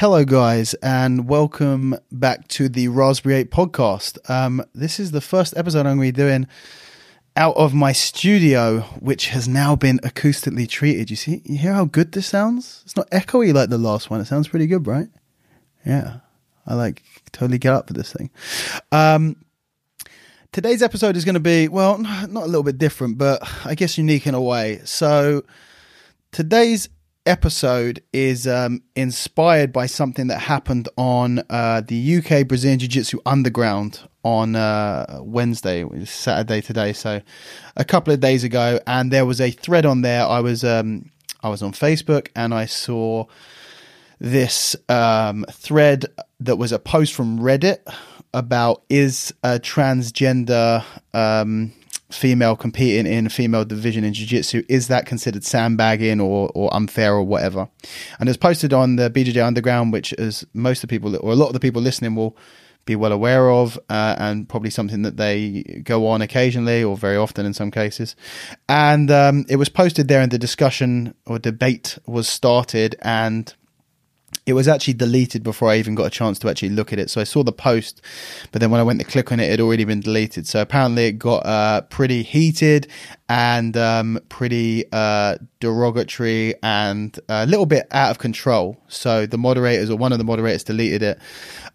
Hello, guys, and welcome back to the Raspberry Ape podcast. Um, this is the first episode I'm going to be doing out of my studio, which has now been acoustically treated. You see, you hear how good this sounds? It's not echoey like the last one. It sounds pretty good, right? Yeah, I like totally get up for this thing. Um, today's episode is going to be, well, not a little bit different, but I guess unique in a way. So, today's episode is um, inspired by something that happened on uh, the UK Brazilian Jiu Jitsu Underground on uh, Wednesday, Saturday today, so a couple of days ago, and there was a thread on there. I was um, I was on Facebook and I saw this um, thread that was a post from Reddit about is a transgender um, female competing in female division in jiu-jitsu is that considered sandbagging or, or unfair or whatever? And it's posted on the bjj underground which is most of the people or a lot of the people listening will be well aware of uh, and probably something that they go on occasionally or very often in some cases. And um, it was posted there and the discussion or debate was started and it was actually deleted before I even got a chance to actually look at it. So I saw the post, but then when I went to click on it, it had already been deleted. So apparently it got uh, pretty heated and um, pretty uh, derogatory and a little bit out of control. So the moderators or one of the moderators deleted it.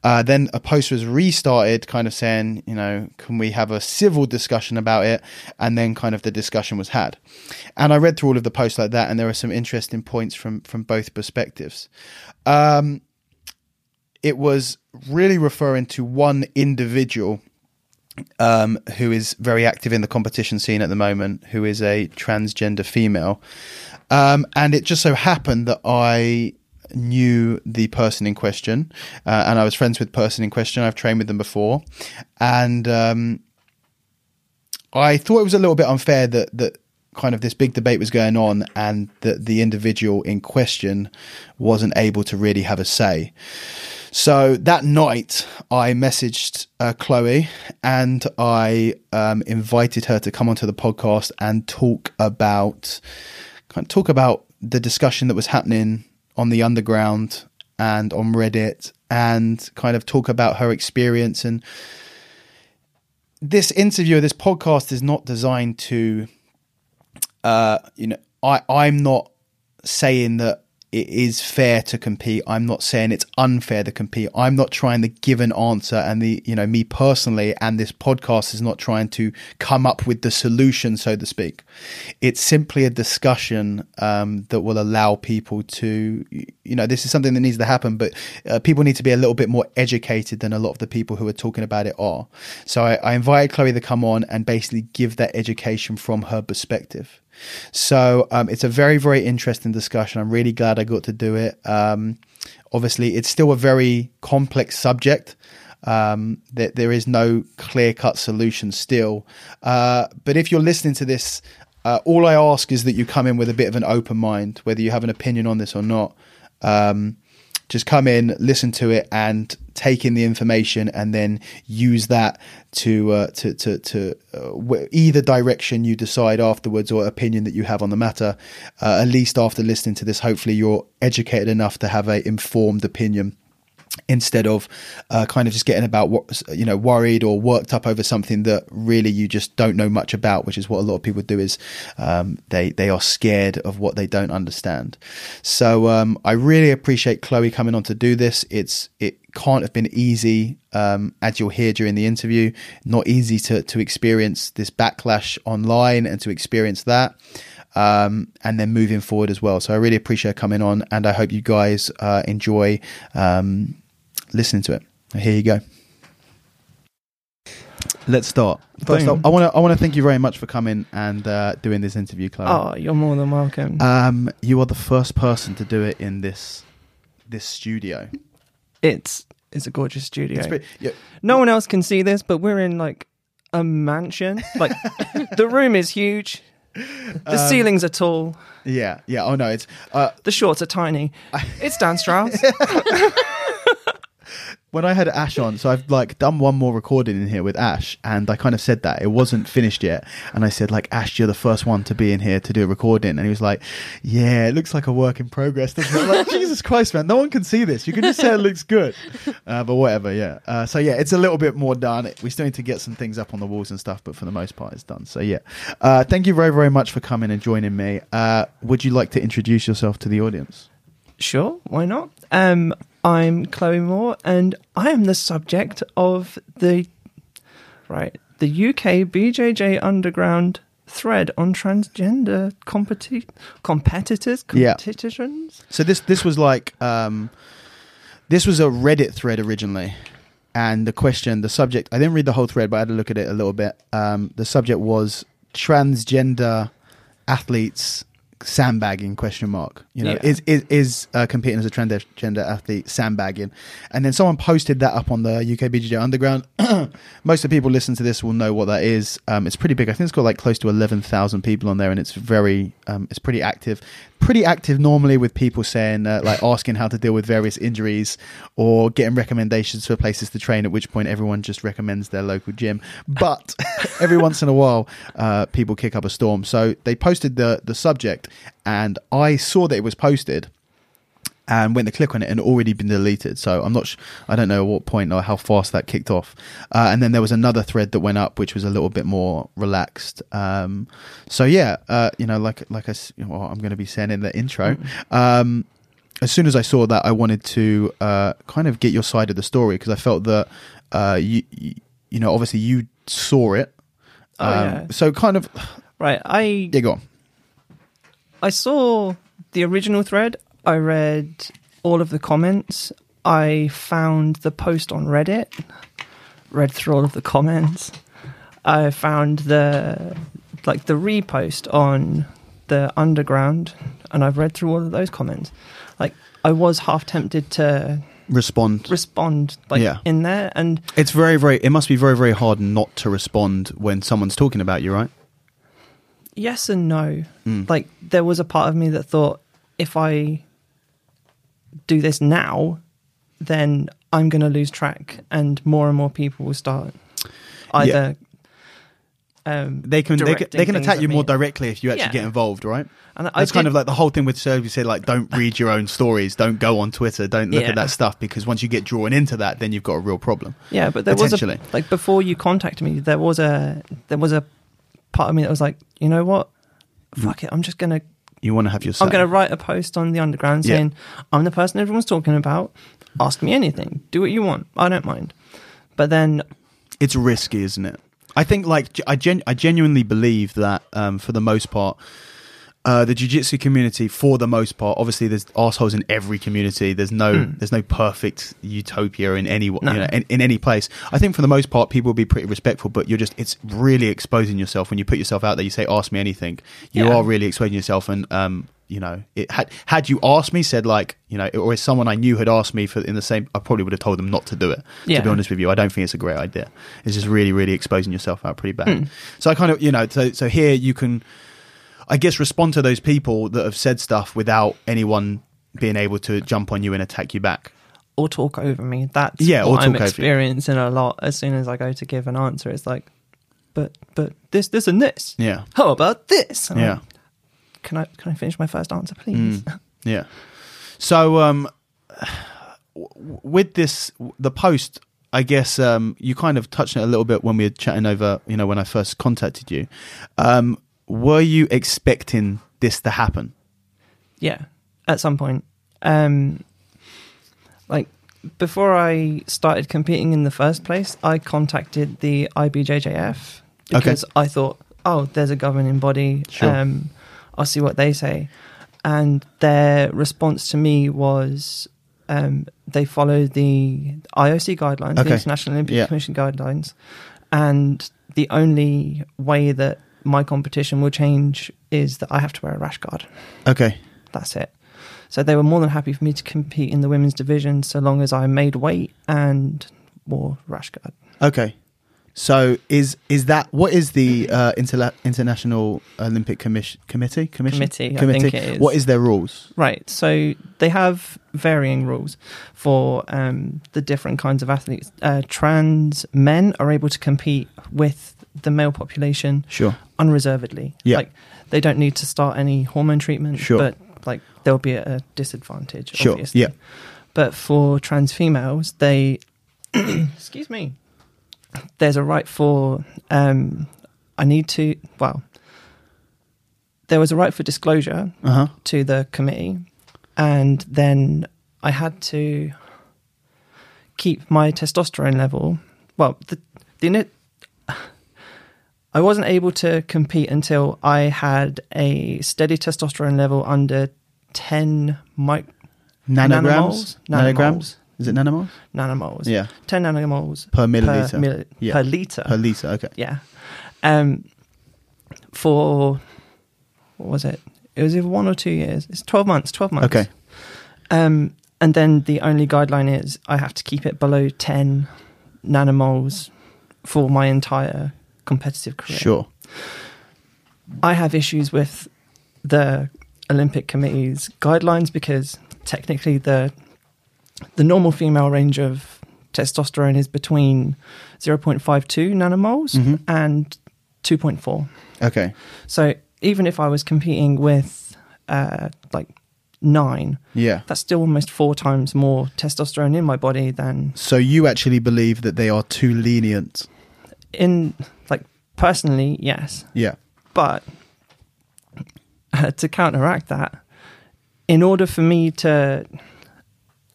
Uh, then a post was restarted, kind of saying, you know, can we have a civil discussion about it? And then kind of the discussion was had. And I read through all of the posts like that, and there are some interesting points from from both perspectives. Um, it was really referring to one individual um, who is very active in the competition scene at the moment, who is a transgender female. Um, and it just so happened that I knew the person in question, uh, and I was friends with the person in question. I've trained with them before, and um, I thought it was a little bit unfair that that kind of this big debate was going on, and that the individual in question wasn't able to really have a say. So that night, I messaged uh, Chloe and I um, invited her to come onto the podcast and talk about kind of talk about the discussion that was happening on the underground and on Reddit, and kind of talk about her experience. And this interview, this podcast, is not designed to, uh, you know, I I'm not saying that it is fair to compete. I'm not saying it's unfair to compete. I'm not trying to give an answer and the, you know, me personally and this podcast is not trying to come up with the solution, so to speak. It's simply a discussion um, that will allow people to, you know, this is something that needs to happen, but uh, people need to be a little bit more educated than a lot of the people who are talking about it are. So I, I invited Chloe to come on and basically give that education from her perspective. So um, it's a very, very interesting discussion. I'm really glad I got to do it. Um, obviously, it's still a very complex subject. Um, there, there is no clear cut solution still. Uh, but if you're listening to this, uh, all I ask is that you come in with a bit of an open mind, whether you have an opinion on this or not. Um, just come in, listen to it, and take in the information, and then use that to uh, to to, to uh, either direction you decide afterwards or opinion that you have on the matter. Uh, at least after listening to this, hopefully you're educated enough to have a informed opinion instead of uh, kind of just getting about what you know worried or worked up over something that really you just don't know much about which is what a lot of people do is um, they they are scared of what they don't understand. So um, I really appreciate Chloe coming on to do this. It's it can't have been easy um, as you'll hear during the interview. Not easy to to experience this backlash online and to experience that um, and then moving forward as well. So I really appreciate coming on, and I hope you guys uh, enjoy um, listening to it. Here you go. Let's start. First, I want to I want to thank you very much for coming and uh, doing this interview, Chloe. Oh, you're more than welcome. Um, you are the first person to do it in this this studio. It's it's a gorgeous studio. Pretty, yeah. No one else can see this, but we're in like a mansion. Like the room is huge. The um, ceilings are tall. Yeah, yeah. Oh no, it's uh, the shorts are tiny. It's Dan Strauss. when I had Ash on, so I've like done one more recording in here with Ash, and I kind of said that it wasn't finished yet, and I said like Ash, you're the first one to be in here to do a recording, and he was like, "Yeah, it looks like a work in progress." Doesn't it? Like Jesus Christ, man, no one can see this. You can just say it looks good, uh, but whatever, yeah. Uh, so yeah, it's a little bit more done. We still need to get some things up on the walls and stuff, but for the most part, it's done. So yeah, uh, thank you very very much for coming and joining me. Uh, would you like to introduce yourself to the audience? Sure, why not? Um, I'm Chloe Moore, and I am the subject of the right the UK BJJ Underground thread on transgender competi- competitors Yeah. competitions. So this this was like um, this was a Reddit thread originally, and the question, the subject. I didn't read the whole thread, but I had to look at it a little bit. Um, the subject was transgender athletes sandbagging question mark you know Yeah. is is, is uh, competing as a transgender athlete sandbagging. And then someone posted that up on the uk bjj underground. Most of the people listen to this will know what that is. Um, it's pretty big. I think it's got like close to 11000 people on there and it's very um, it's pretty active. Pretty active normally with people saying uh, like asking how to deal with various injuries or getting recommendations for places to train at which point everyone just recommends their local gym. But every once in a while uh, people kick up a storm. So they posted the the subject and i saw that it was posted and went to click on it and already been deleted. So I'm not, sh- I don't know at what point or how fast that kicked off. Uh, and then there was another thread that went up, which was a little bit more relaxed. Um, so yeah, uh, you know, like like I, well, I'm going to be saying in the intro. Um, as soon as I saw that, I wanted to uh, kind of get your side of the story because I felt that uh, you, you, know, obviously you saw it. Oh, Um, yeah. So kind of, Right, I yeah, go on. I saw the original thread. I read all of the comments. I found the post on Reddit. Read through all of the comments. I found the like the repost on the underground, and I've read through all of those comments. Like I was half tempted to Respond. respond like Yeah. in there, and It's very, very. It must be very, very hard not to respond when someone's talking about you, right? Yes and no. Mm. Like there was a part of me that thought if I do this now, then I'm going to lose track, and more and more people will start either. Um, They can, they can, they can attack at you me. more directly if you actually Yeah. get involved, right? And I That's kind of like the whole thing with Serve. You say like, don't read your own stories, don't go on Twitter, don't look Yeah. at that stuff because once you get drawn into that, then you've got a real problem. Yeah, but there was a like before you contacted me, there was a there was a part of me that was like, you know what, fuck it, I'm just gonna You want to have your. Say. I'm gonna write a post on the underground Yeah. saying I'm the person everyone's talking about. Ask me anything, do what you want, I don't mind. But then it's risky, isn't it? I think like I gen- I genuinely believe that um, for the most part, uh, the jiu-jitsu community, for the most part, obviously there's assholes in every community. There's no there's no perfect utopia in any. No. you know in, in any place. I think for the most part, people will be pretty respectful, but you're just it's really exposing yourself when you put yourself out there. You say, "Ask me anything." You Yeah. are really exposing yourself, and um, you know, it had had you asked me, said like, you know, or if someone I knew had asked me for in the same, I probably would have told them not to do it. Yeah. To be honest with you, I don't think it's a great idea. It's just really, really exposing yourself out pretty bad. Hmm. So I kind of, you know, so so here you can, I guess, respond to those people that have said stuff without anyone being able to jump on you and attack you back. or talk over me. That's Yeah, what I'm talk over you. experiencing a lot. As soon as I go to give an answer, it's like, but but this this and this. Yeah, How about this? And yeah. like, Can I can I finish my first answer, please? Mm. Yeah. So, um, with this, the post, I guess um, you kind of touched on it a little bit when we were chatting over, you know, when I first contacted you. Um, were you expecting this to happen? Yeah, at some point. Um, like before I started competing in the first place, I contacted the IBJJF Okay. because I thought, oh, there's a governing body. Sure. Um, I'll see what they say. And their response to me was um, they follow the IOC guidelines, Okay. the International Olympic Yeah. Commission guidelines, and the only way that my competition will change is that I have to wear a rash guard. Okay. That's it. So they were more than happy for me to compete in the women's division so long as I made weight and wore rash guard. Okay. So is is that what is the uh, Interla- International Olympic Commission Committee Commission Committee, I think it is. What is their rules? Right. So they have varying rules for um, the different kinds of athletes. Uh, trans men are able to compete with the male population Sure. unreservedly. Yeah. Like they don't need to start any hormone treatment. Sure. But like they'll be at a disadvantage. Sure, Obviously. yeah. But for trans females, they excuse me. There's a right for um, I need to well. There was a right for disclosure Uh huh. to the committee, and then I had to keep my testosterone level. Well, the the I wasn't able to compete until I had a steady testosterone level under ten mic Nanograms. Nanomoles? Nanograms. Is it nanomoles? nanomoles. Yeah. ten nanomoles Per milliliter. per, milli- Yeah. per liter. Per liter. Okay. Yeah. Um, for what was it? It was either one or two years. It's twelve months. Twelve months. Okay. Um, and then the only guideline is I have to keep it below ten nanomoles for my entire competitive career. Sure. I have issues with the Olympic Committee's guidelines because technically the the normal female range of testosterone is between 0.52 nanomoles Mhm. and 2.4. Okay. So even if I was competing with uh, like nine, Yeah. that's still almost four times more testosterone in my body than So you actually believe that they are too lenient? In like personally, yes. Yeah. But uh, to counteract that, in order for me to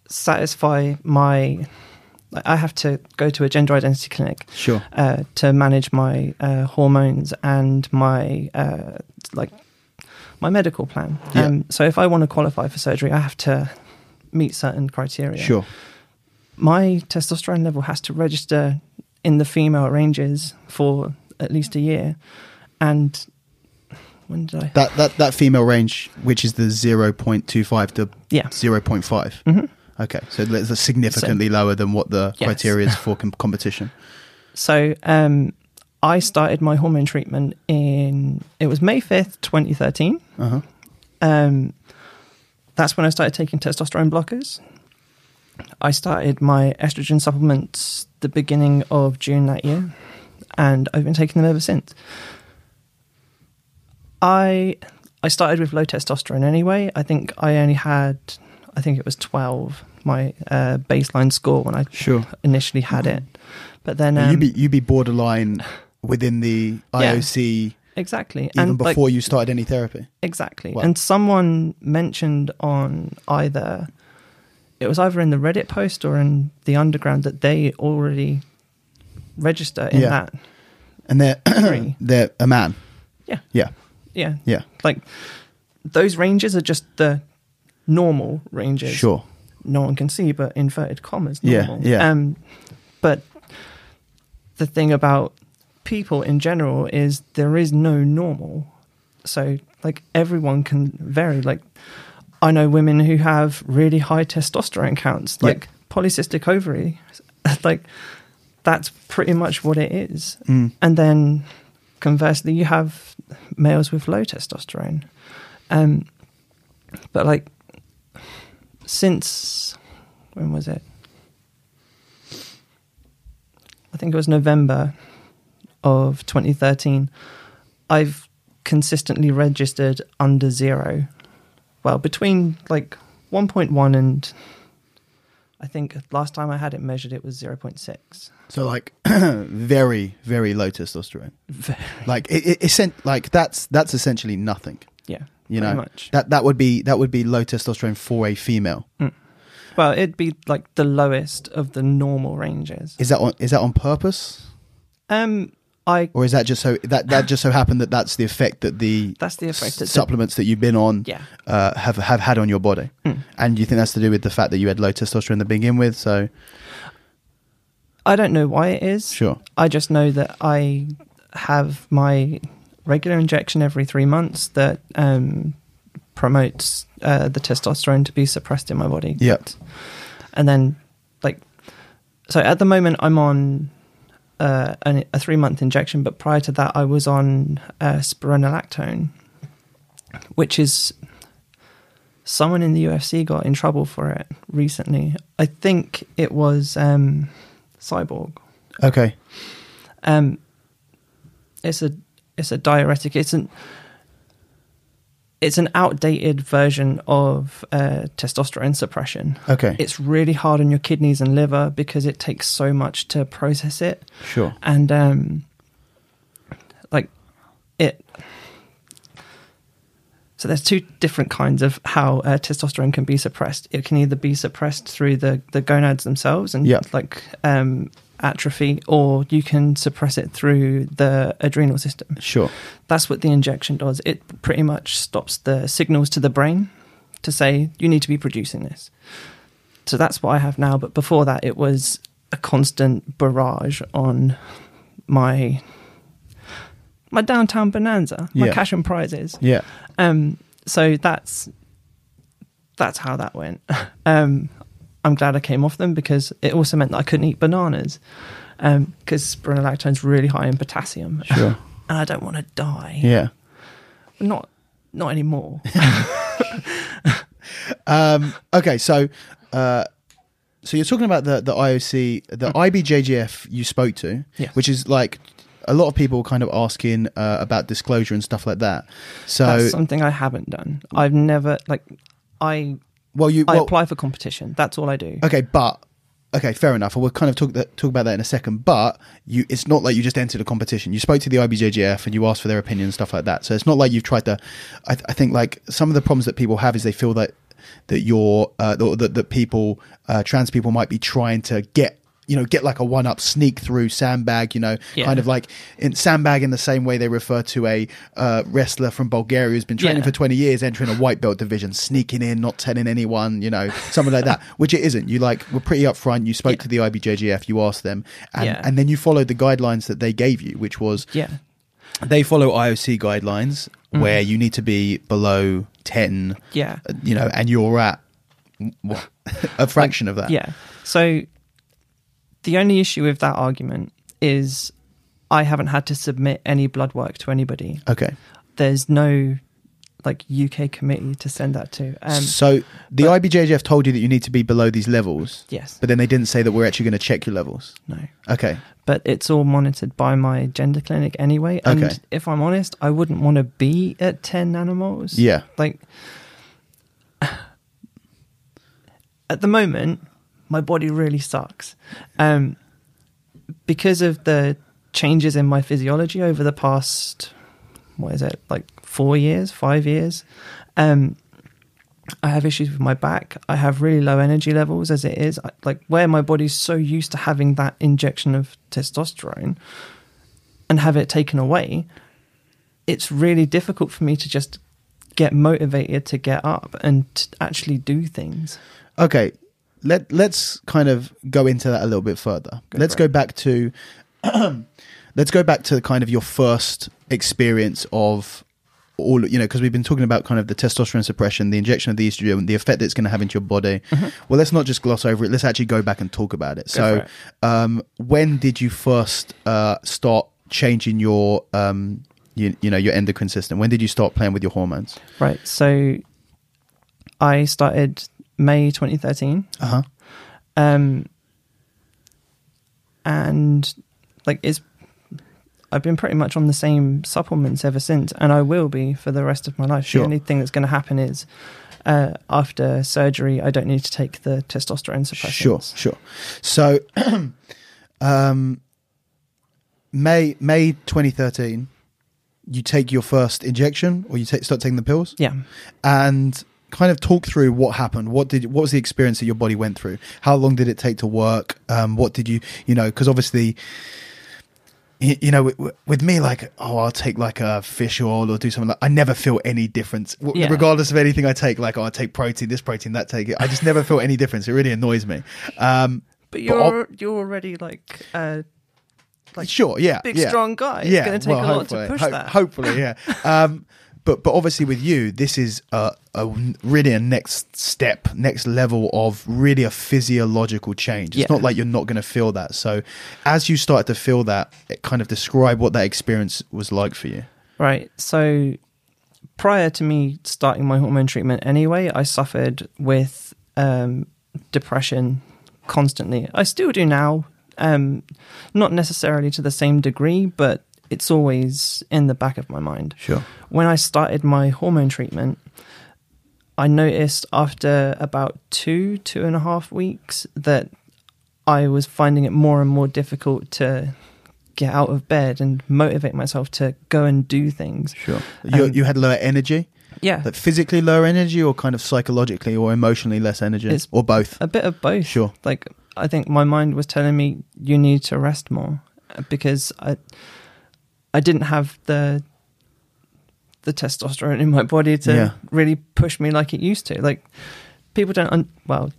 satisfy my, like, I have to go to a gender identity clinic Sure. uh, to manage my uh, hormones and my uh, like my medical plan. Yeah. Um, so if I want to qualify for surgery, I have to meet certain criteria. Sure. My testosterone level has to register in the female ranges for at least a year, and when did I? That that that female range, which is the zero point two five to Yeah. zero point five. hmm Okay, so that's significantly lower than what the Yes. criteria is for com- competition. So um, I started my hormone treatment in it was May fifth, twenty thirteen. Uh huh. Um, that's when I started taking testosterone blockers. I started my estrogen supplements the beginning of June that year, and I've been taking them ever since. I I started with low testosterone anyway. I think I only had, I think it was twelve, my uh, baseline score when I Sure. initially had it. But then um, you be you be borderline within the Yeah. IOC exactly, even and like, before you started any therapy. Exactly. Wow. And someone mentioned on either it was either in the Reddit post or in the underground that they already register in Yeah. that. And they're they're a man. Yeah. Yeah. Yeah. Yeah. Like those ranges are just the normal ranges. Sure. No one can see, but inverted commas. Yeah, Normal. yeah. Um, but the thing about people in general is there is no normal. So like everyone can vary. Like I know women who have really high testosterone counts, like polycystic ovary. like that's pretty much what it is. Mm. And then conversely, you have males with low testosterone. Um, but like since when was it? I think it was November of 2013. I've consistently registered under zero. Well, between like 1.1 and I think last time I had it measured, it was 0.6. So like very very low testosterone. Like it, it, essen- like that's that's essentially nothing. Yeah, You know much. that that would be that would be low testosterone for a female. Well, it'd be like the lowest of the normal ranges. Is that on is that on purpose Um, I or is that just so that that just so happened that that's the effect that the that's the effect that supplements that you've been on Yeah, uh, have have had on your body? Mm. And you think that's to do with the fact that you had low testosterone to begin with? So I don't know why it is. sure, I just know that I have my regular injection every three months that um, promotes uh, the testosterone to be suppressed in my body. yeah, And then, like, so at the moment, I'm on uh, an, a three month injection, but prior to that, I was on uh, spironolactone, which is someone in the UFC got in trouble for it recently. I think it was um, Cyborg. Okay. Um, it's a it's a diuretic. It's an it's an outdated version of uh, testosterone suppression. Okay. It's really hard on your kidneys and liver because it takes so much to process it, sure. and um, like it. So there's two different kinds of how uh, testosterone can be suppressed. It can either be suppressed through the the gonads themselves and Yeah. like um, atrophy, or you can suppress it through the adrenal system. Sure. That's what the injection does. It pretty much stops the signals to the brain to say you need to be producing this. So that's what I have now. But before that, it was a constant barrage on my my downtown bonanza, my Yeah. cash and prizes. Yeah. Um, so that's that's how that went. Um, I'm glad I came off them because it also meant that I couldn't eat bananas because spironolactone is really high in potassium, Sure. and I don't want to die. Yeah. Not not anymore. Um, okay, so uh, so you're talking about the the IOC, the IBJJF you spoke to, which is like a lot of people kind of asking uh, about disclosure and stuff like that. So, That's something I haven't done. I've never like I well, you I well, apply for competition. That's all I do. okay, but okay, fair enough. We'll kind of talk that, talk about that in a second. But you, it's not like you just entered a competition. You spoke to the IBJJF and you asked for their opinion and stuff like that. So it's not like you've tried to. I, I think like some of the problems that people have is they feel that that you're uh, that, that people uh, trans people might be trying to get you know get like a one up sneak through sandbag you know Yeah. kind of like in sandbag in the same way they refer to a uh, wrestler from bulgaria who's been training Yeah. for 20 years entering a white belt division sneaking in not telling anyone you know something like that which it isn't you like were pretty upfront you spoke Yeah. to the ibjjf you asked them and, and then you followed the guidelines that they gave you which was Yeah. they follow ioc guidelines Mm-hmm. where you need to be below 10 Yeah. uh, you know and you're at a fraction of that Yeah. So the only issue with that argument is I haven't had to submit any blood work to anybody. okay There's no like UK committee to send that to. Um, so the but- IBJJF told you that you need to be below these levels, yes. but then they didn't say that we're actually going to check your levels. no. Okay, But it's all monitored by my gender clinic anyway. And Okay. if I'm honest, I wouldn't want to be at 10 nanomoles. yeah, Like, at the moment, my body really sucks. Um, because of the changes in my physiology over the past, what is it, like four years, five years, um, I have issues with my back. I have really low energy levels as it is. I, like where my body's so used to having that injection of testosterone and have it taken away, it's really difficult for me to just get motivated to get up and to actually do things. okay. Let Let's kind of go into that a little bit further. Go let's go it. back to let's go back to kind of your first experience of all you know because we've been talking about kind of the testosterone suppression the injection of the estrogen the effect that it's going to have into your body well let's not just gloss over it let's actually go back and talk about it Mm-hmm. Go so for um when did you first uh start changing your um you, you know your endocrine system when did you start playing with your hormones Right. So I started May 2013. uh-huh Um, and like it's, I've been pretty much on the same supplements ever since, and I will be for the rest of my life. Sure. The only thing that's going to happen is uh, after surgery, I don't need to take the testosterone suppressants. Sure, sure. So, um, May May 2013, you take your first injection, or you take, start taking the pills, Yeah. and kind of talk through what happened. What did what was the experience that your body went through? How long did it take to work? Um, what did you you know? Because obviously. You know, with, me, like, oh, I'll take like a fish oil or do something like. I never feel any difference, Yeah. regardless of anything I take. Like, oh, I take protein, this protein, that take it. I just never feel any difference. It really annoys me. Um, But But you're you're already like uh, like sure, yeah, big yeah. strong guy. yeah, It's going to take well, a lot to push ho- that. Hopefully, yeah. um, but but obviously with you, this is a, a really a next step, next level of really a physiological change. It's Yeah. not like you're not going to feel that. So, as you started to feel that, it kind of describe what that experience was like for you. Right. So prior to me starting my hormone treatment anyway, I suffered with um, depression constantly. I still do now, um, not necessarily to the same degree, but it's always in the back of my mind. Sure. When I started my hormone treatment, I noticed after about two, two and a half weeks that I was finding it more and more difficult to get out of bed and motivate myself to go and do things. Sure. You Um, you had lower energy, Yeah, like physically lower energy, or kind of psychologically or emotionally less energy, It's- or both. a bit of both. Sure. Like I think my mind was telling me you need to rest more because I I didn't have the the testosterone in my body to Yeah. really push me like it used to. Like people don't un- well,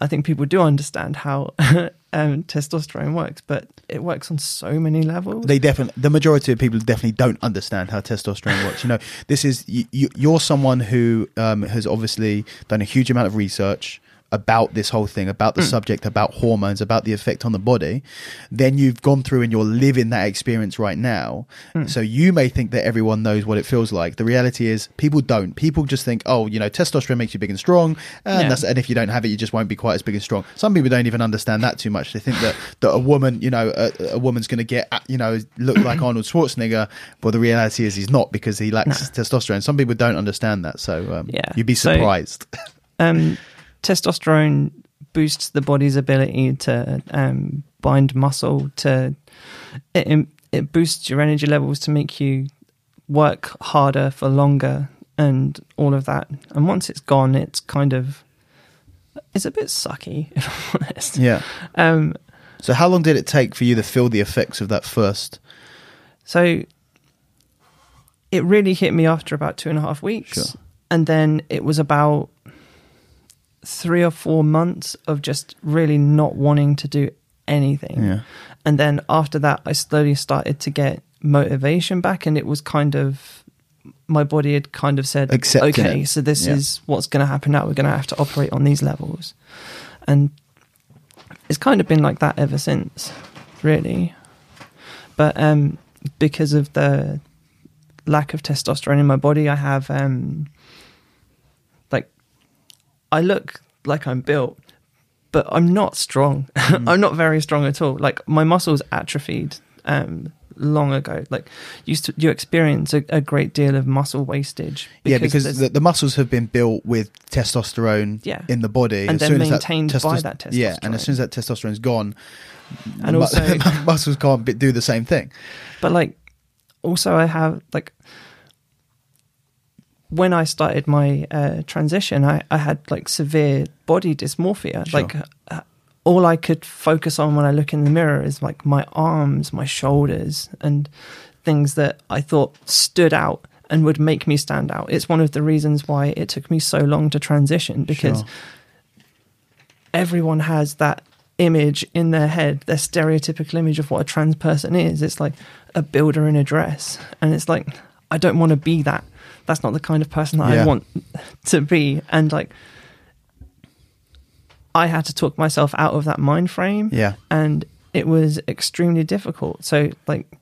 I think people do understand how um, testosterone works, but it works on so many levels. They definitely, the majority of people definitely don't understand how testosterone works. You know, this is you, you, you're someone who um, has obviously done a huge amount of research about this whole thing, about the subject, about hormones, about the effect on the body. Then you've gone through and you're living that experience right now. So you may think that everyone knows what it feels like. The reality is, people don't. People just think, oh, you know, testosterone makes you big and strong, and Yeah. that's and if you don't have it, you just won't be quite as big and strong. Some people don't even understand that too much. They think that that a woman, you know, a, a woman's going to get, you know, look like Arnold Schwarzenegger. But the reality is, he's not because he lacks testosterone. Some people don't understand that. So um, Yeah. you'd be So- surprised. um, testosterone boosts the body's ability to um, bind muscle to it, it boosts your energy levels to make you work harder for longer and all of that and once it's gone it's kind of it's a bit sucky if i'm honest yeah. um So how long did it take for you to feel the effects of that first? so it really hit me after about two and a half weeks Sure. and then it was about three or four months of just really not wanting to do anything. Yeah. And then after that, I slowly started to get motivation back, and it was kind of my body had kind of said, Accepting "Okay, it. so this Yeah. is what's going to happen now. We're going to have to operate on these levels," and it's kind of been like that ever since, really. But um, because of the lack of testosterone in my body, I have um, I look like I'm built, but I'm not strong. I'm not very strong at all. Like my muscles atrophied um, long ago. Like you, st- you experience a, a great deal of muscle wastage. yeah, because the, the muscles have been built with testosterone Yeah. in the body, And As then soon as maintained by testos- that Yeah, and as soon as that testosterone's gone, And mu- also- muscles can't do the same thing. but like also I have like when I started my uh, transition, I, I had like severe body dysmorphia. Sure. Like uh, all I could focus on when I look in the mirror is like my arms, my shoulders, and things that I thought stood out and would make me stand out. It's one of the reasons why it took me so long to transition because Sure. everyone has that image in their head, their stereotypical image of what a trans person is. It's like a builder in a dress. And it's like, I don't want to be that. That's not the kind of person that Yeah. I want to be. And like, I had to talk myself out of that mind frame. Yeah. And it was extremely difficult. So, like,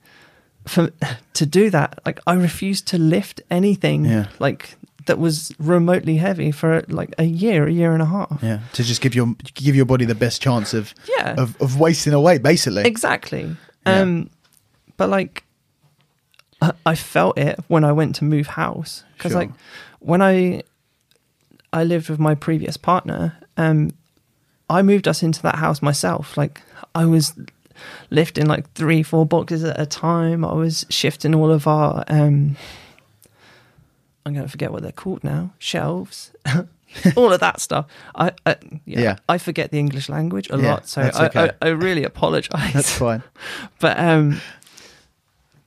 for to do that, like, I refused to lift anything Yeah. like that was remotely heavy for like a year, a year and a half. Yeah, to just give your give your body the best chance of Yeah. of, of wasting away, basically. Exactly. Yeah. Um, but like, I, I felt it when I went to move house because Sure. like when I I lived with my previous partner, um, I moved us into that house myself. Like I was lifting like three, four boxes at a time. I was shifting all of our um, I'm going to forget what they're called now. Shelves. all of that stuff. I, I yeah, Yeah. I forget the English language a Yeah, lot, so I, okay. I, I really apologize. That's fine. But um,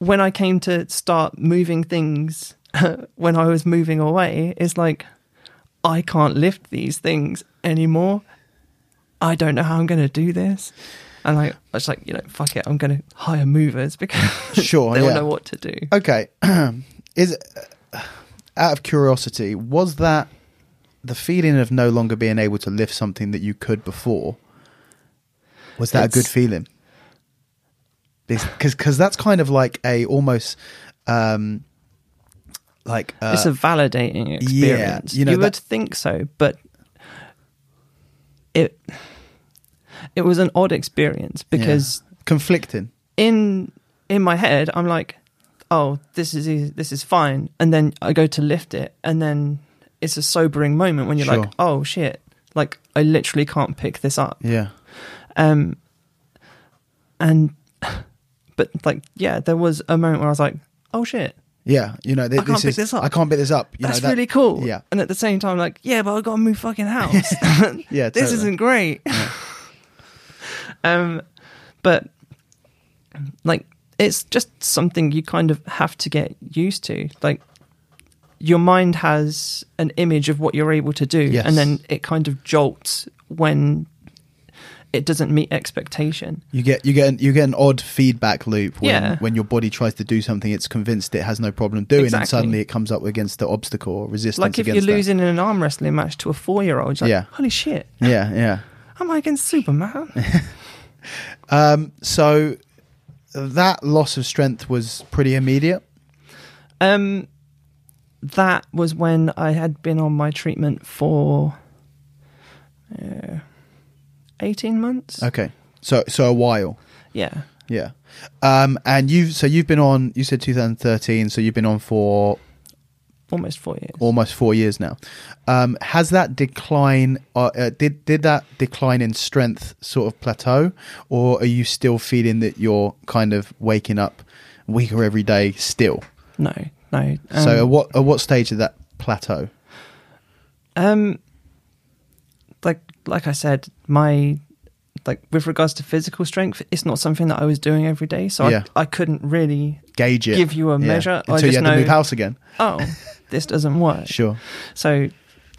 when I came to start moving things, when I was moving away, it's like I can't lift these things anymore. I don't know how I'm going to do this. And I, I was like, you know, fuck it, I'm going to hire movers because Sure, they yeah. know what to do. Okay, is uh, out of curiosity, was that the feeling of no longer being able to lift something that you could before? Was that a good It's- feeling? Because because that's kind of like a almost um like uh, it's a validating experience. Yeah, you know, would that- think so, but it it was an odd experience because conflicting. in in my head I'm like, oh, this is easy, this is fine, and then I go to lift it, and then it's a sobering moment when you're Sure. like, oh shit, like I literally can't pick this up. Yeah, Um, and but like yeah, there was a moment where I was like, oh shit, yeah. You know, th- I can't this pick is this up. I can't pick this up. You that's know, that- really cool. Yeah, And at the same time, like, yeah, but I got to move fucking house. yeah. this totally. isn't great. um, but like, it's just something you kind of have to get used to. Like, your mind has an image of what you're able to do, Yes. and then it kind of jolts when it doesn't meet expectation. You get you get an, you get an odd feedback loop when Yeah. when your body tries to do something it's convinced it has no problem doing, and suddenly it comes up against the obstacle or resistance. Like if you're against that. losing in an arm wrestling match to a four year old, like, Yeah. holy shit, Yeah, yeah. am I against Superman? Um, so that loss of strength was pretty immediate. Um, that was when I had been on my treatment for uh, eighteen months. Okay, so so a while. Yeah, Yeah. Um, and you've so you've been on. You said 2013, so you've been on for almost four years. almost four years now. Um, has that decline? Uh, uh, did did that decline in strength sort of plateau, or are you still feeling that you're kind of waking up weaker every day still? No, no. Um, so at what at what stage did that plateau? um, like like I said, my like with regards to physical strength, it's not something that I was doing every day, so Yeah. I, I couldn't really Gauge it. give you a Yeah. measure. I until you had know, to move house again. oh, this doesn't work. Sure. So,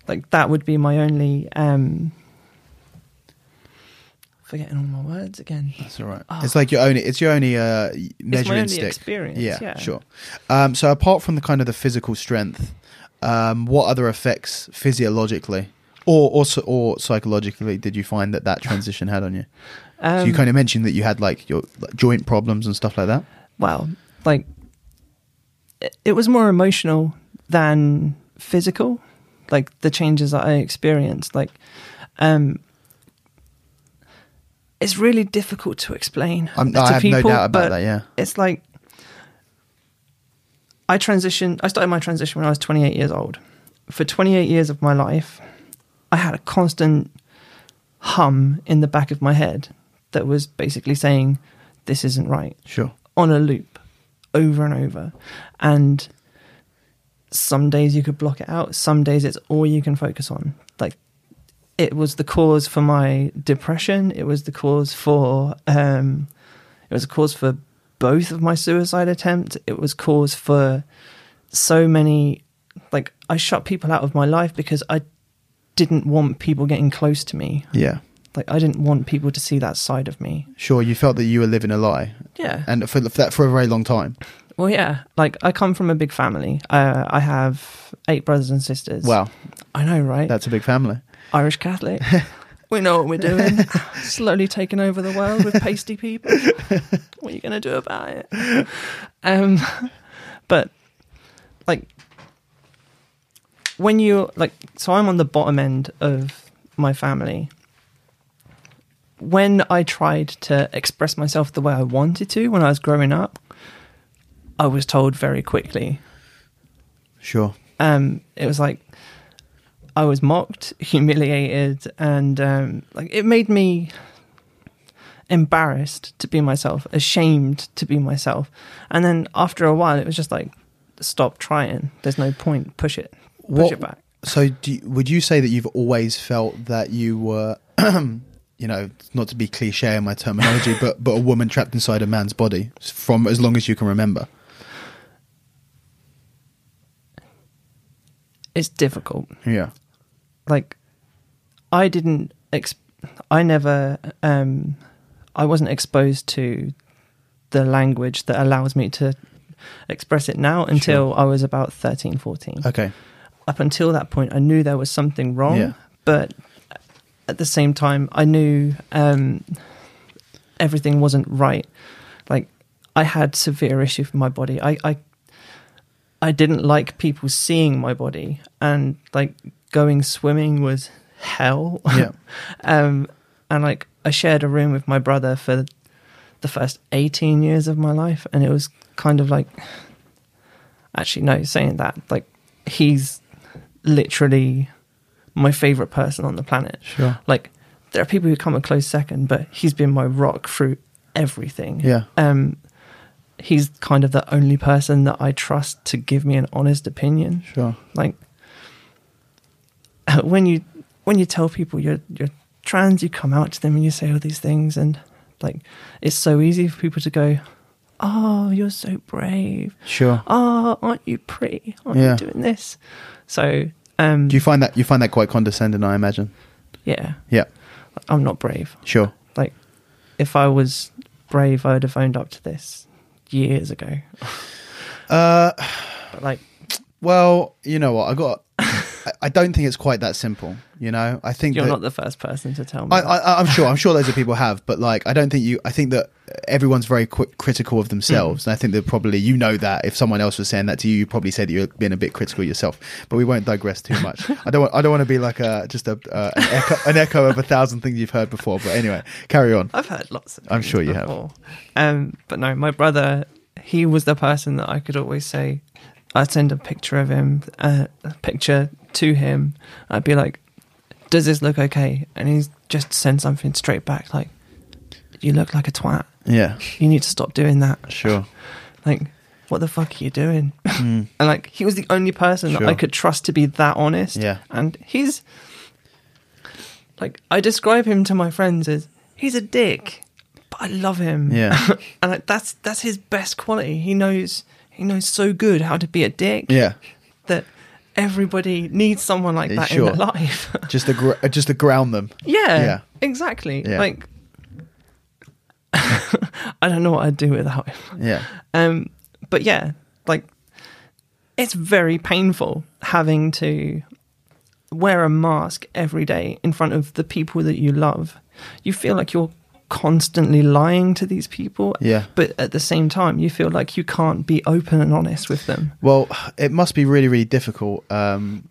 like that would be my only. um Forgetting all my words again. That's all right. Oh. It's like your only. It's your only uh, It's my measuring only stick. experience. Yeah, Yeah, sure. Um, so apart from the kind of the physical strength, um, what other effects physiologically or or or psychologically did you find that that transition had on you? Um, so you kind of mentioned that you had like your like, joint problems and stuff like that. well, like it, it was more emotional than physical. Like the changes that I experienced, like um, it's really difficult to explain I'm, to I have people. no doubt about that. Yeah. it's like I transitioned. I started my transition when I was 28 years old. For 28 years of my life, I had a constant hum in the back of my head that was basically saying, "This isn't right." Sure. on a loop over and over. And some days you could block it out, some days it's all you can focus on. Like it was the cause for my depression, it was the cause for um it was a cause for both of my suicide attempts. It was cause for so many like I shut people out of my life because I didn't want people getting close to me. Yeah. Like I didn't want people to see that side of me. Sure. You felt that you were living a lie, Yeah. and for, for that for a very long time. Well, yeah. Like I come from a big family. Uh, I have eight brothers and sisters. Wow, I know, right? that's a big family. Irish Catholic. we know what we're doing. Slowly taking over the world with pasty people. what are you going to do about it? Um, but like when you like, so I'm on the bottom end of my family. When I tried to express myself the way I wanted to when I was growing up, I was told very quickly Sure. um, it was like I was mocked, humiliated, and um, like it made me embarrassed to be myself, ashamed to be myself. And then after a while, it was just like, stop trying. There's no point. Push it. Push What- it back. So, do you, would you say that you've always felt that you were, you know, not to be cliche in my terminology, but but a woman trapped inside a man's body from as long as you can remember? It's difficult. Yeah. like I didn't ex- I never um I wasn't exposed to the language that allows me to express it now until I was about 13, 14. Okay. Up until that point, I knew there was something wrong, Yeah. but at the same time, I knew um, everything wasn't right. Like I had severe issue with my body. I, I I didn't like people seeing my body, and like going swimming was hell. Yeah. um, and like I shared a room with my brother for the first eighteen years of my life, and it was kind of like, actually, no, saying that like he's literally my favorite person on the planet. Sure. Like there are people who come a close second, but he's been my rock through everything. Yeah. Um, he's kind of the only person that I trust to give me an honest opinion. Sure. Like when you when you tell people you're you're trans, you come out to them and you say all these things, and like it's so easy for people to go, "Oh, you're so brave. Sure. Oh, aren't you pretty? Aren't Yeah. you doing this?" So, um, Do you find that you find that quite condescending? I imagine. yeah, Yeah. I'm not brave. Sure. Like, if I was brave, I would have owned up to this years ago. Uh, But like, well, you know what? I got. I, I don't think it's quite that simple. You know, I think you're that, not the first person to tell me. I, I, I'm sure. I'm sure loads of people have, but like, I don't think you. I think that everyone's very critical of themselves, and I think that probably you know that if someone else was saying that to you, you probably said that you're being a bit critical yourself. But we won't digress too much. I don't. Want, I don't want to be like a just a uh, an, echo, an echo of a thousand things you've heard before. But anyway, carry on. I've heard lots of. I'm sure you have. Um, but no, my brother, he was the person that I could always say. I'd send a picture of him, uh, a picture to him. I'd be like, "Does this look okay?" And he's just send something straight back, like, "You look like a twat. Yeah. You need to stop doing that." Sure. Like, what the fuck are you doing? Mm. And like, he was the only person that I could trust to be that honest. Yeah. And he's like, I describe him to my friends as he's a dick, but I love him. Yeah. and like, that's that's his best quality. He knows he knows so good how to be a dick Yeah. that everybody needs someone like that sure. in their life. Just to gr- just to ground them. yeah, Yeah. exactly. Yeah. Like, I don't know what I'd do without him. Yeah. Um, but yeah, like it's very painful having to wear a mask every day in front of the people that you love. You feel like you're constantly lying to these people. Yeah. But at the same time, you feel like you can't be open and honest with them. Well, it must be really, really difficult. Um,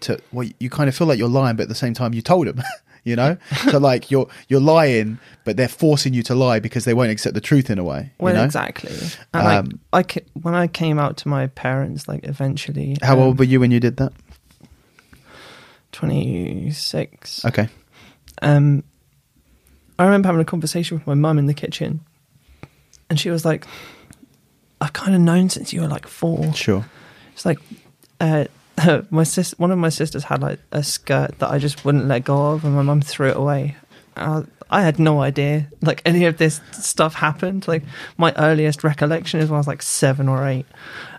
to well, you kind of feel like you're lying, but at the same time, you told them. You know, so like you're you're lying, but they're forcing you to lie because they won't accept the truth in a way. Well, you know? exactly. And like, Um, I ca- when I came out to my parents, like eventually, How um, old were you when you did that? Twenty six. Okay. um, I remember having a conversation with my mum in the kitchen, and she was like, "I've kind of known since you were like four. Sure. It's like uh, my sis, one of my sisters had like a skirt that I just wouldn't let go of, and my mum threw it away. I, I had no idea like any of this stuff happened. Like my earliest recollection is when I was like seven or eight.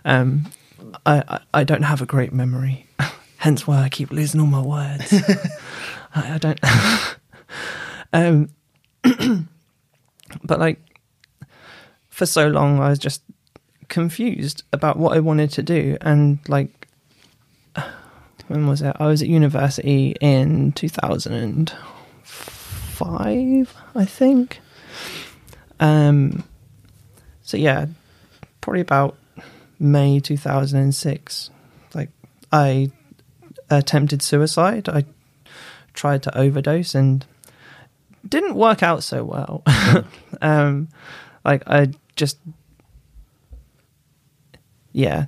Um, I, I I don't have a great memory, hence why I keep losing all my words. I, I don't. um, but like for so long, I was just confused about what I wanted to do, and like when was it? I was at university in two thousand and five, I think. Um. So yeah, probably about May two thousand and six. Like I attempted suicide. I tried to overdose and didn't work out so well. um, like I just, yeah,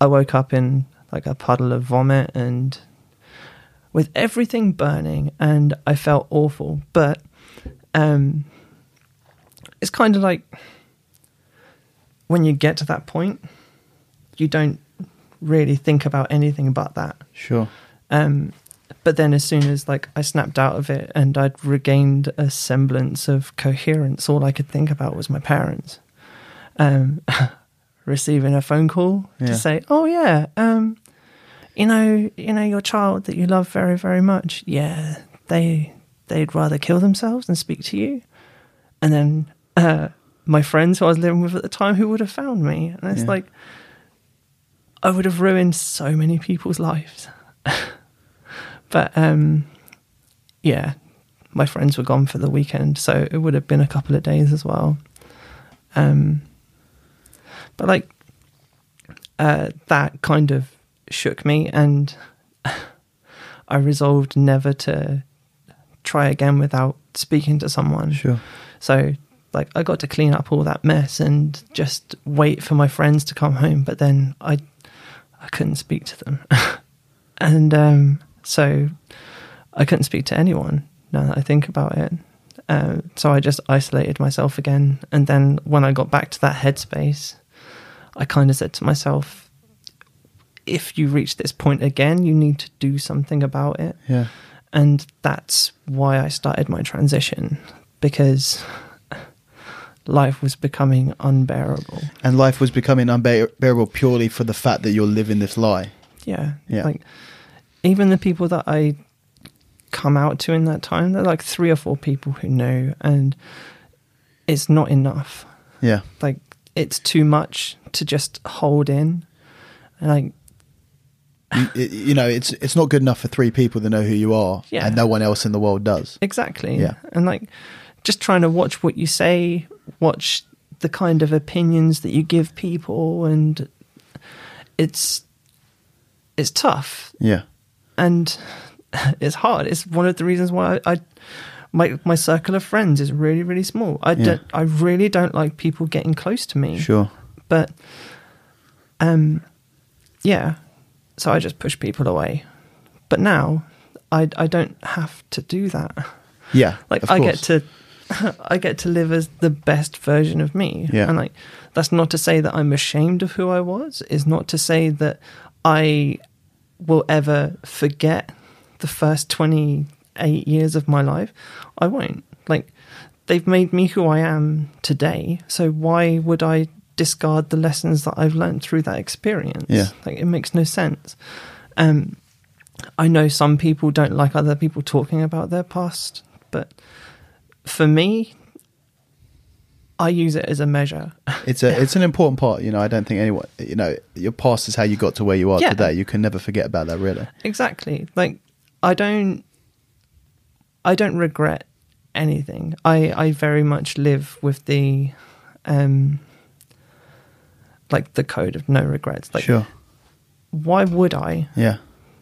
I woke up in like a puddle of vomit and with everything burning, and I felt awful. But um, it's kind of like when you get to that point, you don't really think about anything but that. Sure. Um, but then as soon as like I snapped out of it and I'd regained a semblance of coherence, all I could think about was my parents. Um, receiving a phone call Yeah. to say, "Oh yeah, um, you know, you know your child that you love very, very much. Yeah, they they'd rather kill themselves than speak to you." And then uh, my friends who I was living with at the time who would have found me. And it's Yeah. like, I would have ruined so many people's lives. but um, yeah, my friends were gone for the weekend, so it would have been a couple of days as well. Um, but like uh, that kind of shook me, and I resolved never to try again without speaking to someone. Sure. So, like, I got to clean up all that mess and just wait for my friends to come home. But then I, I couldn't speak to them, and um, so I couldn't speak to anyone. Now that I think about it, uh, so I just isolated myself again. And then when I got back to that headspace, I kind of said to myself, if you reach this point again, you need to do something about it Yeah. and that's why I started my transition because life was becoming unbearable. And life was becoming unbearable purely for the fact that you're living this lie. Yeah, Yeah. Like even the people that I come out to in that time, they're like three or four people who know, and it's not enough. Yeah. Like it's too much to just hold in, and like you, you know, it's it's not good enough for three people to know who you are, Yeah. and no one else in the world does. Exactly. Yeah. And like just trying to watch what you say, watch the kind of opinions that you give people and it's it's tough Yeah. And it's hard. It's one of the reasons why I, I my my circle of friends is really really small. I Yeah. don't I really don't like people getting close to me. Sure. But um yeah. So I just push people away. But now I I don't have to do that Yeah. like I course. get to I get to live as the best version of me. Yeah. And like that's not to say that I'm ashamed of who I was. Is not to say that I will ever forget the first 28 years of my life. I won't. Like they've made me who I am today. So why would I discard the lessons that I've learned through that experience? Yeah. Like it makes no sense. Um I know some people don't like other people talking about their past, but for me, I use it as a measure. It's a it's an important part. You know, I don't think anyone. You know, your past is how you got to where you are Yeah. today. You can never forget about that. Really. exactly. Like I don't I don't regret anything. I I very much live with the um like the code of no regrets. Like sure. why would I? Yeah.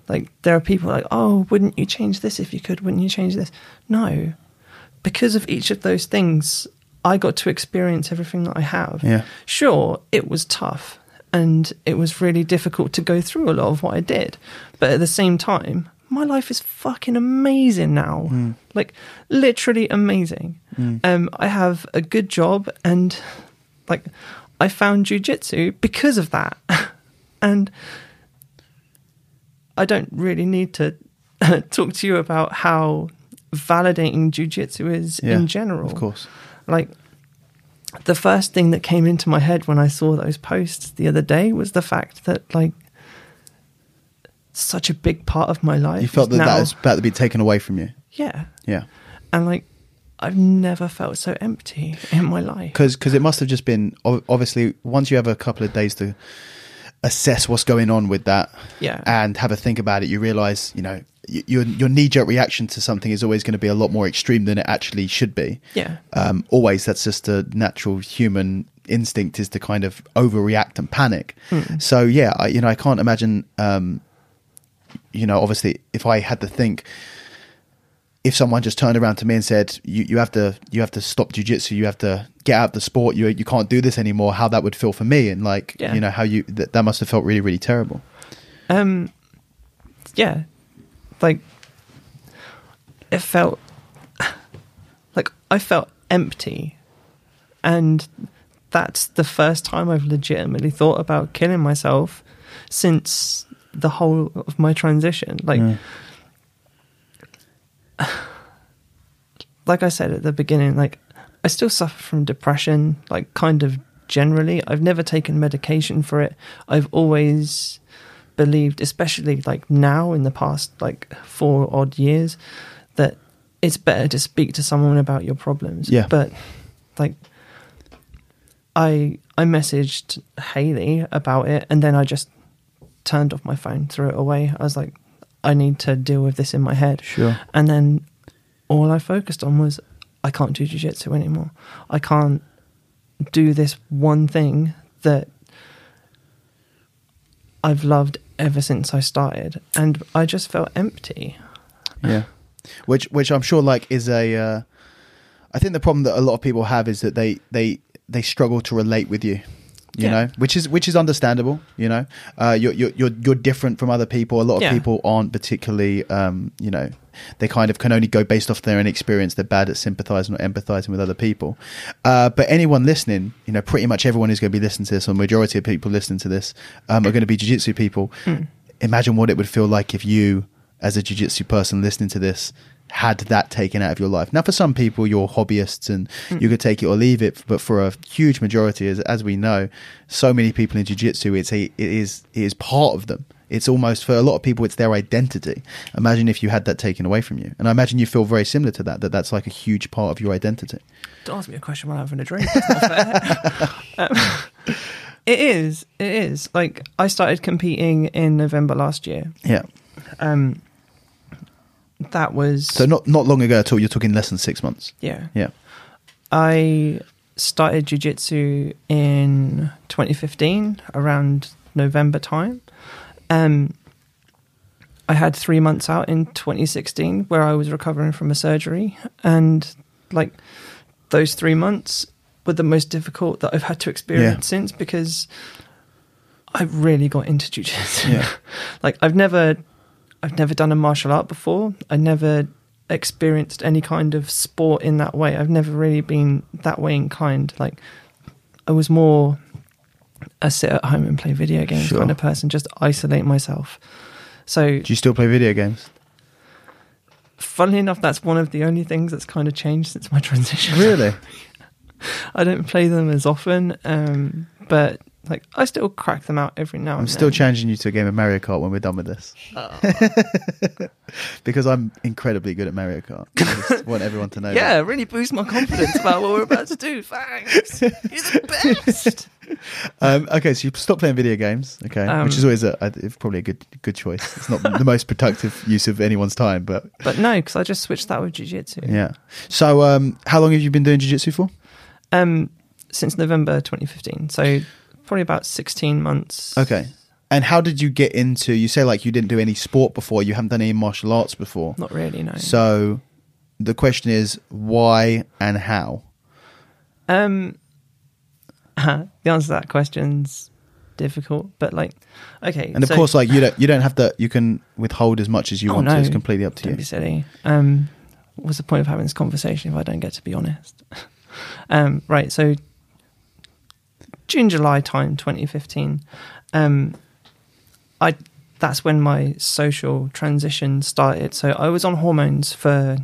Like there are people like, "Oh, wouldn't you change this if you could? Wouldn't you change this?" No. Because of each of those things, I got to experience everything that I have. Yeah. Sure, it was tough and it was really difficult to go through a lot of what I did. But at the same time, my life is fucking amazing now. Like literally amazing. Um I have a good job and like I found jujitsu because of that. and I don't really need to talk to you about how validating jujitsu is Yeah. in general. Of course. Like the first thing that came into my head when I saw those posts the other day was the fact that like such a big part of my life You felt that now, that is about to be taken away from you. yeah, Yeah. and like I've never felt so empty in my life. because it must have just been obviously once you have a couple of days to assess what's going on with that Yeah. and have a think about it. You realize you know your your knee jerk reaction to something is always going to be a lot more extreme than it actually should be. Yeah, um, always that's just a natural human instinct is to kind of overreact and panic. So yeah I, you know i can't imagine um, you know obviously if i had to think if someone just turned around to me and said you, you have to you have to stop jujitsu, you have to get out of the sport, you you can't do this anymore, how that would feel for me and like Yeah. you know how you that, that must have felt really really terrible. Um, yeah, like it felt like I felt empty, and that's the first time I've legitimately thought about killing myself since the whole of my transition. Like, Yeah. like I said at the beginning, like I still suffer from depression, like kind of generally. I've never taken medication for it. I've always believed, especially like now in the past like four odd years, that it's better to speak to someone about your problems. Yeah. But like I I messaged Hayley about it, and then I just turned off my phone, threw it away. I was like, I need to deal with this in my head. Sure. And then all I focused on was I can't do jiu-jitsu anymore. I can't do this one thing that I've loved ever since I started, and I just felt empty. Yeah, which which I'm sure like is a. Uh, I think the problem that a lot of people have is that they they they struggle to relate with you. You Yeah. know, which is which is understandable. You know, uh, you're you're you're you're different from other people. A lot of Yeah. people aren't particularly. Um, you know, they kind of can only go based off their own experience. They're bad at sympathizing or empathizing with other people. Uh, but anyone listening, you know, pretty much everyone who's going to be listening to this, or majority of people listening to this, um, are going to be jiu-jitsu people. Imagine what it would feel like if you, as a jiu-jitsu person listening to this, had that taken out of your life. Now, for some people, you're hobbyists and you could take it or leave it. But for a huge majority, as, as we know, so many people in jiu-jitsu, it's a, it is it is part of them. It's almost for a lot of people, it's their identity. Imagine if you had that taken away from you, and I imagine you feel very similar to that. That that's like a huge part of your identity. Don't ask me a question while I'm having a drink. That's not fair. um, it is. It is. Like I started competing in November last year. Yeah. Um, that was So not not long ago at all. You're talking less than six months. yeah. Yeah. I started jiu-jitsu in 2015 around November time. Um, I had three months out in 2016 where I was recovering from a surgery, and like those three months were the most difficult that I've had to experience Yeah. since because I really got into jiu-jitsu. Yeah. like I've never, I've never done a martial art before. I never experienced any kind of sport in that way. I've never really been that way inclined. Like I was more a sit at home and play video games Sure. kind of person, just isolate myself. So, Do you still play video games? funnily enough, that's one of the only things that's kind of changed since my transition. Really? I don't play them as often, um, but like I still crack them out every now I'm and still then. challenging you to a game of Mario Kart when we're done with this. because I'm incredibly good at Mario Kart. I just want everyone to know. Yeah, that. really boost my confidence about what we're about to do. Thanks. You're the best. Um, okay, so you stop playing video games. Okay, Um, which is always a, a probably a good good choice. It's not the most productive use of anyone's time, but But no, because I just switched that with jiu-jitsu. yeah. So, um, how long have you been doing jiu-jitsu for? Um, since November 2015, so probably about 16 months. Okay. And how did you get into? You say like you didn't do any sport before. You haven't done any martial arts before. Not really, no. So, the question is why and how. Um, the answer to that question's difficult, but like, okay. And of so- course, like you don't you don't have to. You can withhold as much as you Oh, want to. It's completely up to don't you. be silly. Um, what's the point of having this conversation if I don't get to be honest? um, right. So June, July time, 2015. Um, I that's when my social transition started. So I was on hormones for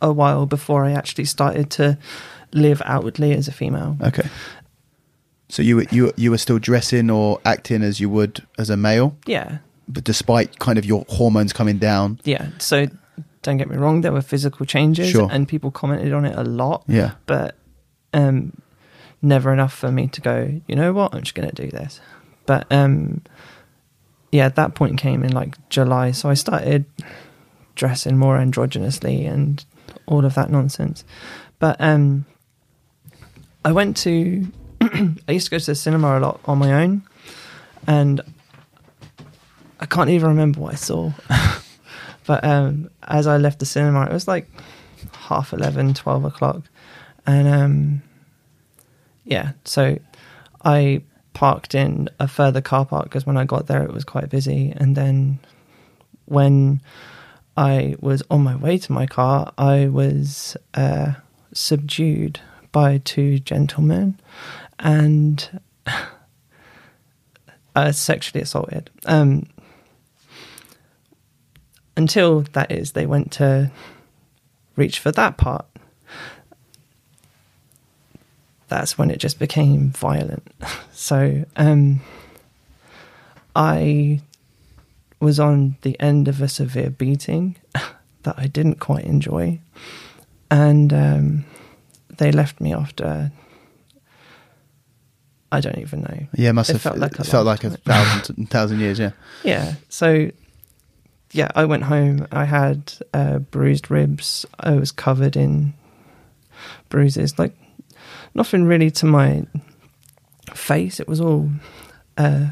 a while before I actually started to live outwardly as a female. Okay. So you were you were- you were still dressing or acting as you would as a male, Yeah, but despite kind of your hormones coming down. yeah. So don't get me wrong, there were physical changes, Sure. and people commented on it a lot. Yeah. but um, never enough for me to go. You know what? I'm just going to do this. But um, yeah, that point came in like July, so I started dressing more androgynously and all of that nonsense. But um, I went to. I used to go to the cinema a lot on my own, and I can't even remember what I saw. but um, as I left the cinema, it was like half 11, 12 o'clock. And um, yeah, so I parked in a further car park because when I got there, it was quite busy. And then when I was on my way to my car, I was uh, subdued by two gentlemen and uh, sexually assaulted. Um, until that is, they went to reach for that part. That's when it just became violent. So um, I was on the end of a severe beating that I didn't quite enjoy, and um, they left me after I don't even know. Yeah, it must It have felt like a felt like a thousand thousand years. Yeah. Yeah. So, yeah, I went home. I had uh, bruised ribs. I was covered in bruises. Like nothing really to my face. It was all uh,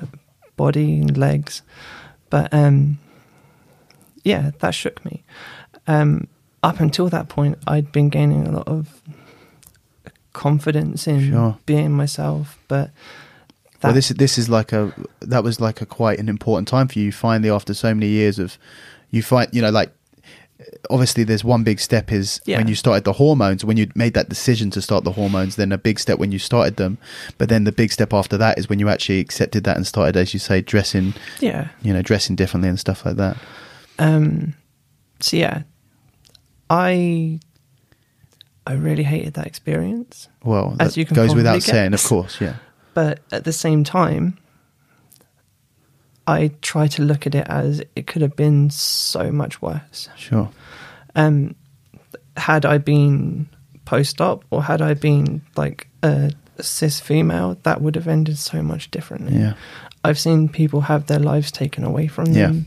body and legs. But um, yeah, that shook me. Um, up until that point, I'd been gaining a lot of confidence in Sure. being myself. But that, well, this this is like a that was like a quite an important time for you. Finally, after so many years of you find you know like obviously there's one big step is Yeah. when you started the hormones. When you made that decision to start the hormones then a big step when you started them. But then the big step after that is when you actually accepted that and started as you say dressing yeah. you know dressing differently and stuff like that. Um, so yeah, I I really hated that experience, well As you can goes without saying of course yeah. But at the same time, I try to look at it as it could have been so much worse. sure Um, had I been post-op or had I been like a cis female, that would have ended so much differently. yeah I've seen people have their lives taken away from Yeah. them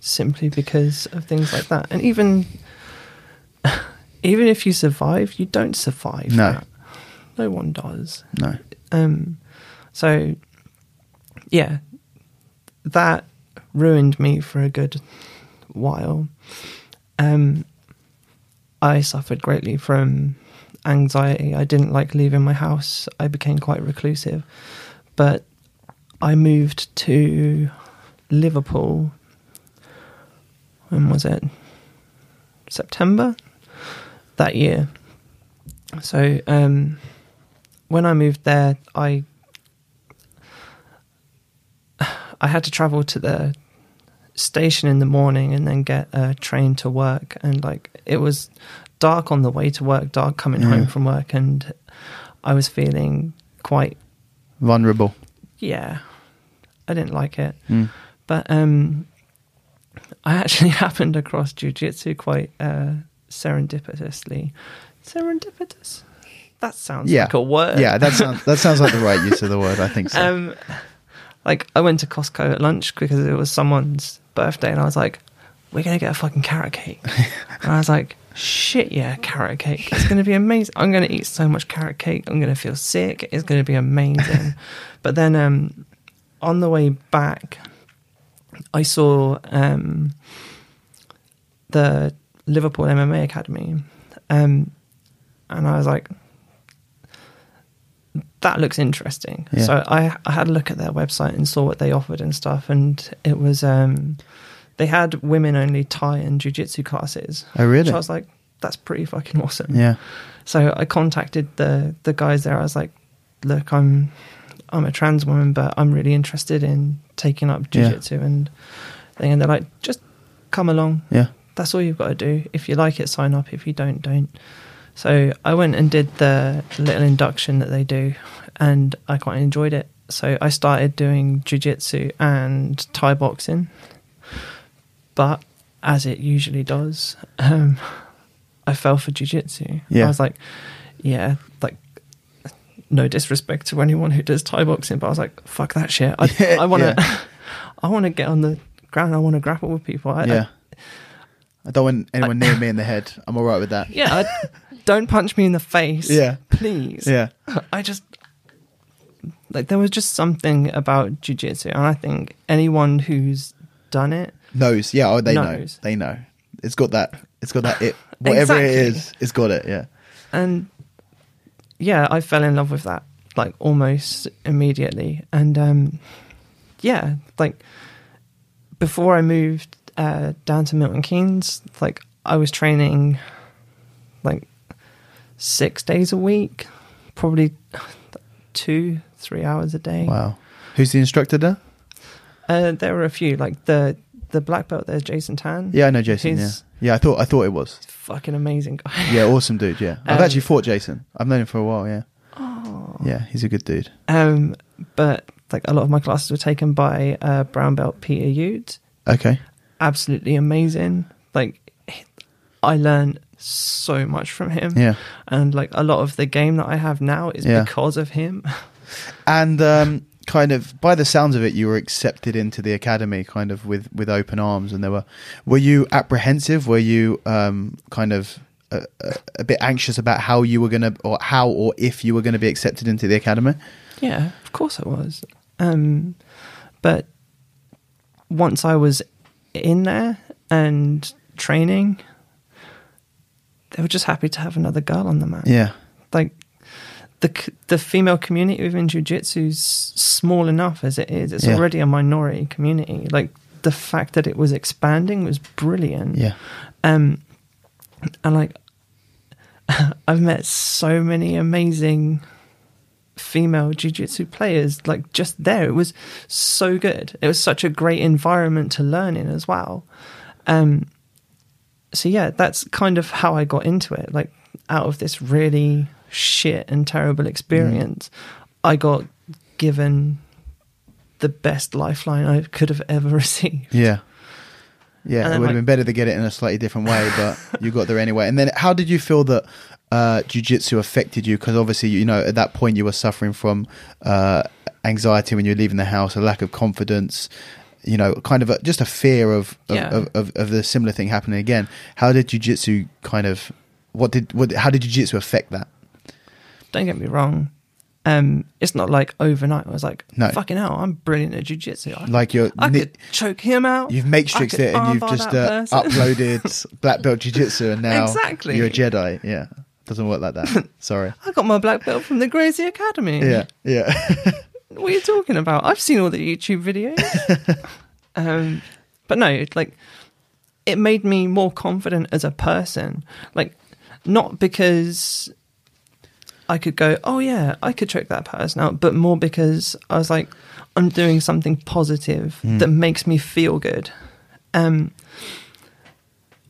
simply because of things like that. And even even if you survive, you don't survive. No. that. No one does. no Um so yeah, that ruined me for a good while. Um I suffered greatly from anxiety. I didn't like leaving my house. I became quite reclusive. But I moved to Liverpool. When was it? September that year. So um, when I moved there, I I had to travel to the station in the morning and then get a train to work, and like it was dark on the way to work, dark coming Yeah. home from work, and I was feeling quite vulnerable yeah, I didn't like it. Mm. But um, I actually happened across jujitsu quite uh, serendipitously. Serendipitous? That sounds Yeah. like a word. yeah that sounds that sounds like the right use of the word I think so Um, like I went to Costco at lunch because it was someone's birthday, and I was like, "We're gonna get a fucking carrot cake." and I was like, "Shit, yeah, carrot cake! It's gonna be amazing. I'm gonna eat so much carrot cake. I'm gonna feel sick. It's gonna be amazing." but then, um, on the way back, I saw um, the Liverpool MMA Academy, um, and I was like, that looks interesting. Yeah. So I I had a look at their website and saw what they offered and stuff, and it was um, they had women only Thai and jujitsu classes. oh really So I was like, that's pretty fucking awesome. yeah So I contacted the the guys there. I was like, look, I'm I'm a trans woman, but I'm really interested in taking up Yeah. jujitsu and thing. And they're like, just come along. yeah That's all you've got to do. If you like it, sign up. If you don't, don't. So I went and did the little induction that they do, and I quite enjoyed it. So I started doing jujitsu and Thai boxing, but as it usually does, um, I fell for jujitsu. Yeah. I was like, yeah, like no disrespect to anyone who does Thai boxing, but I was like, fuck that shit. I, Yeah, I want to, yeah. I want to get on the ground. I want to grapple with people. I, I- yeah I don't want anyone near me in the head I'm all right with that yeah, I, don't punch me in the face. Yeah. please. yeah I just like there was just something about jujitsu, and I think anyone who's done it, knows yeah oh they know they know it's got that it's got that it whatever it Exactly. is it's got it yeah and yeah, I fell in love with that like almost immediately, and um, yeah, like before I moved uh, down to Milton Keynes, like I was training like six days a week, probably two, three hours a day. wow who's the instructor there Uh, there were a few, like the the black belt. There's Jason Tan. yeah I know Jason yeah yeah I thought I thought it was fucking amazing guy. yeah awesome dude yeah I've Um, actually fought Jason I've known him for a while yeah Oh. yeah he's a good dude Um, but like a lot of my classes were taken by uh, brown belt Peter Ute. okay Absolutely amazing. Like I learned so much from him. yeah and like a lot of the game that I have now is Yeah. because of him. And um, kind of by the sounds of it, you were accepted into the academy, kind of with with open arms. And there were, were you apprehensive? Were you um, kind of a, a, a bit anxious about how you were gonna, or how or if you were going to be accepted into the academy? Yeah, of course I was. Um, but once I was in there and training, they were just happy to have another girl on the mat. Yeah, Like the the female community within jiu-jitsu is small enough as it is. It's Yeah. already a minority community. Like the fact that it was expanding was brilliant. yeah, Um, and like, I've met so many amazing female jiu-jitsu players like just there it was so good it was such a great environment to learn in as well um so yeah that's kind of how i got into it like out of this really shit and terrible experience i got given the best lifeline i could have ever received yeah. Yeah, it would have been better to get it in a slightly different way, but you got there anyway. And then, how did you feel that uh, jujitsu affected you? Because obviously, you know, at that point, you were suffering from uh, anxiety when you were leaving the house, a lack of confidence, you know, kind of a, just a fear of of, Yeah. of, of of the similar thing happening again. How did jujitsu kind of what did what how did jujitsu affect that? don't get me wrong um it's not like overnight i was like No. fucking hell i'm brilliant at jiu-jitsu I, Like you're I ni- could choke him out You've matrixed it and you've just uh, uploaded black belt jiu-jitsu and now Exactly. you're a Jedi. Yeah. Doesn't work like that. Sorry. I got my black belt from the Gracie Academy. Yeah. Yeah. What are you talking about? I've seen all the YouTube videos. um, but no, like, it made me more confident as a person. Like, not because I could go, oh yeah, I could choke that person out, but more because I was like, I'm doing something positive that makes me feel good. Um,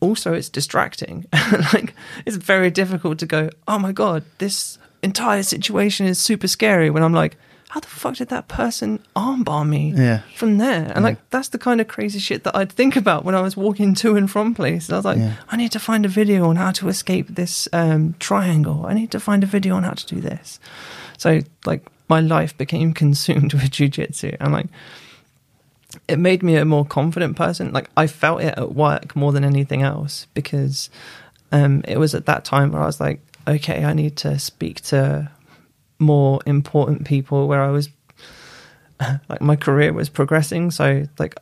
also, it's distracting. like, it's very difficult to go, oh my god, this entire situation is super scary. When I'm like, how the fuck did that person armbar me Yeah. from there? And like, that's the kind of crazy shit that I'd think about when I was walking to and from places. I was like, Yeah. I need to find a video on how to escape this um, triangle. I need to find a video on how to do this. So, like, my life became consumed with jujitsu. And like, it made me a more confident person. Like I felt it at work more than anything else because um, it was at that time where I was like, okay, I need to speak to more important people where I was like my career was progressing. So like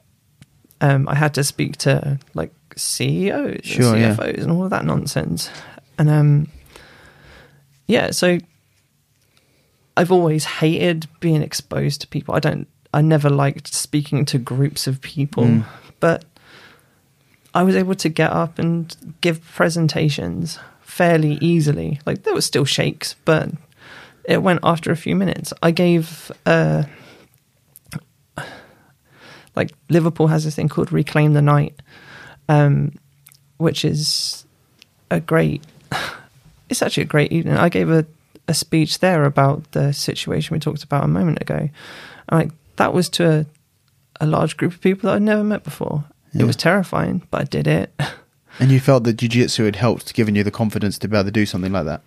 um, I had to speak to like CEOs, Sure, and yeah. CFOs, and all of that nonsense. And um, yeah, so I've always hated being exposed to people. I don't. I never liked speaking to groups of people, Mm. but I was able to get up and give presentations fairly easily. Like there were still shakes, but it went after a few minutes. I gave uh like Liverpool has this thing called Reclaim the Night, um, which is a great. It's actually a great evening. I gave a, a speech there about the situation we talked about a moment ago. And like that was to a, a large group of people that I'd never met before. Yeah. It was terrifying, but I did it. And you felt that jiu-jitsu had helped giving you the confidence to be able to do something like that.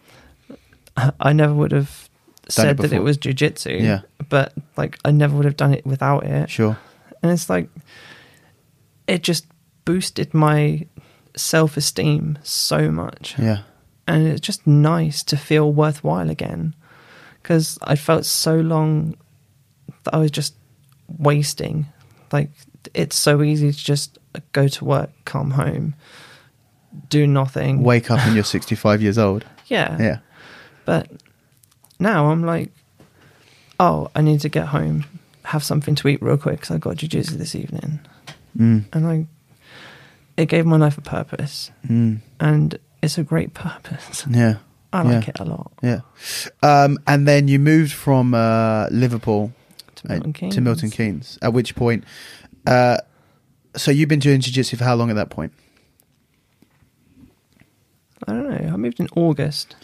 I never would have Done it said that it was jujitsu. Yeah. But like I never would have done it without it. Sure. And it's like it just boosted my self esteem so much. Yeah. And it's just nice to feel worthwhile again. Because I felt so long that I was just wasting. Like it's so easy to just go to work, come home, do nothing. Wake up and you're 65 years old. Yeah. Yeah. But now I'm like, oh, I need to get home, have something to eat real quick because I got jujitsu this evening, Mm. and I it gave my life a purpose, Mm. and it's a great purpose. Yeah. I like Yeah. it a lot. Yeah. Um, and then you moved from uh, Liverpool To uh, Milton Keynes. to Milton Keynes. At which point, uh, so you've been doing jiu-jitsu for how long at that point? I don't know. I moved in August,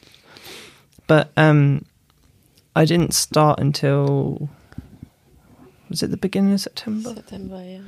but um, I didn't start until Was it the beginning of September? September, yeah.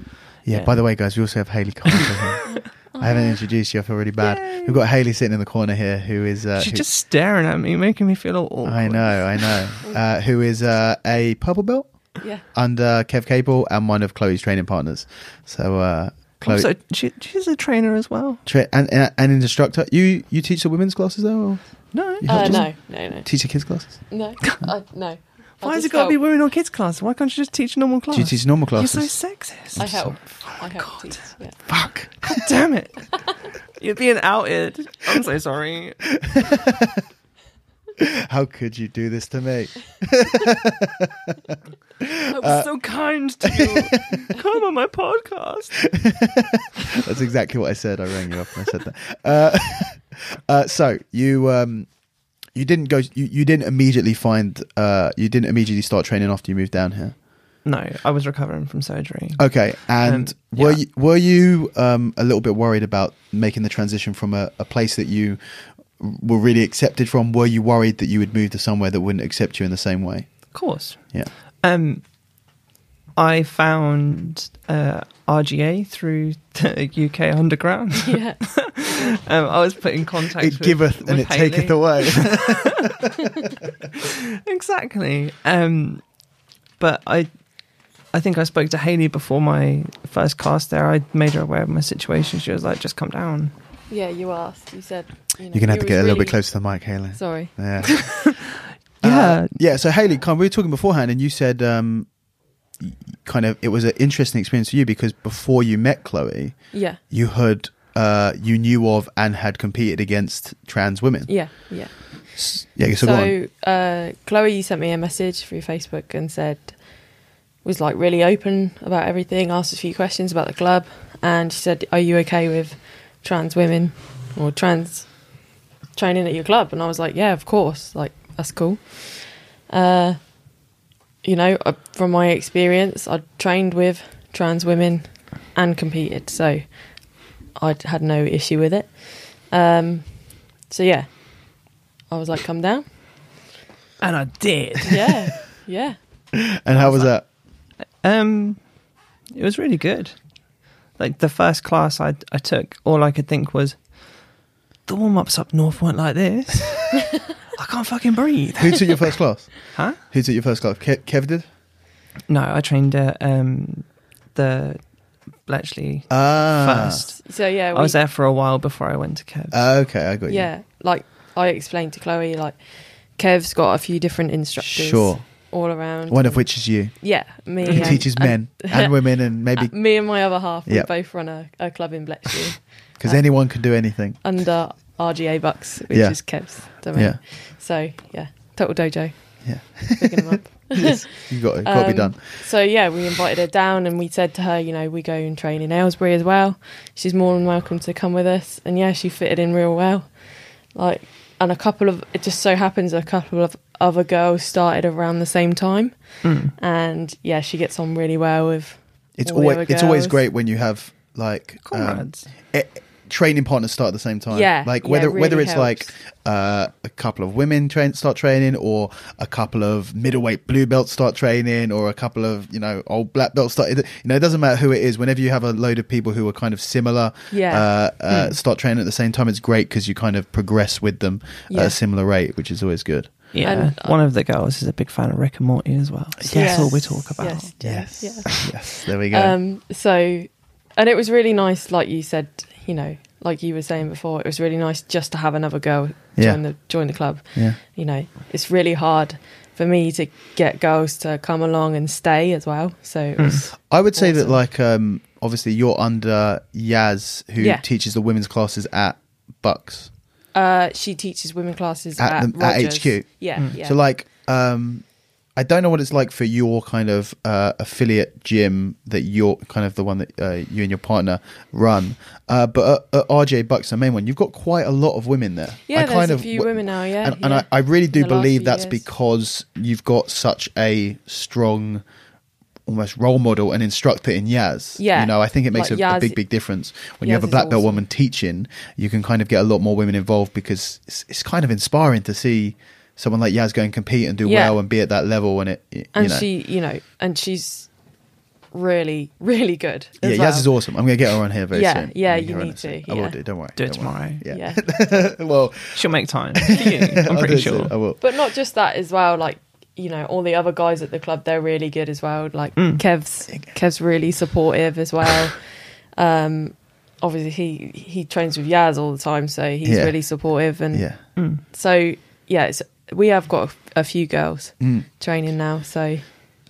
Yeah, Yeah. By the way, guys, we also have Hayley Carter here. I haven't introduced you. I feel really bad. Yay. We've got Hayley sitting in the corner here, who is uh, She's who- just staring at me, making me feel all awkward. I know, I know. Uh, who is uh, a purple belt Yeah. under Kev Cable and one of Chloe's training partners. So, uh, Chloe Also, she, she's a trainer as well. tra- and, and and an instructor. You you teach the women's classes though, or No. You Uh, no, no, no. teach the kids classes? No. I, no. I Why has just it got to be help. women or kids class? Why can't you just teach normal class? Do you teach normal You're classes? so sexist. I help. Oh I help God. teach. Yeah. Fuck. God damn it. You're being outed. I'm so sorry. How could you do this to me? I was Uh, so kind to you. Come on my podcast. That's exactly what I said. I rang you up and I said that. Uh, uh, so you um, you didn't go. You, you didn't immediately find. Uh, you didn't immediately start training after you moved down here. No, I was recovering from surgery. Okay, and Um, were yeah. you were you um, a little bit worried about making the transition from a, a place that you were really accepted from? Were you worried that you would move to somewhere that wouldn't accept you in the same way? Of course. Yeah. Um, I found uh, RGA through the UK Underground. Yeah. um, I was put in contact. It with, giveth and with it taketh away. exactly. Um, but I, I think I spoke to Hayley before my first class there. I made her aware of my situation. She was like, "Just come down." Yeah, you asked. You said. You know, You're gonna have to get a was little bit closer to the mic, Hayley. Sorry. Yeah. Yeah. Uh, yeah. So Hayley, kind we were talking beforehand, and you said um, y- kind of it was an interesting experience for you because before you met Chloe, Yeah. you had uh, you knew of and had competed against trans women. Yeah. Yeah. Yeah. So. So, uh, Chloe you sent me a message through Facebook and said, was like really open about everything, asked a few questions about the club, and she said, Are you okay with trans women or trans training at your club? And I was like, Yeah, of course. Like, that's cool. Uh, you know, uh, from my experience, I trained with trans women and competed, so I had no issue with it. Um, so, yeah, I was like, Come down. And I did. Yeah, yeah. and how was that? Um, it was really good. Like the first class I I took, all I could think was, the warm ups up north weren't like this. I can't fucking breathe. Who took your first class? Huh? Who took your first class? Ke- Kev did. No, I trained at um the Bletchley Ah. first. So yeah, I was there for a while before I went to Kev. Ah, okay, I got you. Yeah, like I explained to Chloe, like Kev's got a few different instructors, Sure. all around. One of which is you. yeah, me Who and, teaches men and women and maybe uh, me and my other half. We Yep. both run a, a club in Bletchley because uh, anyone can do anything. under RGA Bucks, which Yeah. is Kev's domain. Yeah. So yeah, total dojo, Yeah. picking them up. yes. You got it. Got to be Um, done. So yeah, we invited her down and we said to her, you know, we go and train in Aylesbury as well. She's more than welcome to come with us. And yeah, she fitted in real well. Like, and a couple of it just so happens a couple of other girls started around the same time, Mm. and yeah, she gets on really well with. It's always it's always great when you have like um, Comrades. Training partners start at the same time. Yeah, like yeah, whether it whether really it's like uh, a couple of women train start training, or a couple of middleweight blue belts start training, or a couple of you know old black belts start. You know, it doesn't matter who it is. Whenever you have a load of people who are kind of similar, Yeah. uh, uh, Mm. start training at the same time, it's great because you kind of progress with them at a similar rate, which is always good. Yeah, And, uh, one of the girls is a big fan of Rick and Morty as well. So Yes. That's all we talk about. Yes, Yes, yeah. yes, there we go. Um, so, and it was really nice, like you said, you know, like you were saying before, it was really nice just to have another girl Yeah. join the join the club. yeah, you know, it's really hard for me to get girls to come along and stay as well. So it was, I would say that like um obviously you're under Yaz who Yeah. teaches the women's classes at Bucks. uh, she teaches women classes At at, the- at HQ. Yeah, Mm. yeah. So like um I don't know what it's like for your kind of uh, affiliate gym that you're kind of the one that uh, you and your partner run. Uh, but at, at RGA Bucks, the main one, you've got quite a lot of women there. yeah, I there's kind a of few w- women now. Yeah, and, and. I, I really do In the last believe that's years. because you've got such a strong almost role model and instructor in Yaz. Yeah. You know, I think it makes Like a, a big, big difference. When you have a black belt awesome. woman teaching, you can kind of get a lot more women involved because it's, it's kind of inspiring to see someone like Yaz go and compete and do Yeah. well and be at that level and it, it- and you know. she, you know, and she's really, really good. Yeah, as Yaz is awesome. I'm going to get her on here very Yeah, soon. yeah, I'll get you need this soon. to, I will yeah. do. Don't worry. Do it don't worry. tomorrow. Yeah. well, She'll make time for you. I'm pretty it soon. sure. I will. But not just that as well. Like you know, all the other guys at the club, they're really good as well. Like Mm. Kev's, Kev's really supportive as well. um, obviously he he trains with Yaz all the time, so he's Yeah. really supportive. And Yeah. Mm. so yeah, it's, we have got a, a few girls Mm. training now, so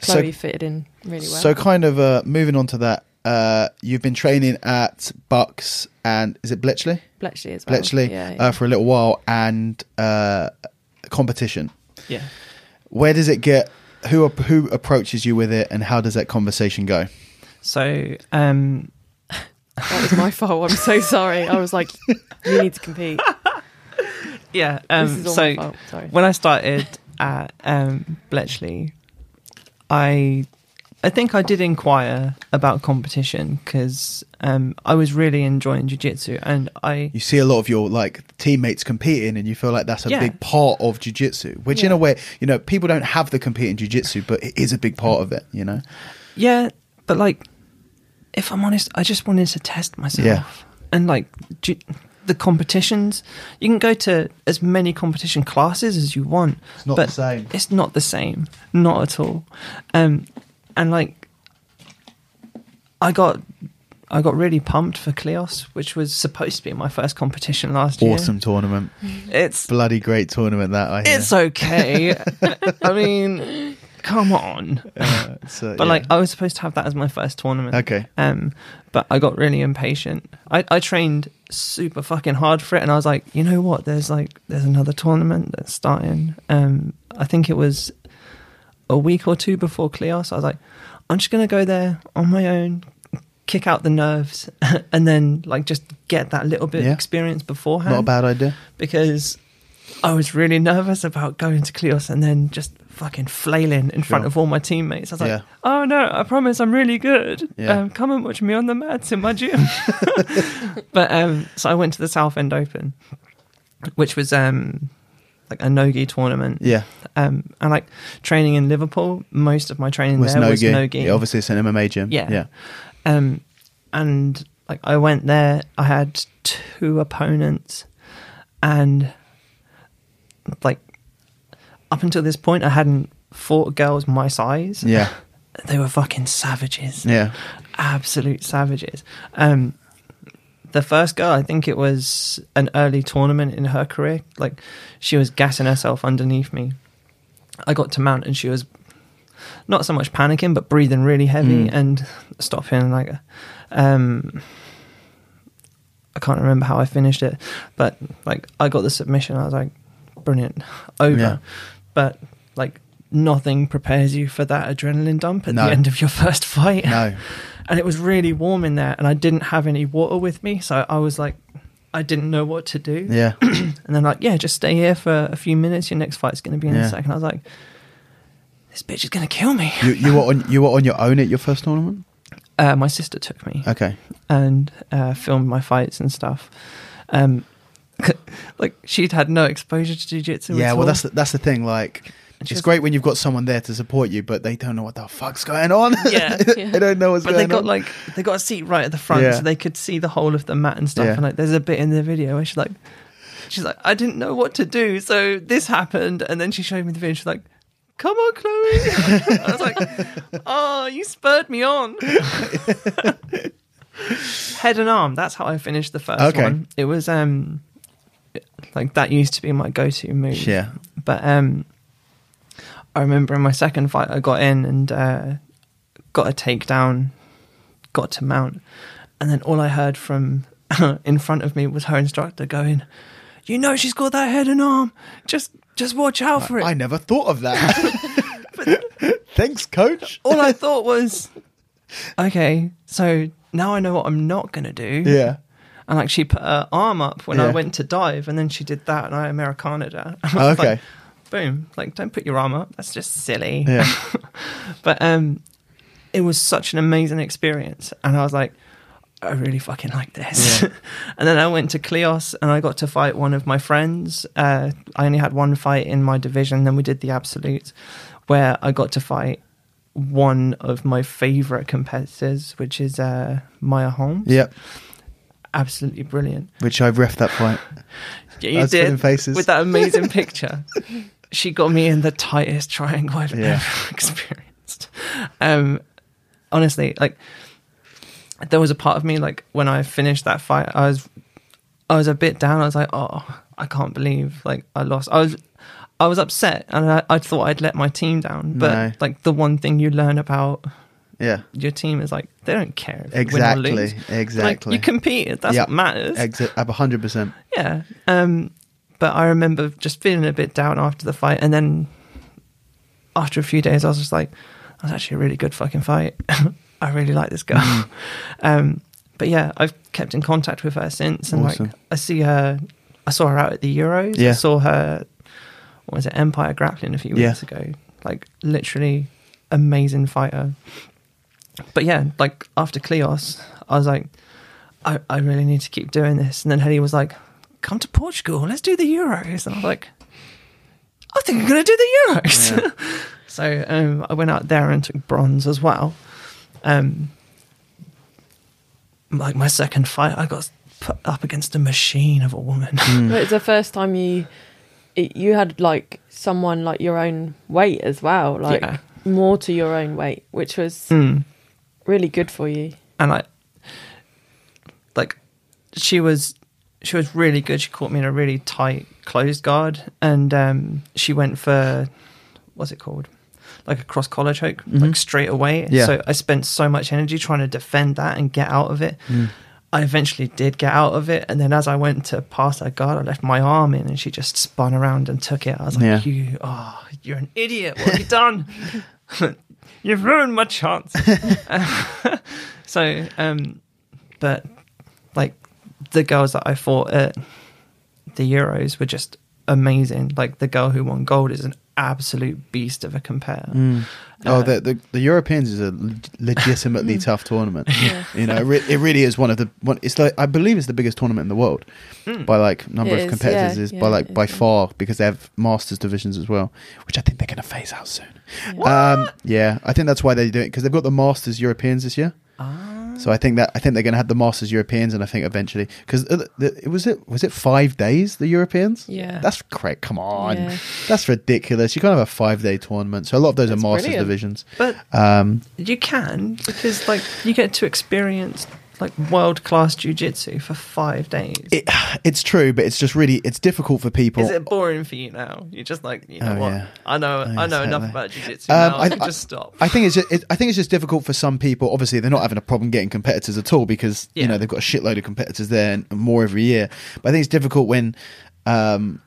So- Chloe fitted in really well. So, kind of uh, moving on to that, uh, you've been training at Bucks and is it Bletchley? Bletchley as well. Bletchley yeah, yeah. Uh, for a little while and uh, competition. Yeah. Where does it get? Who who approaches you with it, and how does that conversation go? So, um, that was my fault. I'm so sorry. I was like, you need to compete. yeah. Um, so. Sorry. when I started at um, Bletchley, I I think I did inquire about competition because um, I was really enjoying jiu-jitsu and I You see a lot of your like teammates competing, and you feel like that's a Yeah. big part of jujitsu. Which, in a way, you know, people don't have the competing jujitsu, but it is a big part of it. You know. yeah, but like if I'm honest, I just wanted to test myself Yeah. and like ju- the competitions. You can go to as many competition classes as you want. It's not but the same. It's not the same, not at all. Um, and like, I got, I got really pumped for Kleos, which was supposed to be my first competition last year. Awesome tournament, It's bloody great tournament. That I hear. it's okay. I mean, come on. Uh, so, But yeah. like, I was supposed to have that as my first tournament. okay, Um, but I got really impatient. I, I trained super fucking hard for it, and I was like, you know what? There's like there's another tournament that's starting. Um, I think it was a week or two before Cleos. I was like, I'm just gonna go there on my own, kick out the nerves, and then like just get that little bit Yeah. of experience beforehand. not a bad idea. because I was really nervous about going to Cleos and then just fucking flailing in front Sure. of all my teammates. I was like, Yeah. oh no, I promise I'm really good. Yeah. Um, come and watch me on the mats in my gym. but um, so I went to the Southend Open, which was um, like a no-gi tournament. Yeah, Um, and like training in Liverpool, most of my training was there no was gi. no-gi. Yeah, obviously, it's an MMA gym. Yeah. yeah, Um, and like I went there, I had two opponents, and like up until this point, I hadn't fought girls my size. yeah, They were fucking savages, yeah. absolute savages. Um, the first girl, I think it was an early tournament in her career. Like she was gassing herself underneath me. I got to mount, and she was not so much panicking, but breathing really heavy Mm. and stopping. Like, um, I can't remember how I finished it, but like I got the submission. I was like, brilliant, over. Yeah. But like nothing prepares you for that adrenaline dump at No. the end of your first fight. No, And it was really warm in there, and I didn't have any water with me, so I was like, I didn't know what to do. yeah, And then like, yeah, just stay here for a few minutes. Your next fight's going to be in Yeah. a second. I was like, this bitch is going to kill me. you you were on you were on your own at your first tournament. Uh, my sister took me Okay, and uh, filmed my fights and stuff. Um, like she'd had no exposure to jiu-jitsu. yeah. at Well, all. that's the, that's the thing. Like, And it's great when you've got someone there to support you, but they don't know what the fuck's going on. Yeah. they don't know what's but going they got on. like they got a seat right at the front, Yeah. so they could see the whole of the mat and stuff. Yeah. And like, there's a bit in the video where she's like, she's like, I didn't know what to do, so this happened, and then she showed me the video. She's like, "Come on, Chloe." I was like, "Oh, you spurred me on." Head and arm. That's how I finished the first Okay. one. It was um, like that used to be my go-to move. yeah, But um, I remember in my second fight, I got in and uh, got a takedown, got to mount, and then all I heard from in front of me was her instructor going, "You know she's got that head and arm. Just just watch out for it." I never thought of that. Thanks, coach. all I thought was, okay, so now I know what I'm not gonna do. Yeah, And like she put her arm up when I went to dive, and then she did that, and I Americana'd her. I was okay. like, boom! Like, don't put your arm up. That's just silly. yeah, But um, it was such an amazing experience, and I was like, I really fucking like this. Yeah. and then I went to Kleos, and I got to fight one of my friends. Uh, I only had one fight in my division. Then we did the absolute, where I got to fight one of my favorite competitors, which is uh, Maya Holmes. Yep. Absolutely brilliant. Which I've ref that fight. Yeah, you did faces. with that amazing picture. she got me in the tightest triangle I've Yeah. ever experienced. Um, honestly, like there was a part of me like when I finished that fight, I was I was a bit down. I was like, oh, I can't believe like I lost. I was I was upset, and I, I thought I'd let my team down. But No. like the one thing you learn about Yeah. your team is like they don't care Exactly. win or lose. Exactly. Like you competed. That's Yeah. what matters. Exit. Hundred percent. Yeah. Um, but I remember just feeling a bit down after the fight, and then after a few days, I was just like, "That was actually a really good fucking fight. I really like this girl." Mm. um, but yeah, I've kept in contact with her since, and Awesome. like I see her. I saw her out at the Euros. Yeah. I saw her. What was it? Empire Grappling a few Yeah. weeks ago. Like literally amazing fighter. But yeah, like after Cleos, I was like, I, I really need to keep doing this. And then Hedy was like, come to Portugal, let's do the Euros. And I was like, I think I'm going to do the Euros. so um, I went out there and took bronze as well. Um, like my second fight, I got put up against a machine of a woman. Mm. But it's the first time you you had like someone like your own weight as well, like Yeah. more to your own weight, which was Mm. Really good for you. and I like she was she was really good. She caught me in a really tight closed guard, and um, she went for what's it called, like a cross collar choke, like straight away. Yeah. So I spent so much energy trying to defend that and get out of it. I eventually did get out of it, and then as I went to pass that guard, I left my arm in, and she just spun around and took it. I was like, Yeah. "You, oh, you're an idiot! What have you done? You've ruined my chance." so, um, but like the girls that I fought at the Euros were just amazing. Like the girl who won gold is an absolute beast of a compare. Oh, Uh, the, the the Europeans is a legitimately tough tournament. You know, it, re- it really is one of the one. It's like I believe it's the biggest tournament in the world by like number It of is, competitors. yeah, is yeah, by like by is. far because they have masters divisions as well, which I think they're going to phase out soon. Um, yeah, I think that's why they do it because they've got the masters Europeans this year. Ah. So I think that I think they're going to have the Masters Europeans, and I think eventually because it was it was it five days the Europeans. Yeah. that's great. Come on, Yeah. that's ridiculous. You can't have a five day tournament. So a lot of those That's are Masters brilliant. divisions. But Um, you can because like you get to experience like world class jujitsu for five days. it, it's true, but it's just really it's difficult for people. Is it boring for you now? You're just like, you know Oh, what? yeah. I know, Oh, I know enough about jiu-jitsu Um, now. I- so I- just stop. I think it's just, it, I think it's just difficult for some people. Obviously, they're not having a problem getting competitors at all because you know they've got a shitload of competitors there and more every year. But I think it's difficult when um,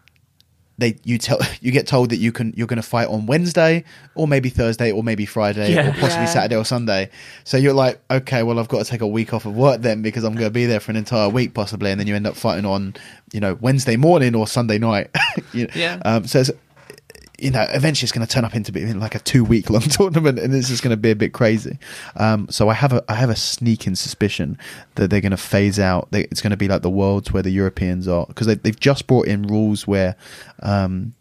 they you tell you get told that you can you're going to fight on Wednesday or maybe Thursday or maybe Friday Yeah. or possibly Yeah. Saturday or Sunday. So you're like, okay, well I've got to take a week off of work then because I'm going to be there for an entire week possibly, and then you end up fighting on you know Wednesday morning or Sunday night. you know? Yeah. Um, so it's, you know, eventually it's going to turn up into being like a two week long tournament, and this is going to be a bit crazy. Um, so I have a I have a sneaking suspicion that they're going to phase out. They, it's going to be like the worlds where the Europeans are because they, they've just brought in rules where um,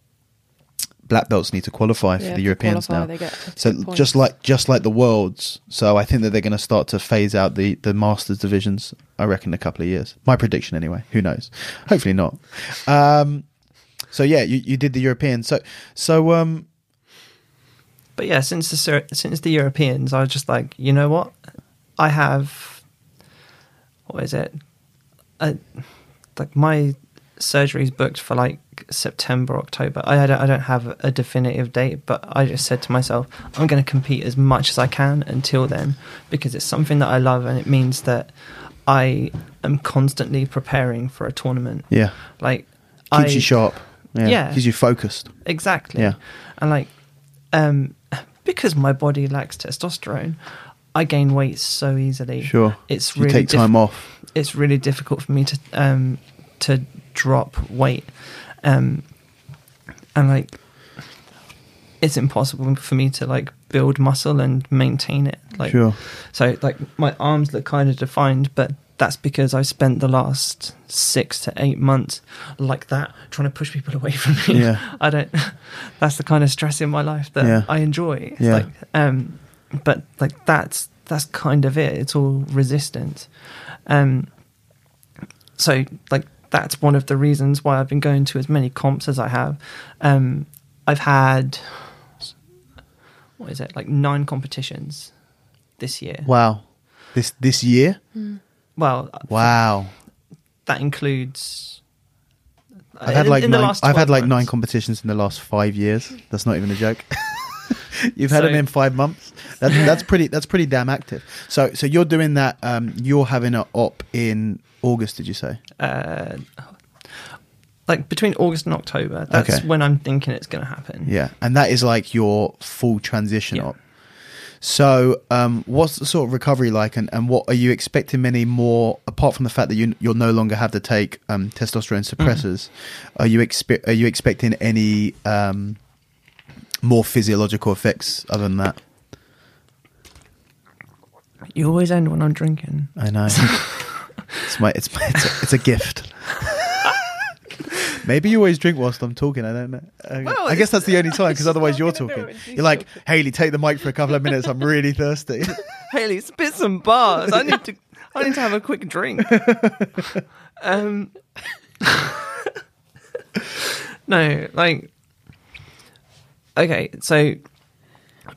black belts need to qualify for the Europeans qualify, now. So points. just like just like the worlds, so I think that they're going to start to phase out the the masters divisions. I reckon in a couple of years. My prediction, anyway. Who knows? Hopefully not. Um, so yeah, you, you did the European. So so um, But yeah, since the since the Europeans, I was just like, you know what? I have what is it? I, like my surgery's booked for like September, October. I I don't, I don't have a definitive date, but I just said to myself, I'm going to compete as much as I can until then because it's something that I love and it means that I am constantly preparing for a tournament. yeah, Like keeps I, you sharp. Yeah, Yeah. keeps you focused. Exactly. Yeah. And like, um, because my body lacks testosterone, I gain weight so easily. Sure, It's you really take diff- time off. It's really difficult for me to um to drop weight, um, and like, it's impossible for me to like build muscle and maintain it. Like, sure, so like my arms look kind of defined, but that's because I spent the last six to eight months like that, trying to push people away from me. Yeah. I don't. That's the kind of stress in my life that Yeah. I enjoy. It's Yeah. like, um, but like that's that's kind of it. It's all resistance. Um, so like that's one of the reasons why I've been going to as many comps as I have. Um, I've had what is it like nine competitions this year. Wow. This this year? Well, Wow. that includes. I've had in- like in nine, I've had 12 like nine competitions in the last five years. That's not even a joke. You've had So- them in five months. That's that's pretty. That's pretty damn active. So so you're doing that. Um, you're having an op in August. Did you say? uh, like between August and October. That's Okay. when I'm thinking it's going to happen. Yeah, and that is like your full transition Yeah. op. So, um, what's the sort of recovery like, and, and what are you expecting? Many more, apart from the fact that you you'll no longer have to take um, testosterone suppressors. Are you expe- Are you expecting any um, more physiological effects other than that? You always end when I'm drinking. I know. it's my it's my, it's a, it's a gift. Maybe you always drink whilst I'm talking. I don't know. Well, I guess that's the only time because otherwise you're talking. You're like. Hayley, take the mic for a couple of minutes. I'm really thirsty. Hayley, spit some bars. I need to. I need to have a quick drink. Um, no, like, okay, so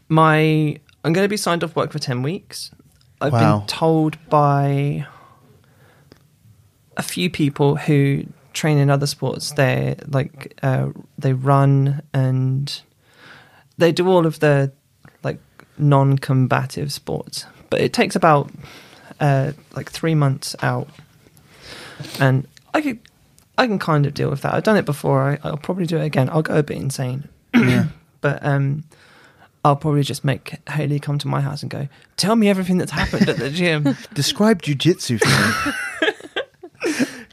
my I'm going to be signed off work for ten weeks. I've Wow. been told by a few people who train in other sports. They like uh, they run and they do all of the like non-combative sports, but it takes about uh, like three months out, and I could I can kind of deal with that. I've done it before. I, I'll probably do it again. I'll go a bit insane, yeah. but um, I'll probably just make Hayley come to my house and go, "Tell me everything that's happened at the gym." Describe jujitsu for me.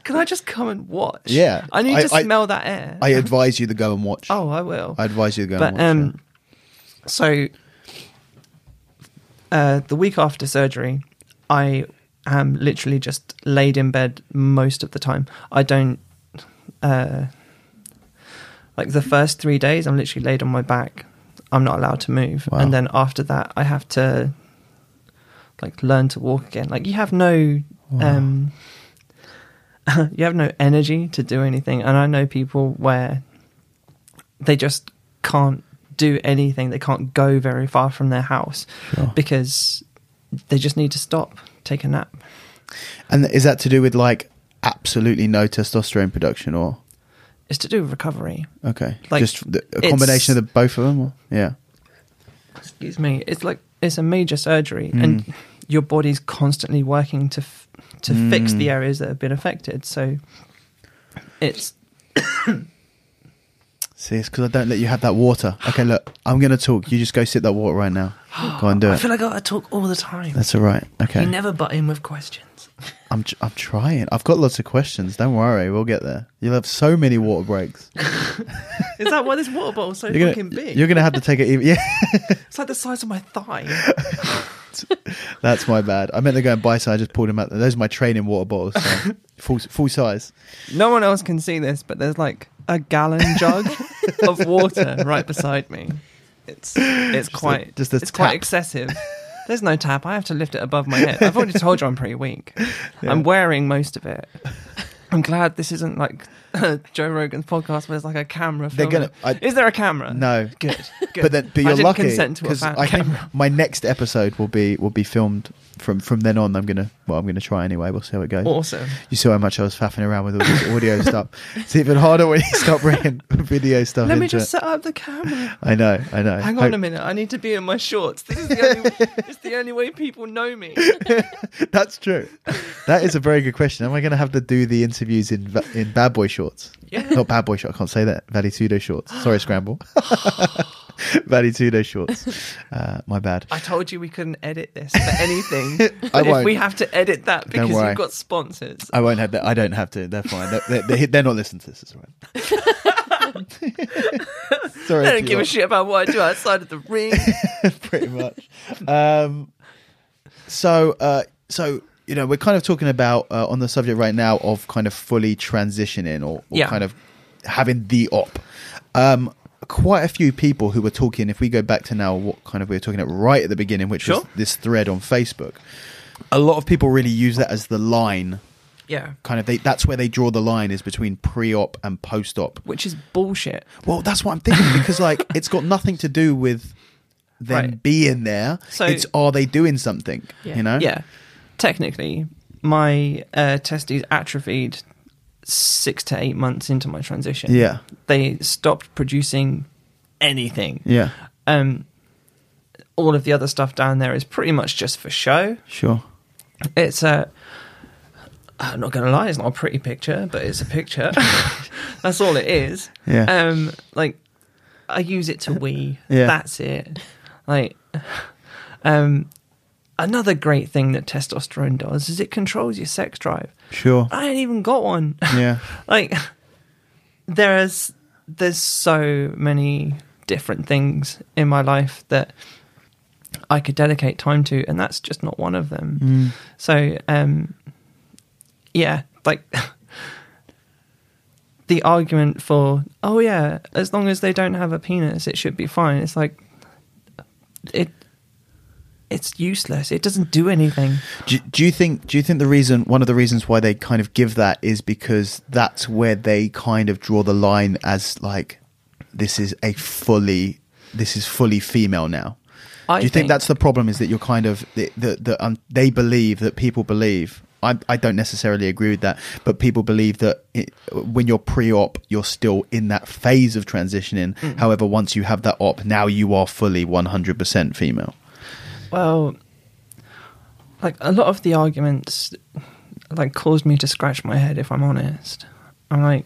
Can I just come and watch? Yeah. I need I- to I- smell that air. I advise you to go and watch. oh, I will. I advise you to go but and watch. um, so uh, the week after surgery, I am literally just laid in bed most of the time. I don't uh, like the first three days. I'm literally laid on my back. I'm not allowed to move, Wow. and then after that, I have to like learn to walk again. Like you have no. Um, you have no energy to do anything, and I know people where they just can't do anything. They can't go very far from their house Sure. because they just need to stop, take a nap. And is that to do with like absolutely no testosterone production, or It's to do with recovery. okay, Like, just the, a combination of the both of them? Or? Yeah. Excuse me. It's like it's a major surgery, Mm. and your body's constantly working to f- to fix Mm. the areas that have been affected. So it's See, it's because I don't let you have that water. Okay, look, I'm going to talk. You just go sit that water right now. Go and do it. I feel like I talk all the time. That's all right. Okay, You never butt in with questions. I'm tr- I'm trying. I've got lots of questions. Don't worry, we'll get there. You'll have so many water breaks. Is that why this water bottle's so You're fucking gonna big? you're gonna have to take it. Even, yeah, It's like the size of my thigh. that's my bad. I meant to go and buy some. I just pulled them out. Those are my training water bottles, so full full size. No one else can see this, but there's like a gallon jug of water right beside me. It's it's quite just a it's quite excessive. There's no tap. I have to lift it above my head. I've already told you I'm pretty weak. I'm wearing most of it. I'm glad this isn't like Joe Rogan's podcast where there's like a camera. They're filming. gonna- I- Is there a camera? No, Good. good. but then but you're didn't lucky consent to a because I think my next episode will be will be filmed from from then on. I'm gonna well, I'm gonna try anyway. We'll see how it goes. Awesome. You saw how much I was faffing around with all this audio stuff. It's even harder when you start bringing video stuff Let me just it. set up the camera. I know, I know. Hang on a minute. I need to be in my shorts. This is the only. it's the only way people know me. That's true. That is a very good question. Am I going to have to do the interviews in in bad boy shorts? Yeah. Not bad boy shorts. I can't say that. Vale Tudo shorts. Sorry, Scramble. Vale Tudo shorts. Uh, my bad. I told you we couldn't edit this for anything. I But if won't. we have to edit that because you've got sponsors. I won't have that. I don't have to. They're fine. They're, they're, they're not listening to this. It's right. Sorry. I if don't give a shit about what I do outside of the ring. pretty much. Um, so, uh, so you know, we're kind of talking about uh, on the subject right now of kind of fully transitioning or, or Yeah. kind of having the op. Um, quite a few people who were talking. If we go back to now, what kind of we were talking about right at the beginning, which was this thread on Facebook. A lot of people really use that as the line. Yeah. Kind of, they, that's where they draw the line is between pre-op and post-op. Which is bullshit. Well, that's what I'm thinking because like it's got nothing to do with them Right. being there. So- it's are they doing something? Yeah. You know? Yeah. Technically, my uh, testes atrophied six to eight months into my transition. Yeah. They stopped producing anything. Yeah. Um, all of the other stuff down there is pretty much just for show. Sure. It's a. I'm not gonna lie, it's not a pretty picture, but it's a picture. That's all it is. Yeah. Um, like I use it to wee. Yeah. That's it. Like, um, another great thing that testosterone does is it controls your sex drive. Sure. I ain't even got one. Yeah. like, there's there's so many different things in my life that I could dedicate time to, and that's just not one of them. Mm. So, um, yeah, like the argument for, oh yeah, as long as they don't have a penis, it should be fine. It's like it, it's useless. It doesn't do anything. Do, do you think? Do you think the reason, one of the reasons why they kind of give that is because that's where they kind of draw the line as like, this is a fully, this is fully female now. I do you think, that's the problem? Is that you're kind of that the, the, um, they believe that people believe. I, I don't necessarily agree with that, but people believe that it, when you're pre-op, you're still in that phase of transitioning. However, once you have that op, now you are fully 100% female. Well, like a lot of the arguments, like caused me to scratch my head. If I'm honest, I'm like,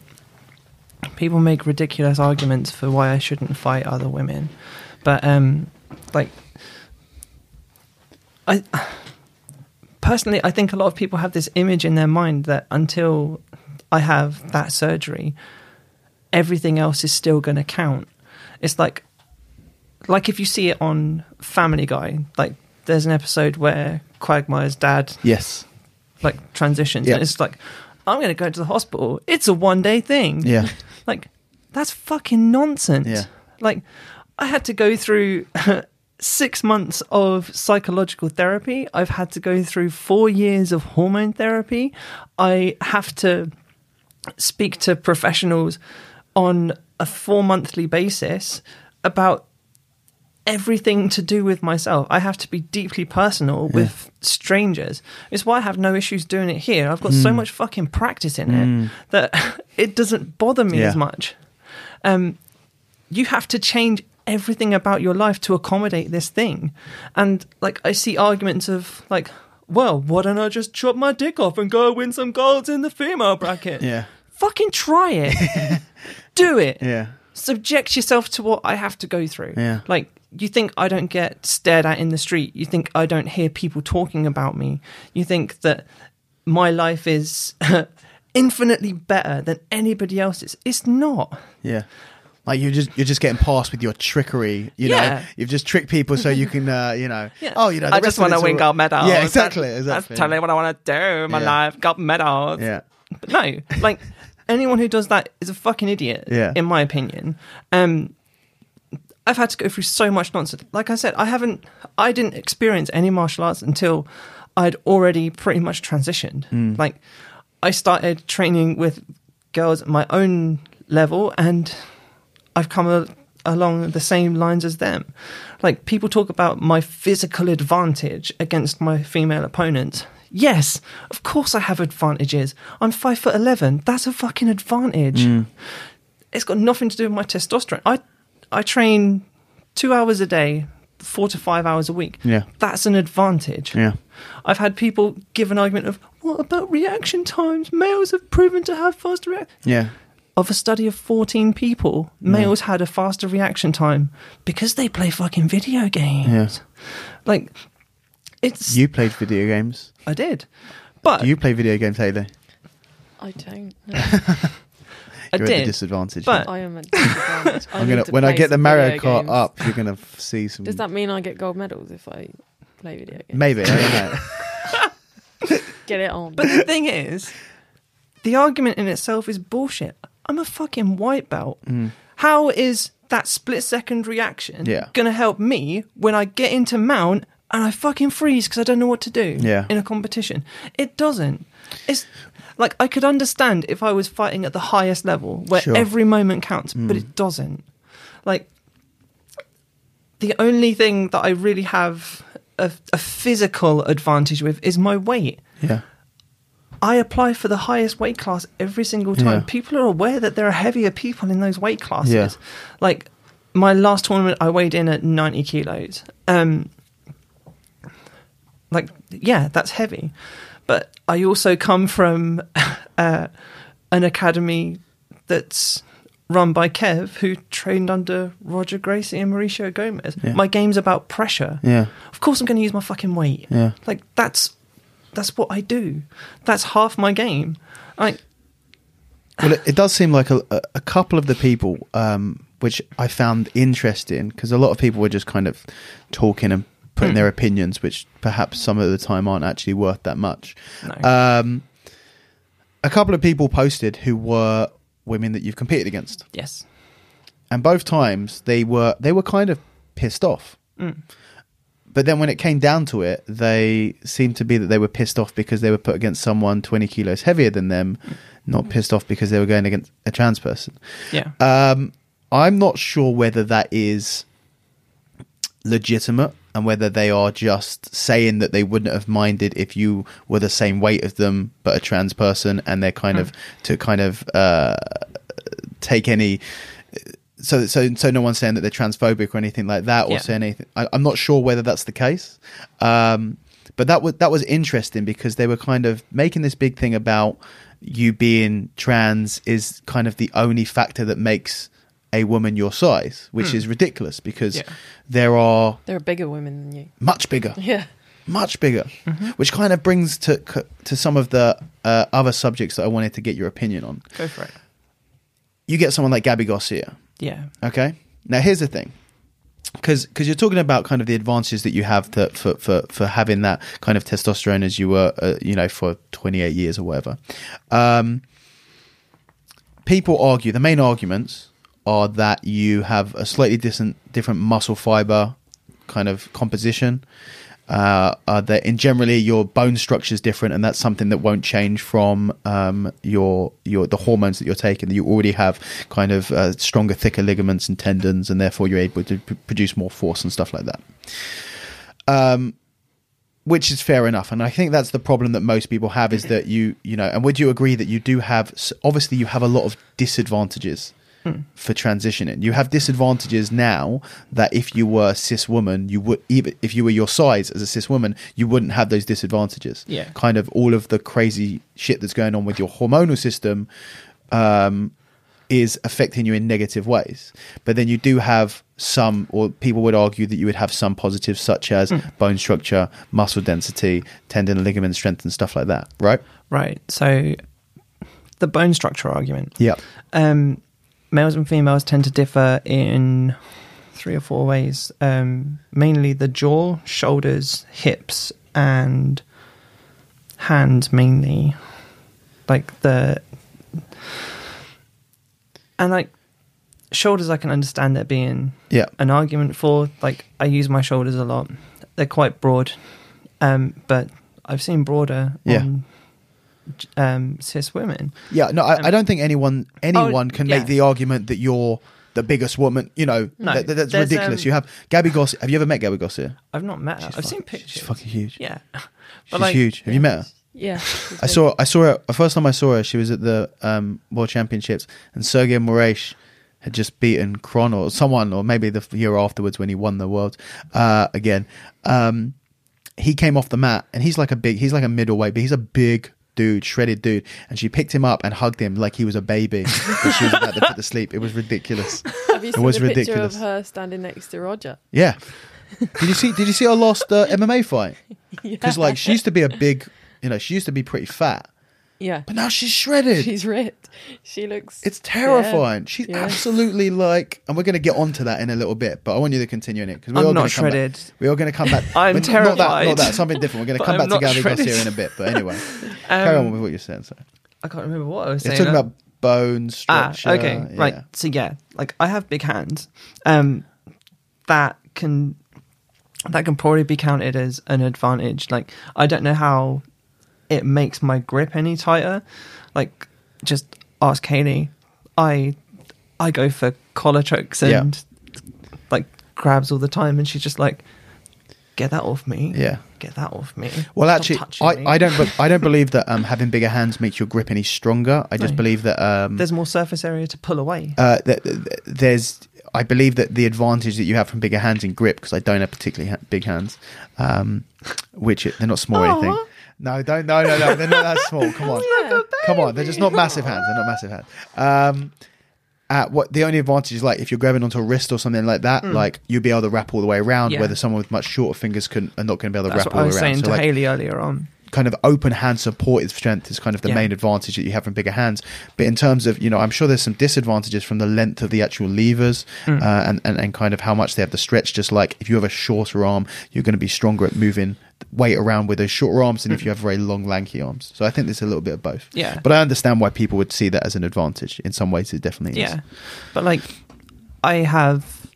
people make ridiculous arguments for why I shouldn't fight other women, but um, like, I personally, I think a lot of people have this image in their mind that until I have that surgery, everything else is still going to count. It's like like if you see it on Family Guy, like there's an episode where Quagmire's dad Yes. like transitions, Yeah. and it's like, I'm going to go to the hospital. It's a one day thing. Yeah. Like that's fucking nonsense. Yeah. Like I had to go through six months of psychological therapy. I've had to go through four years of hormone therapy. I have to speak to professionals on a four monthly basis about everything to do with myself. I have to be deeply personal with strangers. It's why I have no issues doing it here. I've got Hmm. so much fucking practice in it that it doesn't bother me Yeah. as much. Um, you have to change everything about your life to accommodate this thing. And like I see arguments of like, well, why don't I just chop my dick off and go win some golds in the female bracket? Yeah. Fucking try it. Do it Yeah. subject yourself to what I have to go through. Yeah. Like you think I don't get stared at in the street. You think I don't hear people talking about me. You think that my life is infinitely better than anybody else's. It's not. Yeah. Like you're just you're just getting past with your trickery, you know. Yeah. You've just tricked people so you can, uh, you know. Yeah. Oh, you know. the I just want to win gold medals. Yeah, exactly, That- exactly. That's totally what I want to do in my Yeah. life. Gold medals. Yeah. But no, like anyone who does that is a fucking idiot. Yeah. In my opinion. Um, I've had to go through so much nonsense. Like I said, I haven't, I didn't experience any martial arts until I'd already pretty much transitioned. Hmm. Like, I started training with girls at my own level, and I've come a, along the same lines as them. Like, people talk about my physical advantage against my female opponents. Yes, of course I have advantages. I'm five foot eleven. That's a fucking advantage it's got nothing to do with my testosterone. I I train two hours a day, four to five hours a week. Yeah. That's an advantage. Yeah. I've had people give an argument of what about reaction times? Males have proven to have faster reaction. Yeah. Of a study of 14 people, males had a faster reaction time because they play fucking video games. Yeah. Like, it's. You played video games. I did. But Do you play video games, Hayley? I don't. know. I You're at the disadvantage. But- I am at disadvantage. I I'm gonna to when I get the Mario Kart games. up, you're gonna f- see some. Does that mean I get gold medals if I play video games? Maybe I don't know. Get it on. But the thing is, the argument in itself is bullshit. I'm a fucking white belt. Mm. How is that split second reaction Yeah. going to help me when I get into mount and I fucking freeze because I don't know what to do Yeah. in a competition? It doesn't. It's like I could understand if I was fighting at the highest level where Sure. every moment counts, but Mm. it doesn't. Like the only thing that I really have a, a physical advantage with is my weight. Yeah. I apply for the highest weight class every single time. Yeah. People are aware that there are heavier people in those weight classes. Yeah. Like my last tournament, I weighed in at 90 kilos. Um, like, yeah, that's heavy. I also come from uh, an academy that's run by Kev, who trained under Roger Gracie and Mauricio Gomes. Yeah. My game's about pressure. Yeah. Of course, I'm going to use my fucking weight. Yeah. Like that's that's what I do. That's half my game. Like Well, it, it does seem like a, a- a couple of the people, um, which I found interesting, because a lot of people were just kind of talking and putting Mm. their opinions, which perhaps some of the time aren't actually worth that much. no. Um, a couple of people posted who were women that you've competed against, yes. and both times they were they were kind of pissed off. Mm. But then when it came down to it, they seemed to be that they were pissed off because they were put against someone 20 kilos heavier than them, not pissed off because they were going against a trans person. Yeah. Um, I'm not sure whether that is legitimate and whether they are just saying that they wouldn't have minded if you were the same weight as them but a trans person and they're kind of to kind of uh, take any so so so no one's saying that they're transphobic or anything like that or Yeah. saying anything I, i'm not sure whether that's the case um but that was that was interesting because they were kind of making this big thing about you being trans is kind of the only factor that makes a woman your size which Hmm. is ridiculous because Yeah. there are There are bigger women than you. much bigger Yeah. much bigger Mm-hmm. which kind of brings to to some of the uh, other subjects that i wanted to get your opinion on Go for it. you get someone like Gabi Garcia Yeah. Okay. Now here's the thing, because you're talking about kind of the advantages that you have to, for for for having that kind of testosterone as you were, uh, you know, for 28 years or whatever. Um, people argue the main arguments are that you have a slightly different different muscle fiber kind of composition. Uh, uh, that in generally your bone structure is different, and that's something that won't change from um, your your the hormones that you're taking. That you already have kind of uh, stronger, thicker ligaments and tendons, and therefore you're able to p- produce more force and stuff like that. Um, which is fair enough, and I think that's the problem that most people have is that you you know, and would you agree that you do have obviously you have a lot of disadvantages for transitioning. You have disadvantages now that if you were a cis woman, you would even if you were your size as a cis woman, you wouldn't have those disadvantages. Yeah. Kind of all of the crazy shit that's going on with your hormonal system um, is affecting you in negative ways. But then you do have some, or people would argue that you would have some positives such as bone structure, muscle density, tendon and ligament strength, and stuff like that. Right? Right. So the bone structure argument. Yeah. Um, males and females tend to differ in three or four ways. Um, mainly the jaw, shoulders, hips, and hands. Mainly, like the and like shoulders. I can understand there being Yeah. an argument for. Like I use my shoulders a lot. They're quite broad, um, but I've seen broader Yeah. on um, cis women. Yeah, no, I, I don't think anyone anyone can yeah. make the argument that you're the biggest woman. You know, No, that, that- that's ridiculous. um, you have Gabby Goss. Have you ever met Gabby Gossier? I've not met her. She's I've fuck- seen pictures. She's fucking huge. Yeah, She's like, huge. Have you met her? Yeah. I saw. I saw her. The first time I saw her, she was at the um, World Championships, and Sergio Moraes had just beaten Kron or someone, or maybe the year afterwards when he won the world uh, again. Um, he came off the mat, and he's like a big. He's like a middleweight, but he's a big dude, shredded dude. And she picked him up and hugged him like he was a baby. that she was about to put to sleep. It was ridiculous. Have you seen was the picture ridiculous. of her standing next to Roger? Yeah. Did you see? Did you see her last uh, MMA fight? Because like she used to be a big, you know, she used to be pretty fat, Yeah. but now she's shredded. She's ripped. She looks. It's terrifying. She's Yeah. absolutely like, and we're going to get onto that in a little bit. But I want you to continue in it because I'm we're not going to come back. shredded. We are going to come back. I'm but Not that, not that. Something different. We're going to But come I'm back to not Gabby shredded. Garcia in a bit. But anyway, carry on with what you're saying. So. I can't remember what I was You're saying. talking about bone Ah, structure. okay, yeah. right. So yeah, like I have big hands. Um, that can that can probably be counted as an advantage. Like I don't know how it makes my grip any tighter. Like just ask Hayley. I I go for collar chokes Yeah. and like grabs all the time, and she's just like, "Get that off me! Yeah. get that off me!" Well, Stop actually, I, me." I don't. But I don't believe that um, having bigger hands makes your grip any stronger. I just No. believe that um, There's more surface area to pull away. uh, that that- that there's. I believe that the advantage that you have from bigger hands in grip, because I don't have particularly ha- big hands, um, which they're not small or anything. No, don't. No, no, no. They're not that small. Come on, come on. They're just not massive hands. They're not massive hands. Um, uh, what the only advantage is like if you're grabbing onto a wrist or something like that, like you'll be able to wrap all the way around. Mm. Yeah. Whether someone with much shorter fingers can are not going to be able to That's wrap all I the was way around. saying So, to like, Hayley earlier on. Kind of open hand supported strength is kind of the Yeah. main advantage that you have from bigger hands. But in terms of, you know, I'm sure there's some disadvantages from the length of the actual levers Mm. uh, and, and, and kind of how much they have to stretch. Just like if you have a shorter arm, you're going to be stronger at moving weight around with those shorter arms than if you have very long, lanky arms. So I think there's a little bit of both. Mm. Yeah. But I understand why people would see that as an advantage. In some ways, it definitely is. Yeah. But like I have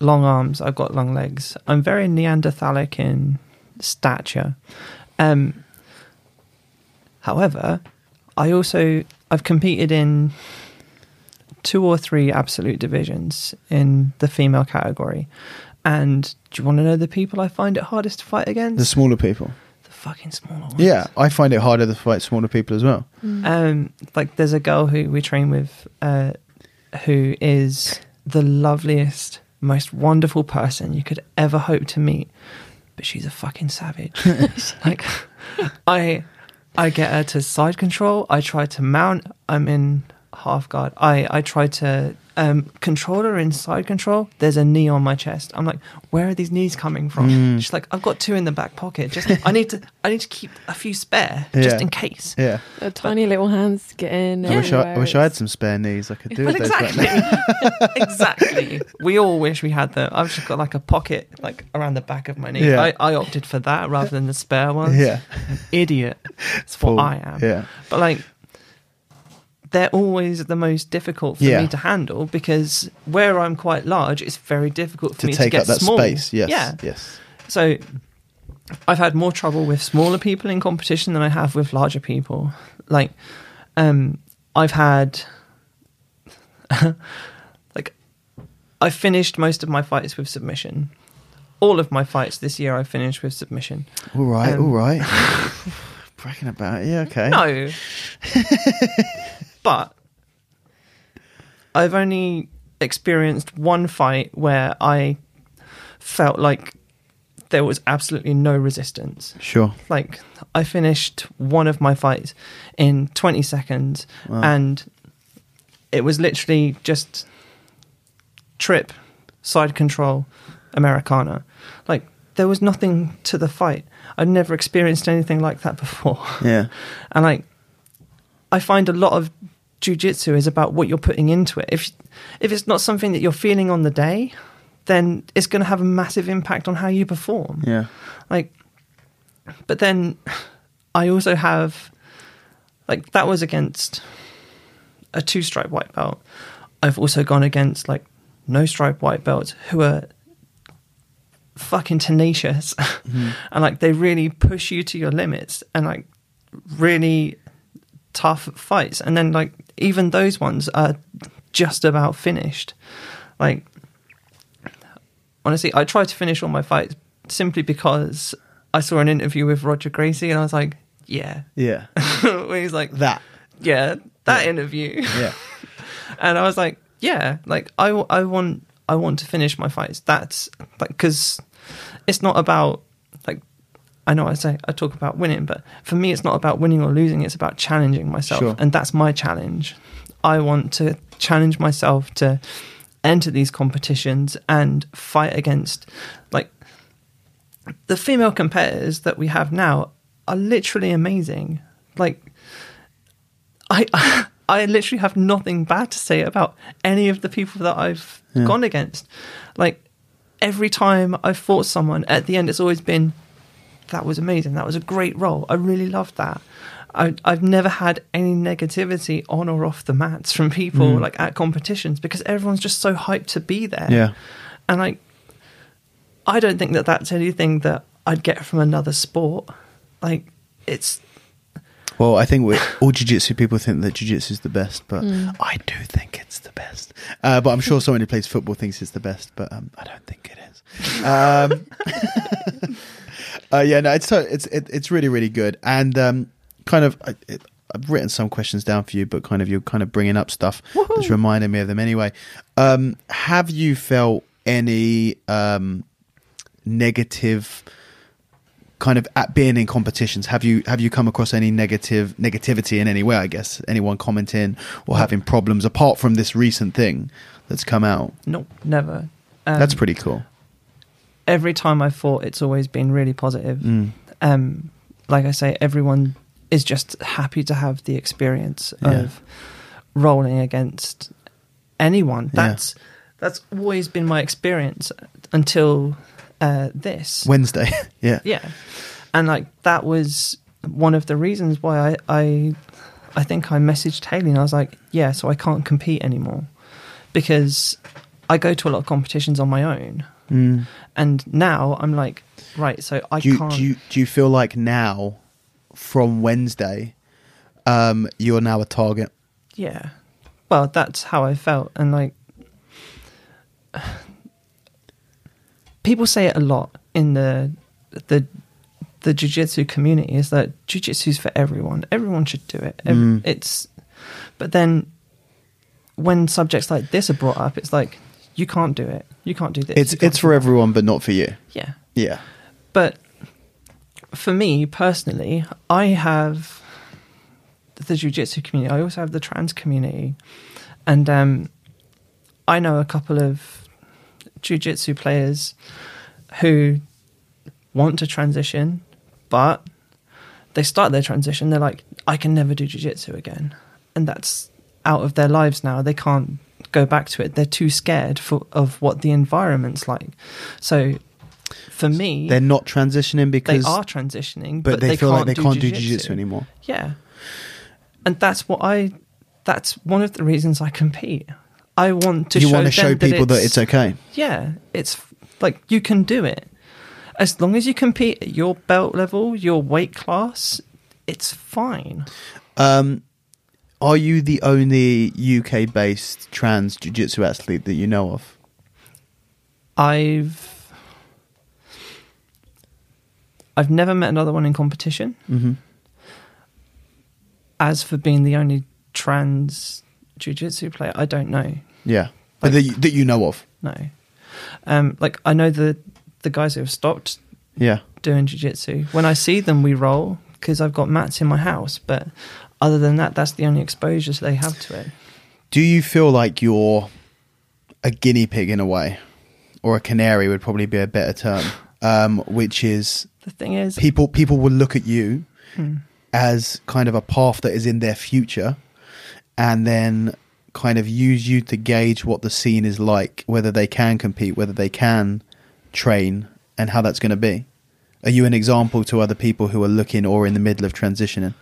long arms, I've got long legs. I'm very Neanderthalic in stature. Um however, I also I've competed in two or three absolute divisions in the female category. And do you want to know the people I find it hardest to fight against? The smaller people. the fucking smaller ones. Yeah, I find it harder to fight smaller people as well. Um, like there's a girl who we train with, uh, who is the loveliest, most wonderful person you could ever hope to meet, but she's a fucking savage. like, I, I get her to side control. I try to mount. I'm in half guard. I I try to um, control her in side control. There's a knee on my chest. I'm like, where are these knees coming from? Mm. She's like, I've got two in the back pocket. Just I need to I need to keep a few spare just Yeah. in case. Yeah. The tiny little hands get in. I wish I, I wish I had some spare knees. I could do Well, with those right exactly, exactly. We all wish we had them. I've just got like a pocket like around the back of my knee. Yeah. I, I opted for that rather than the spare ones. Yeah. idiot. That's what I am. Yeah. But like, they're always the most difficult for Yeah. me to handle because where I'm quite large, it's very difficult for To me to get up that small. space. Yes. Yeah. Yes. So I've had more trouble with smaller people in competition than I have with larger people. Like, um, I've had like I finished most of my fights with submission. All of my fights this year I finished with submission. All right. Um, all right. Bragging about it. Yeah. Okay. No. but I've only experienced one fight where I felt like there was absolutely no resistance. Sure. Like I finished one of my fights in 20 seconds Wow. and it was literally just trip, side control, Americana. Like there was nothing to the fight. I'd never experienced anything like that before. Yeah. And like, I find a lot of jujitsu is about what you're putting into it. If if it's not something that you're feeling on the day, then it's going to have a massive impact on how you perform. Yeah. Like, but then I also have like that was against a two stripe white belt. I've also gone against like no stripe white belts who are fucking tenacious mm-hmm. and like they really push you to your limits and like really tough fights and then like even those ones are just about finished like honestly i tried to finish all my fights simply because i saw an interview with roger gracie and i was like yeah Yeah. where he's like that. yeah that Yeah. interview Yeah. and I was like, yeah, like I, I want I want to finish my fights. That's like because it's not about I know I say I talk about winning, but for me, it's not about winning or losing. It's about challenging myself, Sure. and that's my challenge. I want to challenge myself to enter these competitions and fight against like the female competitors that we have now are literally amazing. Like I I literally have nothing bad to say about any of the people that I've Yeah. gone against. Like every time I've fought someone, at the end it's always been that was amazing. That was a great role. I really loved that. I, I've never had any negativity on or off the mats from people Mm. like at competitions because everyone's just so hyped to be there. Yeah. And like, I don't think that that's anything that I'd get from another sport. Like, it's Well, I think we all jiu-jitsu people think that jiu-jitsu is the best, but I do think it's the best. Uh, but I'm sure someone who plays football thinks it's the best, but um, I don't think it is. Um, uh, yeah, no, it's so it's it, it's really really good, and um, kind of I, it, I've written some questions down for you, but kind of you're kind of bringing up stuff that's reminding me of them anyway. Um, have you felt any um, negative? kind of at being in competitions have you have you come across any negative negativity in any way i guess anyone commenting or having problems apart from this recent thing that's come out no, never. Um, that's pretty cool Every time I've fought, it's always been really positive. mm. um, like I say, everyone is just happy to have the experience Yeah. of rolling against anyone. Yeah. That's that's always been my experience until uh, this. wednesday yeah yeah, and like that was one of the reasons why I I, I think I messaged Hayley and I was like, yeah, so I can't compete anymore because I go to a lot of competitions on my own, mm. And now I'm like, right, so I do, you, can't. do you do you feel like now from wednesday um you're now a target yeah well that's how i felt and like people say it a lot in the the the jiu-jitsu community is that jiu-jitsu's for everyone everyone should do it Mm. it's but then when subjects like this are brought up it's like you can't do it. You can't do this. It's it's for everyone but not for you. Yeah. Yeah. But for me personally, I have the jiu-jitsu community. I also have the trans community, and um, I know a couple of jiu-jitsu players who want to transition, but they start their transition. They're like, I can never do jiu-jitsu again, and that's out of their lives now. They can't go back to it. They're too scared for, of what the environment's like. So. For me, they're not transitioning because they are transitioning, but, but, they, feel like they do can't do jiu-jitsu. jiu-jitsu anymore Yeah, and that's what I. That's one of the reasons I compete. I want to. you show want to show people that it's okay Yeah, it's like you can do it as long as you compete at your belt level, your weight class. It's fine. Um, are you the only UK based trans jiu jitsu athlete that you know of? I've. I've never met another one in competition. Mm-hmm. As for being the only trans jiu-jitsu player, I don't know. Yeah, but that you, that you know of. No. Um, like I know the the guys who have stopped Yeah. doing jiu-jitsu. When I see them, we roll because I've got mats in my house. But other than that, that's the only exposures they have to it. Do you feel like you're a guinea pig in a way, or a canary would probably be a better term? Um, which is The thing is, people people will look at you Hmm. as kind of a path that is in their future, and then kind of use you to gauge what the scene is like, whether they can compete, whether they can train, and how that's going to be. Are you an example to other people who are looking or in the middle of transitioning?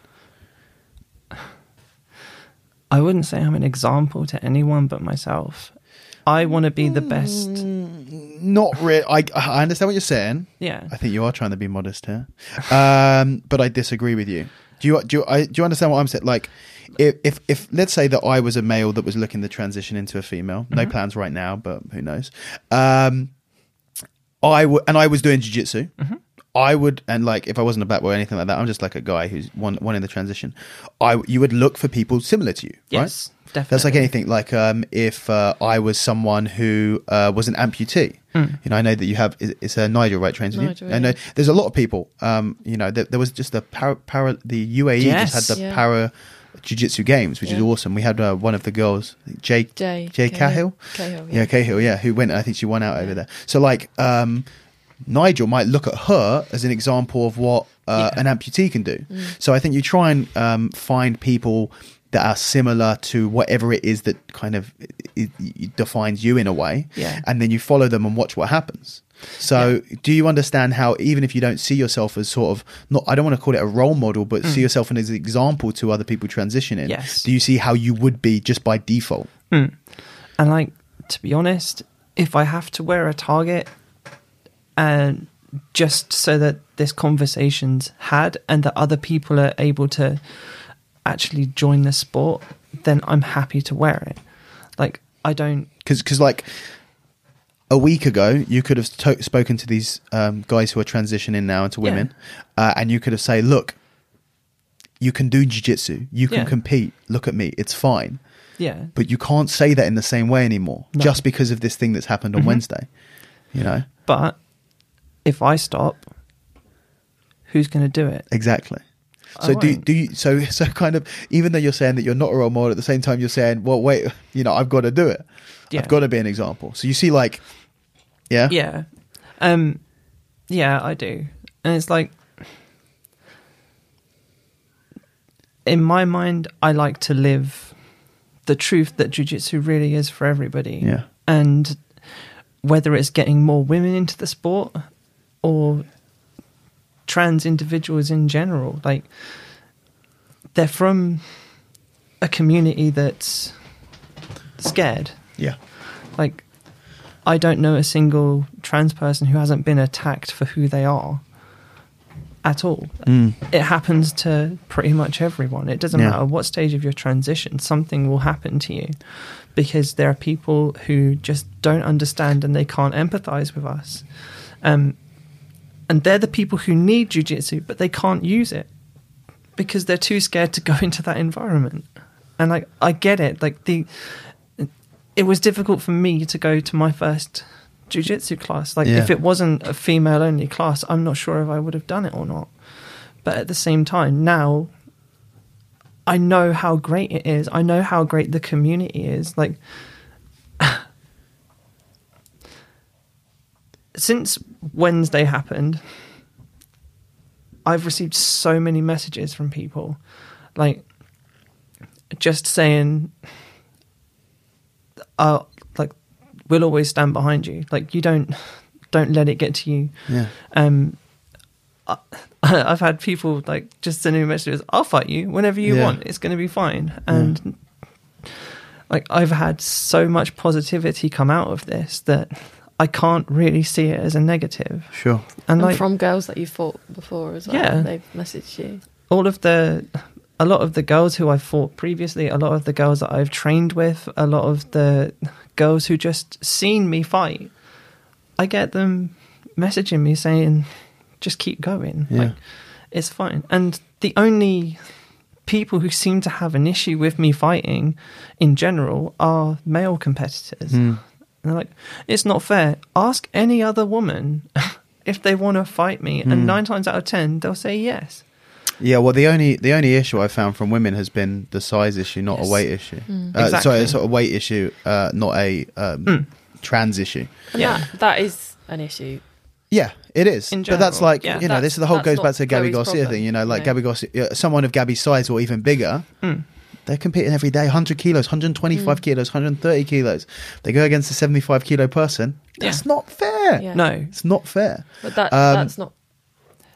I wouldn't say I'm an example to anyone but myself. I want to be the best. Not really. I I understand what you're saying. Yeah. I think you are trying to be modest here, um, but I disagree with you. Do you do you, I, do you understand what I'm saying? Like, if, if if let's say that I was a male that was looking to transition into a female, no plans right now, but who knows? Um, I would, and I was doing jujitsu. I would, and like if I wasn't a black boy or anything like that, I'm just like a guy who's one one in the transition. I you would look for people similar to you, Yes, right? definitely. That's like anything. Like um, if uh, I was someone who uh, was an amputee, you know, I know that you have. It's a Nigel, right? Trains with Nigel, you. I know there's a lot of people. Um, you know, there, there was just the para, para the UAE Yes. just had the Yeah. para jiu-jitsu games, which is awesome. We had uh, one of the girls, Jay Jay Jay Cahill. Cahill, Yeah, Cahill, yeah, who went, I think she won out over there. So, like, um, Nigel might look at her as an example of what uh, Yeah. an amputee can do. So, I think you try and um, find people that are similar to whatever it is that kind of it, it defines you in a way. Yeah. And then you follow them and watch what happens. So, do you understand how even if you don't see yourself as sort of not, I don't want to call it a role model, but see yourself as an example to other people transitioning? Mm. Yes. Do you see how you would be just by default? And like to be honest, if I have to wear a target and just so that this conversation's had and that other people are able to actually join the sport, then I'm happy to wear it. Like I don't because like a week ago you could have to- spoken to these um, guys who are transitioning now into women uh, and you could have said look you can do jiu-jitsu you can Yeah. compete look at me it's fine yeah. but you can't say that in the same way anymore No. just because of this thing that's happened on Mhm. wednesday you know But if I stop, who's going to do it? exactly so do do you so so kind of even though you're saying that you're not a role model at the same time you're saying well wait you know i've got to do it Yeah. i've got to be an example so you see like yeah Yeah. Um yeah, I do. And it's like in my mind I like to live the truth that jiu-jitsu really is for everybody. Yeah. And whether it's getting more women into the sport or trans individuals in general, like they're from a community that's scared yeah like I don't know a single trans person who hasn't been attacked for who they are at all. Mm. It happens to pretty much everyone. It doesn't Yeah. matter what stage of your transition, something will happen to you because there are people who just don't understand and they can't empathize with us. Um, and they're the people who need jujitsu, but they can't use it because they're too scared to go into that environment. And like I get it. Like the it was difficult for me to go to my first jujitsu class. Like Yeah. if it wasn't a female only class, I'm not sure if I would have done it or not. But at the same time, now I know how great it is. I know how great the community is. Like since Wednesday happened, I've received so many messages from people like just saying uh like we'll always stand behind you. Like you don't don't let it get to you. Yeah. Um I, i've had people like just sending me messages i'll fight you whenever you Yeah. want. It's going to be fine. And like i've had so much positivity come out of this that i can't really see it as a negative sure and And like from girls that you've fought before as well. Yeah. They've messaged you. all of the a lot of the girls who I've fought previously, a lot of the girls that I've trained with, a lot of the girls who just seen me fight, I get them messaging me saying, "Just keep going, Yeah. like it's fine." And the only people who seem to have an issue with me fighting, in general, are male competitors. Mm. And they're like, it's not fair. Ask any other woman if they want to fight me, and Mm. nine times out of ten, they'll say yes. Yeah, well, the only the only issue I've found from women has been the size issue, not Yes. a weight issue. Mm. Uh, Sorry, Exactly. it's sort of weight issue, uh, not a um, Mm. trans issue. And Yeah. that, that is an issue. Yeah, it is. In but that's general, like yeah. you know, That's- this the whole that's goes not back to Gabi Chloe's Garcia problem. thing. You know, like No. Gabi Garcia, yeah, someone of Gabi's size or even bigger. They're competing every day, 100 kilos, 125 Mm. kilos, 130 kilos. They go against a 75 kilo person. That's Yeah. not fair. Yeah. No, It's not fair. But that Um, that's not,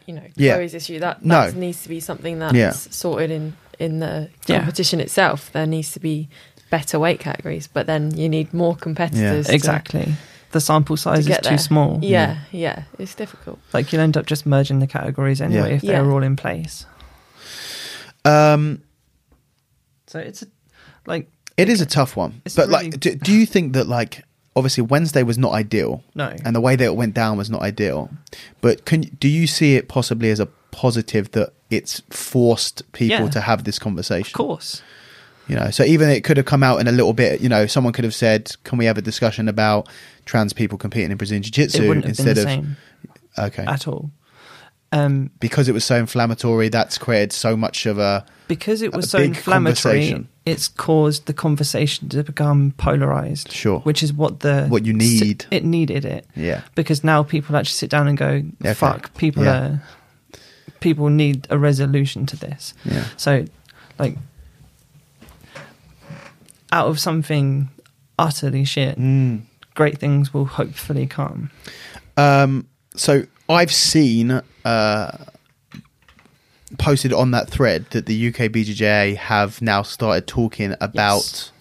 you know, yeah. Chloe's issue. That, No. needs to be something that's Yeah. sorted in in the Yeah. competition itself. There needs to be better weight categories, but then you need more competitors. to- exactly. The sample to size is too there. small. Yeah, yeah, it's difficult. Like you'll end up just merging the categories anyway Yeah. if they're Yeah. all in place. Um, So it's a, like it is a tough one. But really- like, do, do you think that like obviously Wednesday was not ideal, no. and the way that it went down was not ideal. But can do you see it possibly as a positive that it's forced people Yeah. to have this conversation? Of course. You know, so even it could have come out in a little bit. You know, someone could have said, "Can we have a discussion about trans people competing in Brazilian Jiu-Jitsu?" instead the of same okay, at all. Um, because it was so inflammatory. That's created so much of a because it was so inflammatory, it's caused the conversation to become polarized. Sure. Which is what the What you need. It needed it. yeah, because now people actually sit down and go, Okay. "Fuck!" People Yeah. are people need a resolution to this. yeah, So, like, out of something utterly shit, Mm. great things will hopefully come. Um, so I've seen uh, posted on that thread that the UK BJJ have now started talking about. Yes.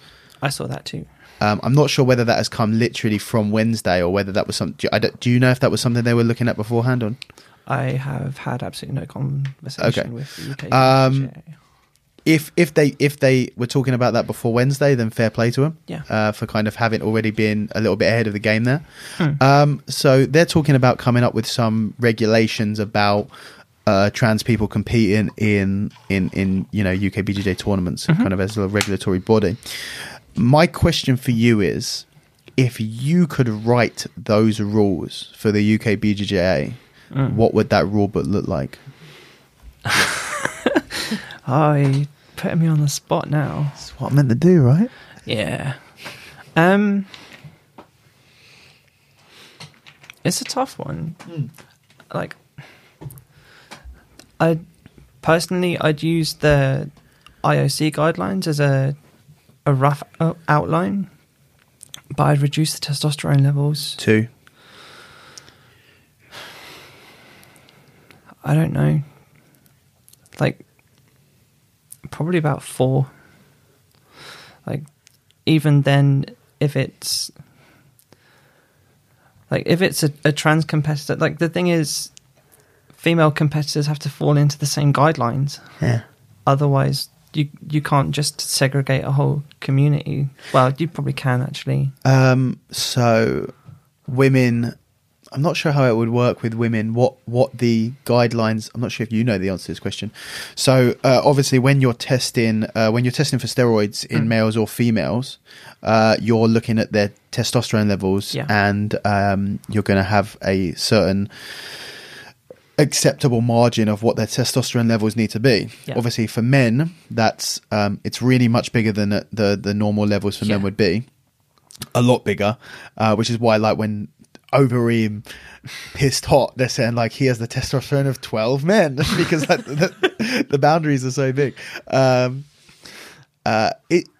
I saw that too. Um, I'm not sure whether that has come literally from Wednesday or whether that was something. Do you, I don't- do you know if that was something they were looking at beforehand? On I have had absolutely no conversation Okay. with the UK. Um, BJJ. If if they if they were talking about that before Wednesday, then fair play to them. Yeah. Uh, for kind of having already been a little bit ahead of the game there. Hmm. Um, so they're talking about coming up with some regulations about uh, trans people competing in in in you know UK BJJ tournaments, Mm-hmm. kind of as a regulatory body. My question for you is, if you could write those rules for the UK BJJ, Mm. what would that rule book look like? You putting me on the spot now. That's what I meant to do, right? Yeah. Um It's a tough one. Like I personally I'd use the IOC guidelines as a a rough outline, but I'd reduce the testosterone levels. Two. I don't know. Like probably about 4. Like even then if it's like if it's a, a trans competitor like the thing is female competitors have to fall into the same guidelines Yeah. otherwise you you can't just segregate a whole community well you probably can actually Um, so women, I'm not sure how it would work with women. What what the guidelines? I'm not sure if you know the answer to this question. So uh, obviously, when you're testing uh, when you're testing for steroids in Mm. males or females, uh, you're looking at their testosterone levels, Yeah. and um, you're going to have a certain acceptable margin of what their testosterone levels need to be. Yeah. Obviously, for men, that's um, it's really much bigger than the the, the normal levels for men would be a lot bigger, uh, which is why like when Overeem pissed hot, they're saying like he has the testosterone of twelve men because like, the, the boundaries are so big. Um, uh,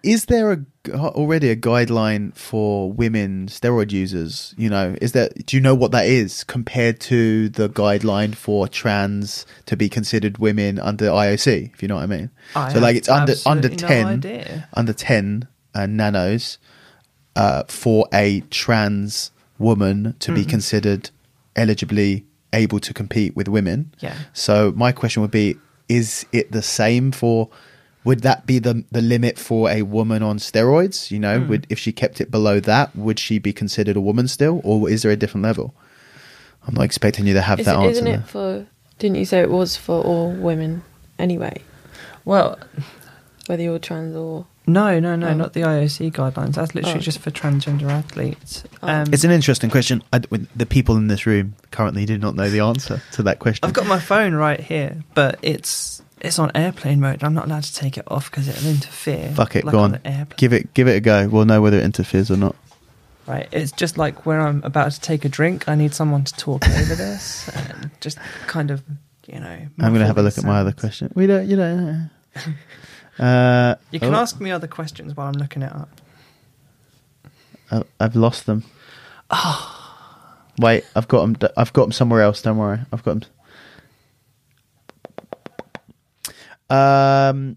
is there a already a guideline for women steroid users? You know, is there? Do you know what that is compared to the guideline for trans to be considered women under IOC? If you know what I mean. I so like it's under under absolutely no ten under 10 uh, nanos uh, for a trans woman to be Mhm. considered eligibly able to compete with women. Yeah. So my question would be is it the same for would that be the the limit for a woman on steroids, you know, Mm. would if she kept it below that, would she be considered a woman still or is there a different level? I'm not expecting you to have Is that it, answer. isn't there. it for? Didn't you say it was for all women anyway, well whether you're trans or? No no no Oh. not the IOC guidelines that's literally Oh. just for transgender athletes Oh. um, It's an interesting question. I, the people in this room currently do not know the answer to that question. I've got my phone right here, but it's it's on airplane mode. I'm not allowed to take it off because it'll interfere. Fuck it, like go on. an airplane. Give it, give it a go. We'll know whether it interferes or not. Right, it's just like when I'm about to take a drink, I need someone to talk over this and just kind of, you know. I'm going to have a look the at my other question. We don't, you know. Uh, You can oh, ask me other questions while I'm looking it up. I- I've lost them. Wait, I've got them. I've got them somewhere else. Don't worry. I've got them. Um.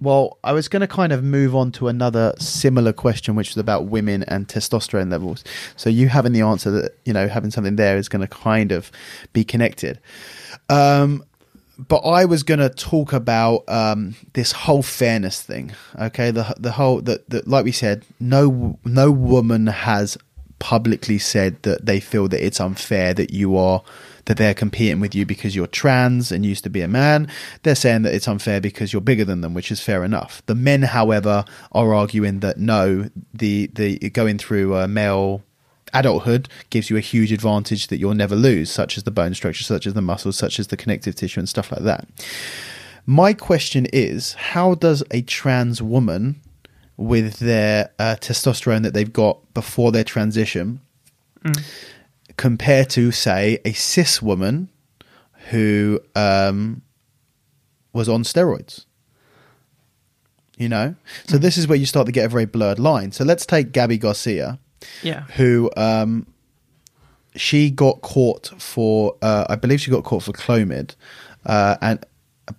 Well, I was going to kind of move on to another similar question, which was about women and testosterone levels. So you having the answer that you know having something there is going to kind of be connected. Um, but I was going to talk about um, this whole fairness thing. Okay, the the whole that that like we said, no no woman has publicly said that they feel that it's unfair that you are that they're competing with you because you're trans and used to be a man. They're saying that it's unfair because you're bigger than them, which is fair enough. The men, however, are arguing that no, the the going through a male adulthood gives you a huge advantage that you'll never lose, such as the bone structure, such as the muscles, such as the connective tissue, and stuff like that. My question is how does a trans woman with their uh, testosterone that they've got before their transition compare to, say, a cis woman who um, was on steroids? You know, so this is where you start to get a very blurred line. So let's take Gabi Garcia, Yeah. who um, she got caught for, uh, I believe she got caught for Clomid, uh, and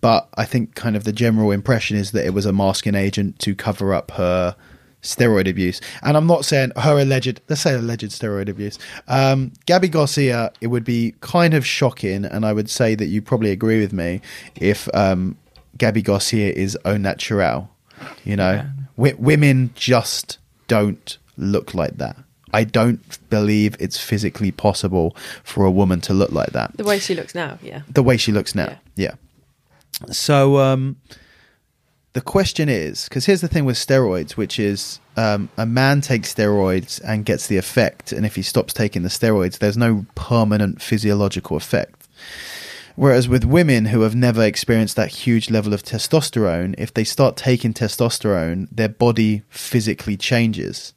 but I think kind of the general impression is that it was a masking agent to cover up her steroid abuse. And I'm not saying her alleged, let's say alleged steroid abuse. Um, Gabi Garcia, it would be kind of shocking, and I would say that you probably agree with me if um, Gabi Garcia is au natural. You know, Yeah. w- women just don't look like that. I don't believe it's physically possible for a woman to look like that The way she looks now, yeah. the way she looks now. Yeah. So um, the question is because here's the thing with steroids, which is um, a man takes steroids and gets the effect, and if he stops taking the steroids, there's no permanent physiological effect. Whereas with women who have never experienced that huge level of testosterone, if they start taking testosterone, their body physically changes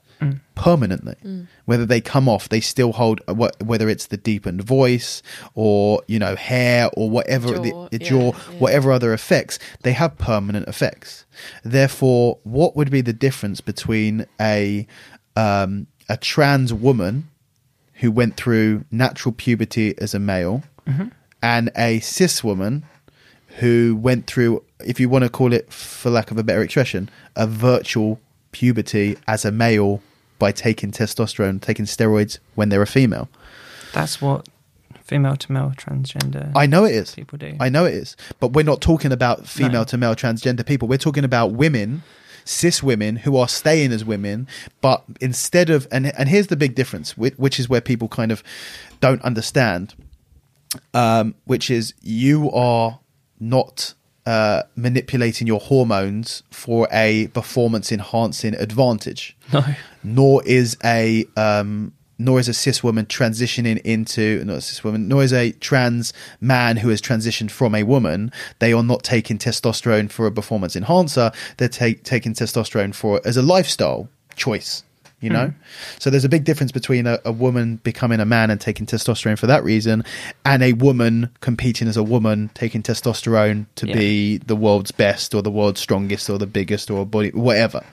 permanently. Whether they come off, they still hold uh, whether it's the deepened voice or you know hair or whatever Jaw, the, the yeah, jaw, yeah. whatever other effects, they have permanent effects. Therefore, what would be the difference between a um, a trans woman who went through natural puberty as a male and a cis woman who went through, if you want to call it, for lack of a better expression, a virtual puberty as a male by taking testosterone, taking steroids when they're a female. That's what female to male transgender I know it is. people do. I know it is. But we're not talking about female No. to male transgender people. We're talking about women, cis women who are staying as women, but instead of and and here's the big difference, which is where people kind of don't understand, um, which is you are not uh, manipulating your hormones for a performance enhancing advantage no. Nor is a um, nor is a cis woman transitioning into not a cis woman, nor is a trans man who has transitioned from a woman. They are not taking testosterone for a performance enhancer. They're take, taking testosterone for as a lifestyle choice. You know, so there's a big difference between a, a woman becoming a man and taking testosterone for that reason, and a woman competing as a woman taking testosterone to Yeah. be the world's best or the world's strongest or the biggest or body whatever.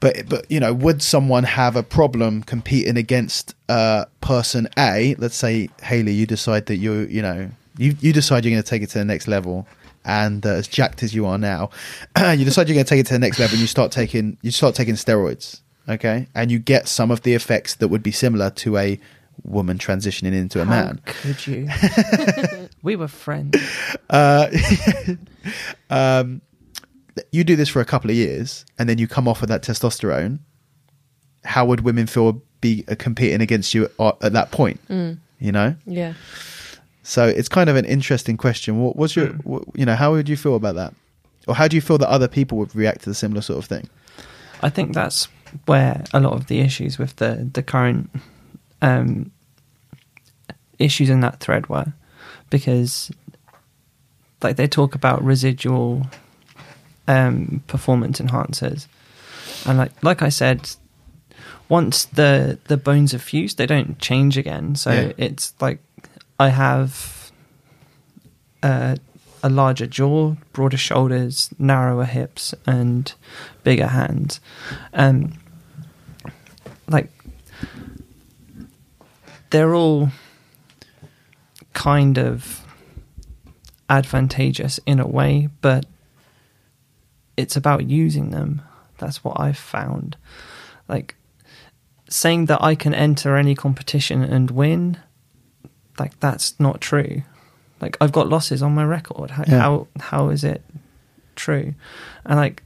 But but you know, would someone have a problem competing against uh, person A? Let's say Hayley, you decide that you you know you you decide you're going to take it to the next level, and uh, as jacked as you are now, you decide you're going to take it to the next level, and you start taking you start taking steroids, okay, and you get some of the effects that would be similar to a woman transitioning into a How man. could you? we were friends. Uh, um, you do this for a couple of years, and then you come off with that testosterone. How would women feel be uh, competing against you at, at that point? You know, Yeah. so it's kind of an interesting question. What was your, what, you know, how would you feel about that, or how do you feel that other people would react to the similar sort of thing? I think that's where a lot of the issues with the the current um, issues in that thread were, because like they talk about residual um, performance enhancers, and like like I said, once the the bones are fused, they don't change again. So Yeah. it's like I have uh, a larger jaw, broader shoulders, narrower hips, and bigger hands. Um, like they're all kind of advantageous in a way, but it's about using them. That's what I've found. Like saying that I can enter any competition and win, like that's not true. Like I've got losses on my record. How Yeah. how, how is it true? And like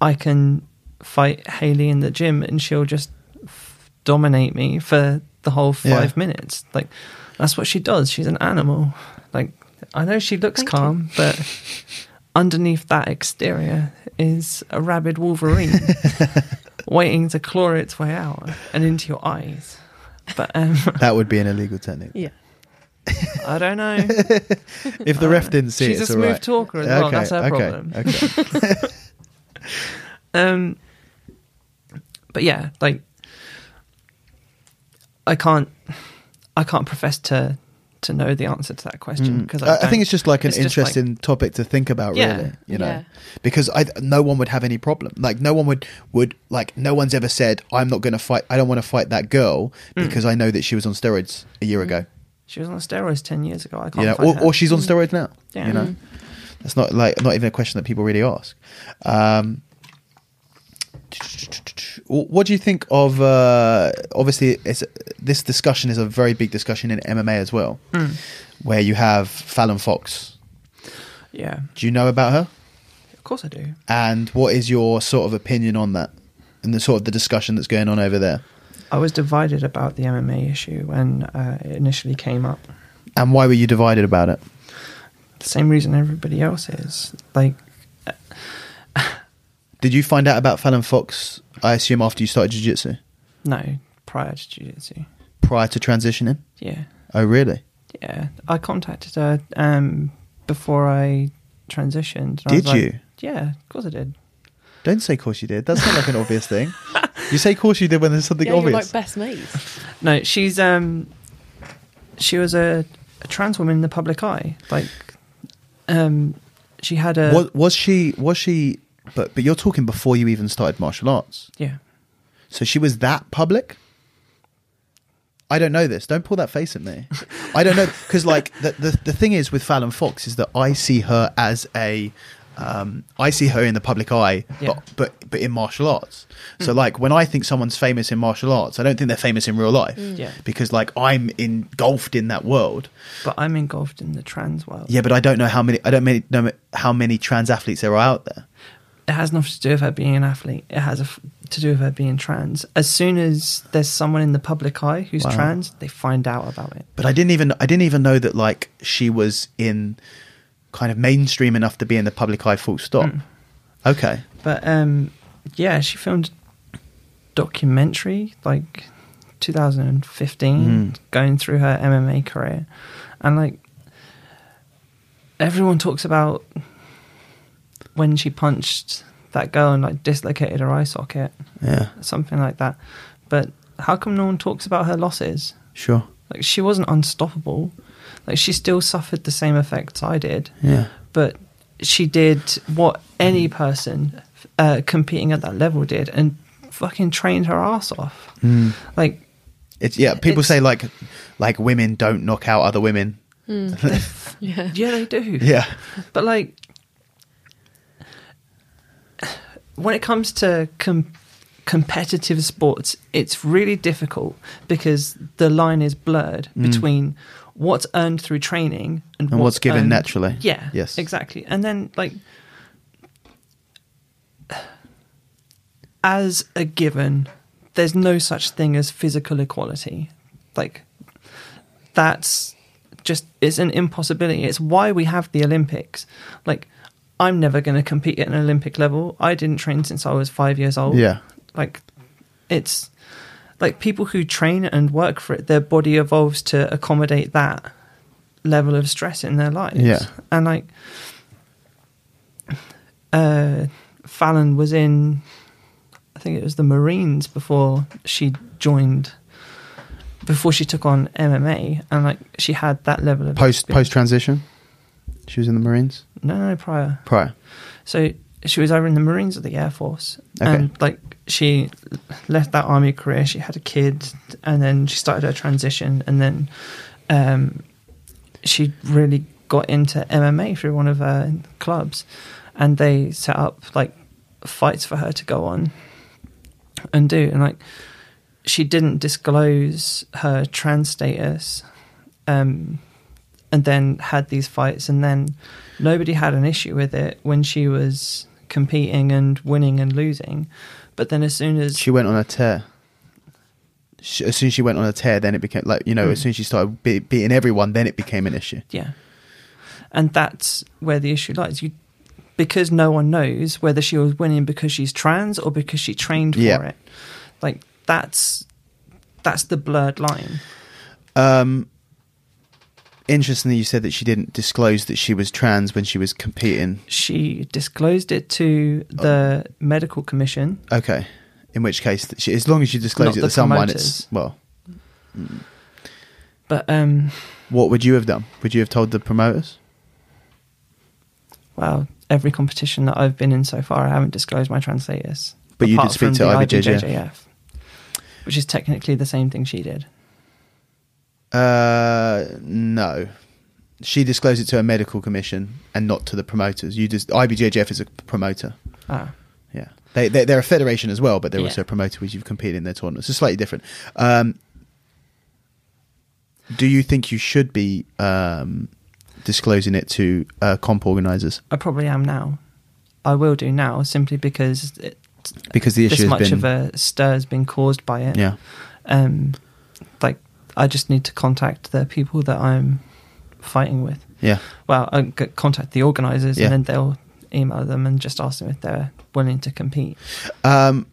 I can fight Hayley in the gym and she'll just f- dominate me for the whole Yeah. five minutes. Like that's what she does. She's an animal. Like I know she looks Thank you. calm, but underneath that exterior is a rabid wolverine waiting to claw its way out and into your eyes. But um, That would be an illegal technique. Yeah. I don't know. If the ref didn't see it, She's it, a it's all smooth right. talker as well. That's her okay, problem. Okay. Um, but yeah, like I can't, I can't profess to to know the answer to that question Mm. because I, I think it's just like an just like- interesting topic to think about, Yeah. really. You know, Yeah. because I no one would have any problem. Like no one would would like no one's ever said I'm not going to fight. I don't want to fight that girl Mm. because I know that she was on steroids a year ago. she was on steroids ten years ago. I can't You know, or, or she's on steroids now. Yeah. You know, Mm. that's not like not even a question that people really ask. Um, what do you think of? Uh, obviously, it's, this discussion is a very big discussion in MMA as well, Mm. where you have Fallon Fox. yeah, Do you know about her? of course I do. And what is your sort of opinion on that, and the sort of the discussion that's going on over there? I was divided about the MMA issue when uh, it initially came up. And why were you divided about it? The same reason everybody else is. Like, Did you find out about Fallon Fox? I assume after you started jiu-jitsu, no, prior to jiu-jitsu. prior to transitioning. Yeah, Oh, really? yeah. I contacted her um, before I transitioned. and I Did was like- you? Yeah, of course I did. Don't say "course you did." That's not like an obvious thing. You say "course you did" when there's something Yeah, you're obvious. like best mates. No, she's um, she was a, a trans woman in the public eye. Like, um, she had a was, was she? Was she? But but you're talking before you even started martial arts. yeah. So she was that public. I don't know this. Don't pull that face at me. I don't know because like the, the the thing is with Fallon Fox is that I see her as a um, I see her in the public eye, Yeah. but, but but in martial arts. So like when I think someone's famous in martial arts, I don't think they're famous in real life. Yeah. Because like I'm engulfed in that world. But I'm engulfed in the trans world. Yeah, but I don't know how many. I don't many, know how many trans athletes there are out there. It has nothing to do with her being an athlete. It has a f to do with her being trans. As soon as there's someone in the public eye who's Wow. trans, they find out about it. But I didn't even I didn't even know that like she was in kind of mainstream enough to be in the public eye. Full stop. Mm. Okay. But um, yeah, she filmed a documentary like 2015, Mm. going through her MMA career, and like everyone talks about when she punched that girl and like dislocated her eye socket, Yeah. something like that. But how come no one talks about her losses? Sure. Like she wasn't unstoppable. Like she still suffered the same effects I did, Yeah. but she did what any person uh, competing at that level did and fucking trained her ass off. Mm. Like It's yeah. People It's- say like like women don't knock out other women. Yeah. yeah, they do. Yeah. But like, when it comes to com- competitive sports, it's really difficult because the line is blurred Mm. between what's earned through training and, And what's given earned- naturally. Yeah. Yes. Exactly. And then like. As a given, there's no such thing as physical equality. Like, that's just it's an impossibility. It's why we have the Olympics. Like I'm never going to compete at an Olympic level. I didn't train since I was 5 years old. Yeah. Like it's like people who train and work for it, their body evolves to accommodate that level of stress in their lives. Yeah. And like uh Fallon was in I think it was the Marines before she joined before she took on MMA and like she had that level of Post experience. post transition. She was in the Marines no no prior prior. so she was over in the Marines or the Air Force, Okay. and like she left that army career. She had a kid, and then she started her transition, and then um, she really got into MMA through one of her clubs, and they set up like fights for her to go on and do, and like she didn't disclose her trans status. Um, and then had these fights, and then nobody had an issue with it when she was competing and winning and losing. But then as soon as She went on a tear. She, as soon as she went on a tear, then it became like you know. Hmm. As soon as she started be- beating everyone, then it became an issue. yeah, and that's where the issue lies. You because no one knows whether she was winning because she's trans or because she trained for Yeah. it. Like that's that's the blurred line. Um, interestingly, you said that she didn't disclose that she was trans when she was competing. She disclosed it to the medical commission. Okay, in which case, she, as long as you disclose Not it the to someone, it's well. But um, What would you have done? Would you have told the promoters? Well, every competition that I've been in so far, I haven't disclosed my trans status. But you did apart speak from to the IBJJF. IBJJF, which is technically the same thing she did. Uh, no. She disclosed it to a medical commission and not to the promoters. You just IBJJF is a promoter. Ah, Yeah, they, they they're a federation as well, but they're Yeah. also a promoter which you've competed in their tournaments. It's slightly different. Um, do you think you should be um, disclosing it to uh, comp organisers I probably am now. I will do now simply because it, because the issue this much been of a stir has been caused by it. yeah Um, I just need to contact the people that I'm fighting with. yeah Well, I g- contact the organisers Yeah. and then they'll email them and just ask them if they're willing to compete. um,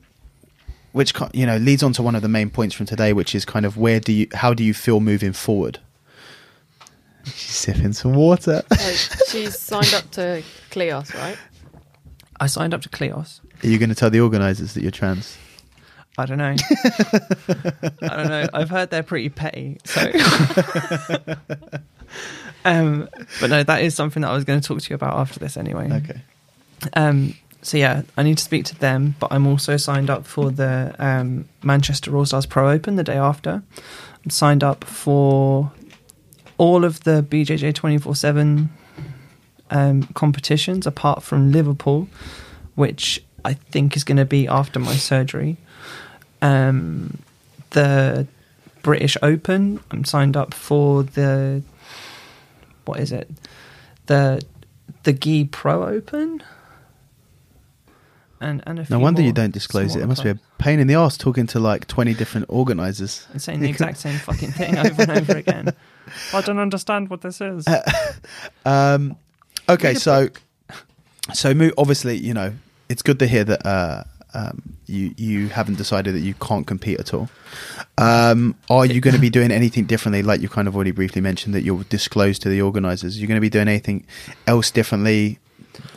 which you know leads on to one of the main points from today, which is kind of where do you how do you feel moving forward? She's sipping some water. So she's signed up to Cleos, right? I signed up to Cleos. Are you going to tell the organisers that you're trans? I don't know. I don't know. I've heard they're pretty petty. So, um, but no, that is something that I was going to talk to you about after this anyway. Okay. Um, so yeah, I need to speak to them, but I'm also signed up for the um, Manchester All Stars Pro Open the day after. I'm signed up for all of the BJJ 24 seven um, competitions apart from Liverpool, which I think is going to be after my surgery. Um, the British Open, I'm signed up for the what is it? The the Gi Pro Open. And, and a No wonder you don't disclose it. It must be a pain in the ass talking to like 20 different organisers. and saying the exact same fucking thing over and over again. I don't understand what this is. Um, okay, so so obviously, you know, it's good to hear that uh, um, you you haven't decided that you can't compete at all. Um, are you going to be doing anything differently? Like you kind of already briefly mentioned that you'll disclose to the organisers. You're going to be doing anything else differently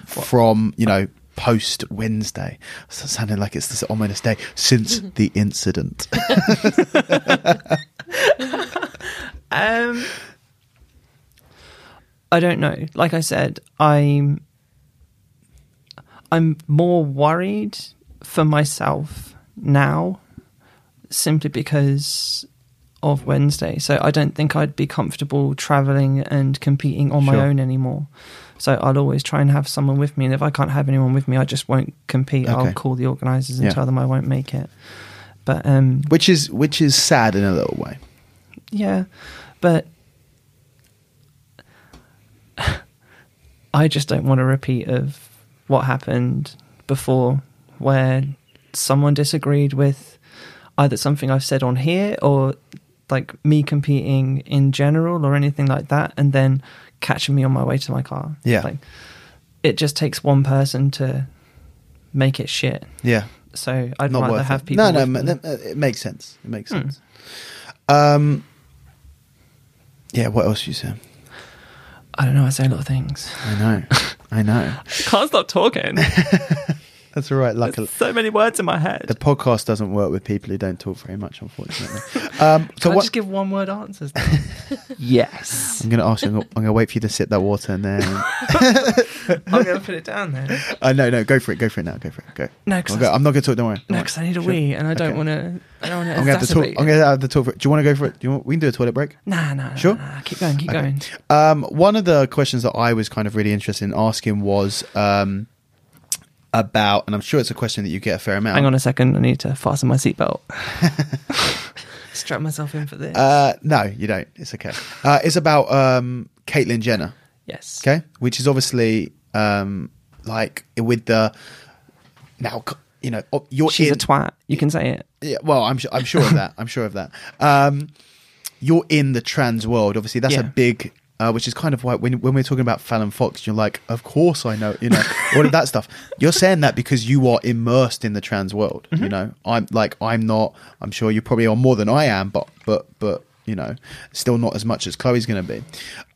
from you know post Wednesday? Sounding like it's this ominous day since the incident. Um, I don't know. Like I said, I'm I'm more worried for myself now, simply because of Wednesday. So I don't think I'd be comfortable traveling and competing on my Sure. own anymore. So I'll always try and have someone with me, and if I can't have anyone with me, I just won't compete. I'll call the organisers and Yeah. tell them I won't make it. But um, which is which is sad in a little way. yeah, but I just don't want a repeat of what happened before, where someone disagreed with either something I've said on here or like me competing in general or anything like that, and then catching me on my way to my car. Yeah. like it just takes one person to make it shit. Yeah, So I'd not rather have it. people. No, no, me. uh, it makes sense. It makes Hmm. sense. Um, yeah. What else you say? I don't know. I say a lot of things. I know. I know. Can't stop talking. That's all right. Luckily, so many words in my head. the podcast doesn't work with people who don't talk very much, unfortunately. Um, so Can I what? just give one word answers? yes. I'm going to ask you. I'm going, I'm going to wait for you to sip that water, and then I'm going to put it down then. uh, no, no, go for it. Go for it now. Go for it. Go. No, I'll because go. I'm not going to talk. Don't worry. no, Don't 'cause worry. I need a Sure. wee, and I don't Okay. want to. I don't want to. I'm going to have to talk. I'm going to have to talk. For it. Do you want to go for it? Do you want? We can do a toilet break. Nah, nah, nah, Sure? nah, Keep going. Keep Okay. going. Um, one of the questions that I was kind of really interested in asking was um, about, and I'm sure it's a question that you get a fair amount. Hang on a second. I need to fasten my seatbelt. Strap myself in for this. Uh, no, you don't. It's okay. Uh, it's about um, Caitlyn Jenner. yes. Okay, which is obviously um, like with the now. You know, you're She's in, a twat. You can say it. Yeah, well, I'm su- I'm sure of that. I'm sure of that. Um, you're in the trans world. Obviously, that's a big. Uh, which is kind of why when when we're talking about Fallon Fox, you're like, of course I know, you know, all of that stuff. You're saying that because you are immersed in the trans world. Mm-hmm. You know, I'm like, I'm not. I'm sure you probably are more than I am, but but but you know, still not as much as Chloe's going to be.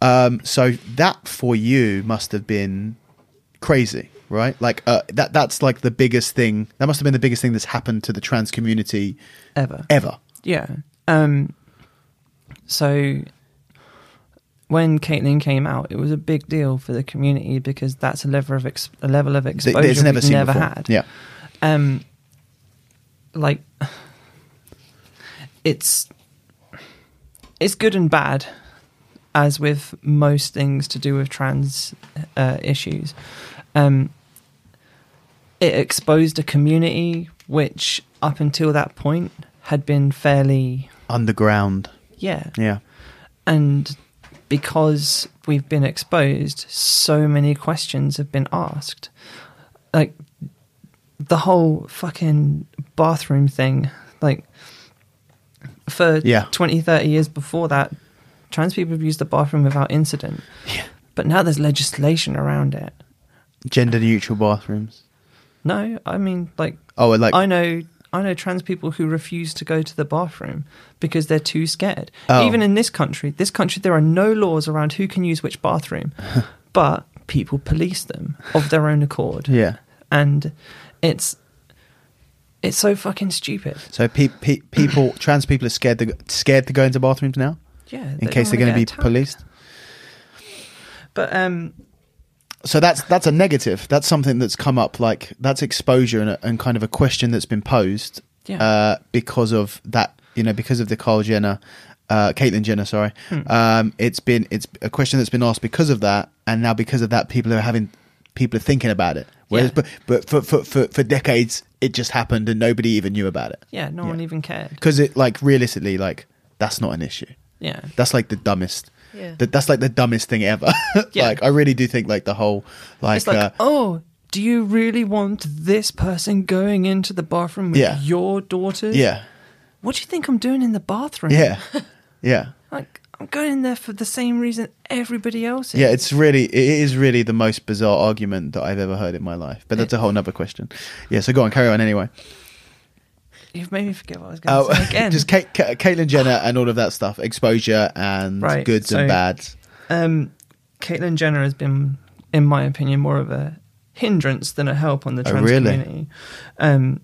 Um, so that for you must have been crazy, right? Like uh, that. That's like the biggest thing. That must have been the biggest thing that's happened to the trans community Ever. ever. Yeah. Um. So, when Caitlyn came out, it was a big deal for the community because that's a level of ex- a level of exposure it's never we've seen never before. had. Yeah. Um, like it's it's good and bad, as with most things to do with trans uh, issues. Um, it exposed a community which, up until that point, had been fairly Underground. yeah Yeah. and because we've been exposed so many questions have been asked like the whole fucking bathroom thing like for Yeah. 20 30 years before that trans people have used the bathroom without incident Yeah. but now there's legislation around it Gender neutral bathrooms. no i mean like Oh, like I know I know trans people who refuse to go to the bathroom because they're too scared. Oh. Even in this country, this country there are no laws around who can use which bathroom, but people police them of their own accord. yeah. And it's it's so fucking stupid. So pe- pe- people, trans people are scared to go- scared to go into bathrooms now Yeah. in case they're going to be policed. But um So that's that's a negative. That's something that's come up. Like that's exposure and, a, and kind of a question that's been posed Yeah. uh, because of that. You know, because of the Kyle Jenner, uh, Caitlyn Jenner. Sorry, Hmm. um, it's been it's a question that's been asked because of that, and now because of that, people are having people are thinking about it. Whereas, Yeah. but but for, for for for decades, it just happened and nobody even knew about it yeah, no Yeah. one even cared. because it like realistically, like that's not an issue. Yeah. That's like the dumbest. Yeah. That that's like the dumbest thing ever. Yeah. like I really do think like the whole like, it's like, uh, oh, do you really want this person going into the bathroom with Yeah. your daughters? yeah What do you think I'm doing in the bathroom? yeah yeah Like, I'm going in there for the same reason everybody else is. yeah. It's really it is really the most bizarre argument that I've ever heard in my life. But that's a whole nother question. Yeah. So go on, carry on anyway. You've made me forget what I was going to Oh, say again. just Kate, Ka- Caitlyn Jenner and all of that stuff, exposure and Right, goods so- and bads. um, Caitlyn Jenner has been, in my opinion, more of a hindrance than a help on the Oh, trans really? community. Um,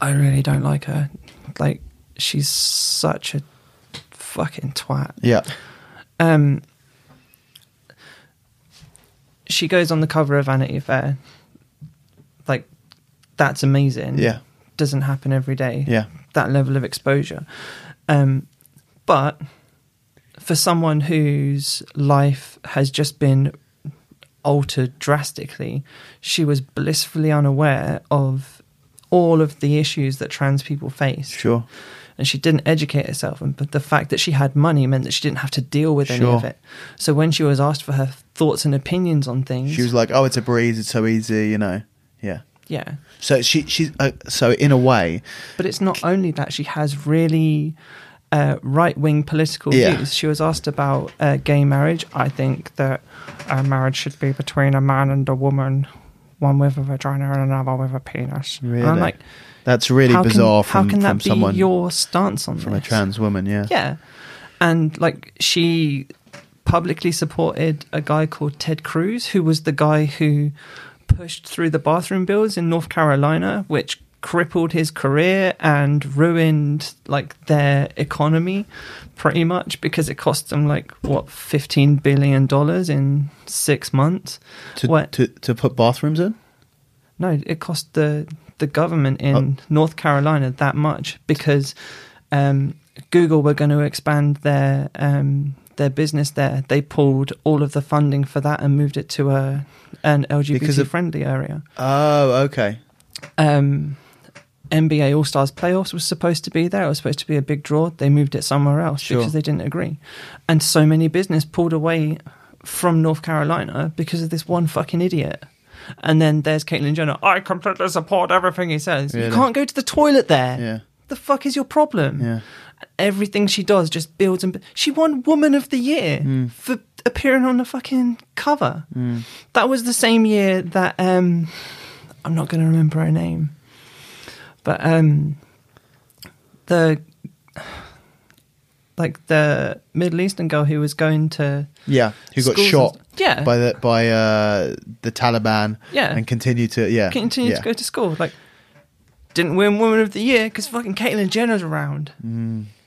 I really don't like her. Like, she's such a fucking twat. Yeah. Um, she goes on the cover of Vanity Fair. Like, that's amazing. Yeah. Doesn't happen every day. Yeah. That level of exposure. Um, but for someone whose life has just been altered drastically, she was blissfully unaware of all of the issues that trans people face Sure. and she didn't educate herself and but the fact that she had money meant that she didn't have to deal with any of it so when she was asked for her thoughts and opinions on things She was like, "Oh, it's a breeze. It's so easy," you know. Yeah. Yeah So she she's uh, so in a way, but it's not only that she has really uh, right-wing political Yeah. views she was asked about uh, gay marriage i think that a marriage should be between a man and a woman one with a vagina and another with a penis Really? and i'm like that's really how bizarre can, from, how can that be someone your stance on from a trans woman. Yeah. Yeah. And like she publicly supported a guy called Ted Cruz, who was the guy who pushed through the bathroom bills in North Carolina, which crippled his career and ruined like their economy pretty much because it cost them like what 15 billion dollars in 6 months. To, What? to to put bathrooms in. No, it cost the the government in Oh. North Carolina that much because um, Google were going to expand their um, their business there. They pulled all of the funding for that and moved it to a an LGBT of- friendly area. Oh, okay. Um, NBA All Stars playoffs was supposed to be there. It was supposed to be a big draw. They moved it somewhere else Sure. because they didn't agree, and so many business pulled away from North Carolina because of this one fucking idiot. And then there's Caitlyn Jenner. I completely support everything he says. Really? You can't go to the toilet there. Yeah. The fuck is your problem? Yeah. Everything she does just builds and she won Woman of the Year Hmm. for appearing on the fucking cover. That was the same year that um I'm not going to remember her name, but um the like the Middle Eastern girl who was going to Yeah. Who got schools and shot? yeah By the by uh, the Taliban. Yeah. And continued to yeah continue yeah. to go to school like didn't win Woman of the Year because fucking Caitlyn Jenner's around.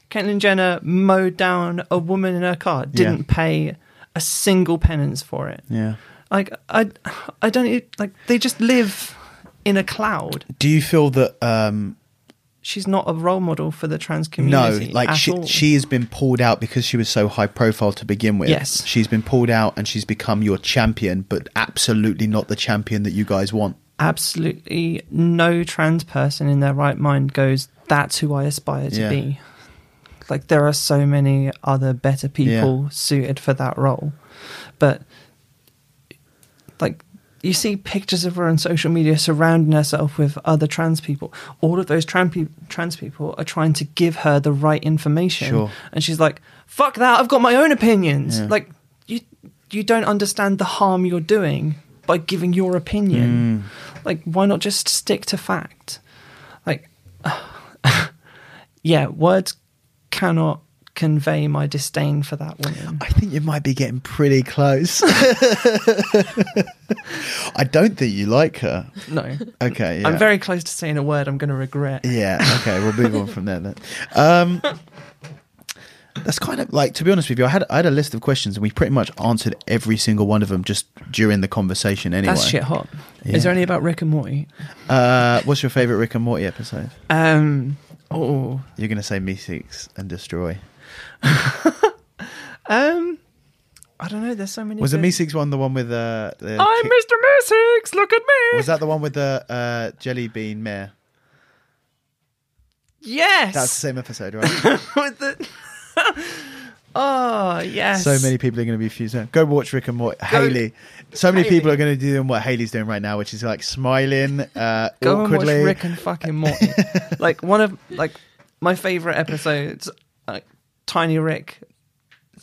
Caitlyn Jenner mowed down a woman in her car, didn't pay a single penance for it. Yeah. Like I, I don't like. They just live in a cloud. Do you feel that um She's not a role model for the trans community. no, like she all. she has been pulled out because she was so high profile to begin with. Yes. She's been pulled out and she's become your champion, but absolutely not the champion that you guys want. Absolutely no trans person in their right mind goes, "That's who I aspire to Yeah. be." Like there are so many other better people Yeah. suited for that role, but like you see pictures of her on social media surrounding herself with other trans people. All of those trans, pe- trans people are trying to give her the right information, Sure. and she's like, "Fuck that! I've got my own opinions." Yeah. Like you, you don't understand the harm you're doing by giving your opinion. Mm. Like, why not just stick to fact? Like, yeah, words cannot convey my disdain for that woman. I think you might be getting pretty close. I don't think you like her. No, Okay, yeah. I'm very close to saying a word I'm going to regret. Yeah, okay, we'll move on from there then. Um, that's kind of like, to be honest with you, I had I had a list of questions and we pretty much answered every single one of them just during the conversation anyway. That's shit hot. Yeah. Is there any about Rick and Morty? Uh, what's your favorite Rick and Morty episode? Um, oh, You're going to say Meeseeks and Destroy. um, I don't know. There's so many. Was the good- Meeseeks one the one with uh, the. I'm Mr. Meeseeks. Look at me. Was that the one with the uh, jelly bean mare? Yes. That's the same episode, right? With the- oh yes. So many people are going to be fused. Go watch Rick and Morty. Hayley. So many Hayley. people are going to do doing what Hayley's doing right now, which is like smiling uh, Go and watch. Rick and fucking Morty. like one of like my favorite episodes. Like Tiny Rick.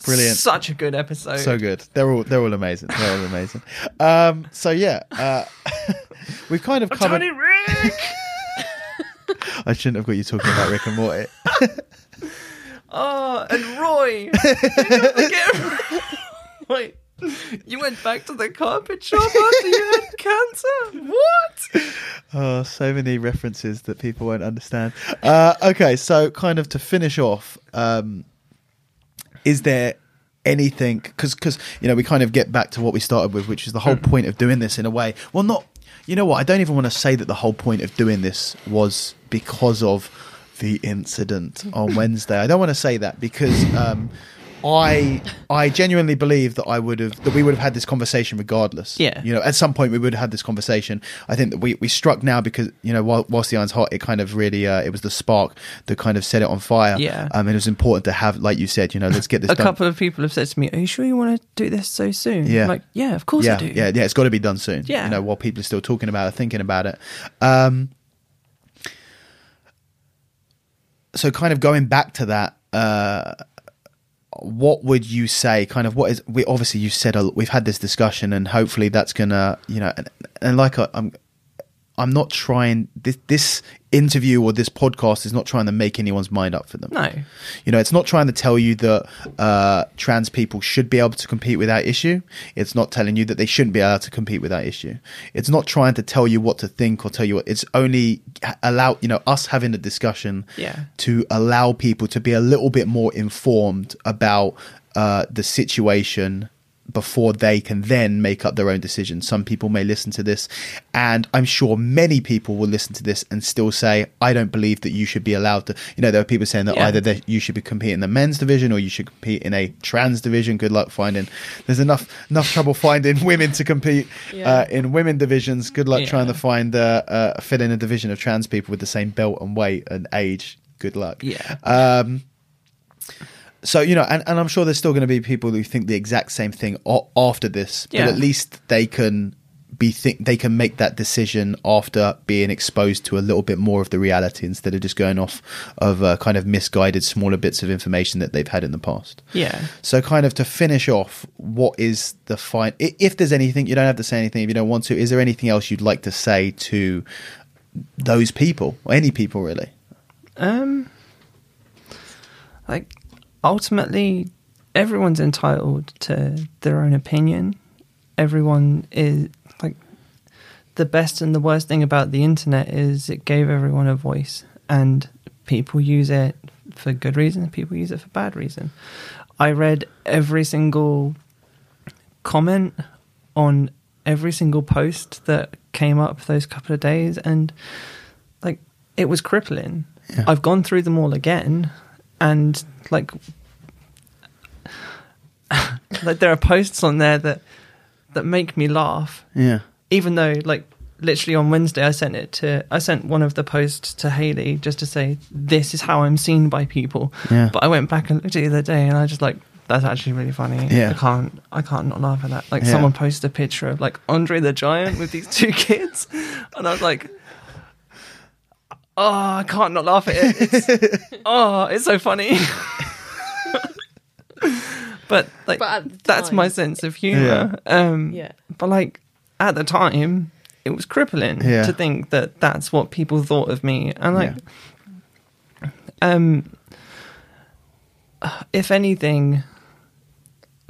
Brilliant. Such a good episode. so good. They're all they're all amazing. They're all amazing. Um, so yeah, uh, we've kind of covered. Tiny Rick. I shouldn't have got you talking about Rick and Morty. Oh, and Roy. You? Wait. You went back to the carpet shop after you had cancer? What? Oh, so many references that people won't understand. Uh, okay, so kind of to finish off, um, is there anything? Because because you know we kind of get back to what we started with, which is the whole point of doing this in a way. Well, not you know what? I don't even want to say that the whole point of doing this was because of the incident on Wednesday. I don't want to say that because. Um, I I genuinely believe that I would have that we would have had this conversation regardless. Yeah. You know, at some point we would have had this conversation. I think that we, we struck now because you know while, whilst the iron's hot, it kind of really uh, it was the spark that kind of set it on fire. Yeah. Um, and it was important to have, like you said, you know, let's get this A done. couple of people have said to me, Are you sure you want to do this so soon? Yeah. I'm like, yeah, of course yeah, I do. yeah, yeah. It's got to be done soon. Yeah. You know, while people are still talking about it, thinking about it. Um, so kind of going back to that. Uh, what would you say kind of what is we obviously you said we've had this discussion and hopefully that's gonna you know and, and like I, i'm i'm not trying this this interview or this podcast is not trying to make anyone's mind up for them No. you know it's not trying to tell you that uh, trans people should be able to compete without issue it's not telling you that they shouldn't be allowed to compete without issue it's not trying to tell you what to think or tell you what it's only allow you know us having a discussion Yeah. to allow people to be a little bit more informed about uh, the situation before they can then make up their own decision. Some people may listen to this, and I'm sure many people will listen to this and still say, "I don't believe that you should be allowed to." You know, there are people saying that Yeah. either that you should be competing in the men's division or you should compete in a trans division. Good luck finding. There's enough enough trouble finding women to compete Yeah. uh, in women divisions. Good luck Yeah. trying to find uh, uh, fit in a division of trans people with the same belt and weight and age. Good luck. Yeah. Um, so you know, and, and I'm sure there's still going to be people who think the exact same thing o- after this, Yeah. but at least they can be think they can make that decision after being exposed to a little bit more of the reality instead of just going off of uh, kind of misguided smaller bits of information that they've had in the past. Yeah. So, kind of to finish off, what is the fine? If there's anything, you don't have to say anything if you don't want to. Is there anything else you'd like to say to those people, or any people really? Um, like ultimately, everyone's entitled to their own opinion. Everyone is like the best and the worst thing about the internet is it gave everyone a voice, and people use it for good reason. People use it for bad reason. I read every single comment on every single post that came up those couple of days, and like it was crippling. Yeah. I've gone through them all again, and like, like there are posts on there that that make me laugh Yeah. even though like literally on Wednesday I sent it to I sent one of the posts to Hayley just to say this is how I'm seen by people. Yeah. But I went back and looked at it the other day and I just like that's actually really funny. Yeah. I can't I can't not laugh at that. Like Yeah. someone posted a picture of like Andre the Giant with these two kids and I was like Oh, I can't not laugh at it. It's, oh, it's so funny. but like But at that's time- my sense of humor. Um Yeah. but like at the time, it was crippling Yeah. to think that that's what people thought of me. And like, um, if anything,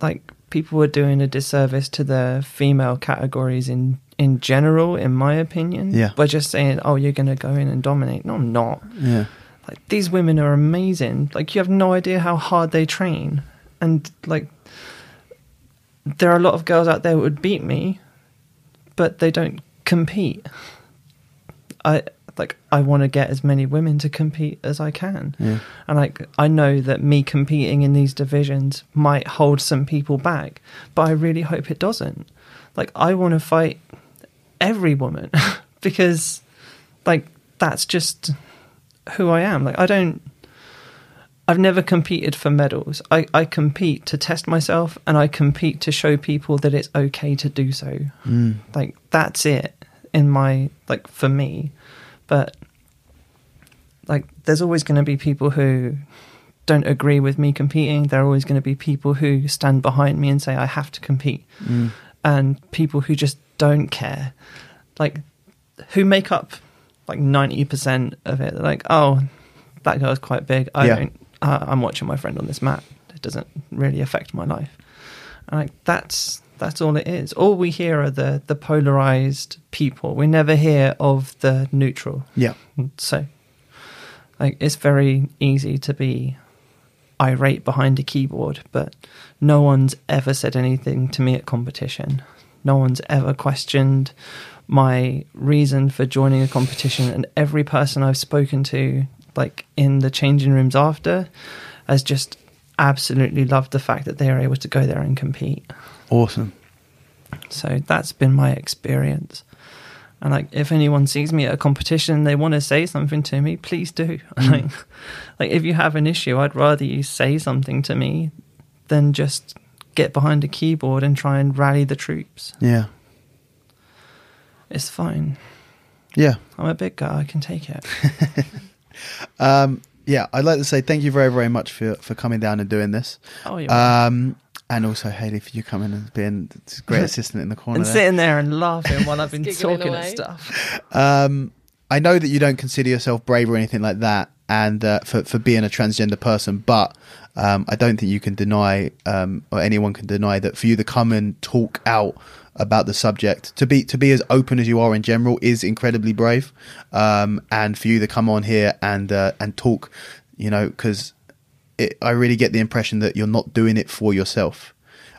like people were doing a disservice to the female categories in in general, in my opinion. Yeah. By just saying, "Oh, you're going to go in and dominate." No, I'm not. Yeah. Like these women are amazing. Like you have no idea how hard they train, and like there are a lot of girls out there who would beat me, but they don't compete. I like I want to get as many women to compete as I can, Yeah. and like I know that me competing in these divisions might hold some people back, but I really hope it doesn't. Like I want to fight every woman because like that's just who I am. Like I don't I've never competed for medals. I, I compete to test myself and I compete to show people that it's okay to do so. Mm. Like that's it in my like for me. But like there's always going to be people who don't agree with me competing. There are always going to be people who stand behind me and say I have to compete. Mm. And people who just don't care. Like who make up like 90% of it. They're like, "Oh, that girl's quite big. I Yeah. don't uh, I'm watching my friend on this mat. It doesn't really affect my life." And like that's that's all it is. All we hear are the the polarized people. We never hear of the neutral. Yeah. So, like, it's very easy to be irate behind a keyboard, but no one's ever said anything to me at competition. No one's ever questioned my reason for joining a competition, and every person I've spoken to, like in the changing rooms after, has just absolutely loved the fact that they are able to go there and compete. Awesome. So that's been my experience. And like, if anyone sees me at a competition and they want to say something to me, please do. Like, like, if you have an issue, I'd rather you say something to me than just get behind a keyboard and try and rally the troops. Yeah. It's fine. Yeah. I'm a big guy. I can take it. Um, yeah. I'd like to say thank you very, very much for, for coming down and doing this. Oh, you're Um, and also Hayley for you coming and being a great assistant in the corner. and there. sitting there and laughing while I've been talking away. and stuff. Um, I know that you don't consider yourself brave or anything like that, and uh, for for being a transgender person, but um, I don't think you can deny, um, or anyone can deny that for you to come and talk out about the subject, to be to be as open as you are in general, is incredibly brave. Um, and for you to come on here and uh, and talk, you know, because I really get the impression that you're not doing it for yourself,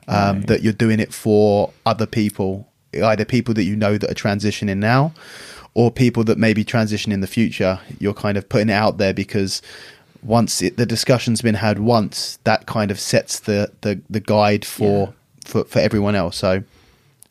um, Right. that you're doing it for other people, either people that you know that are transitioning now, or people that may be transition in the future. You're kind of putting it out there because once it, the discussion's been had once, that kind of sets the the, the guide for, for for everyone else. So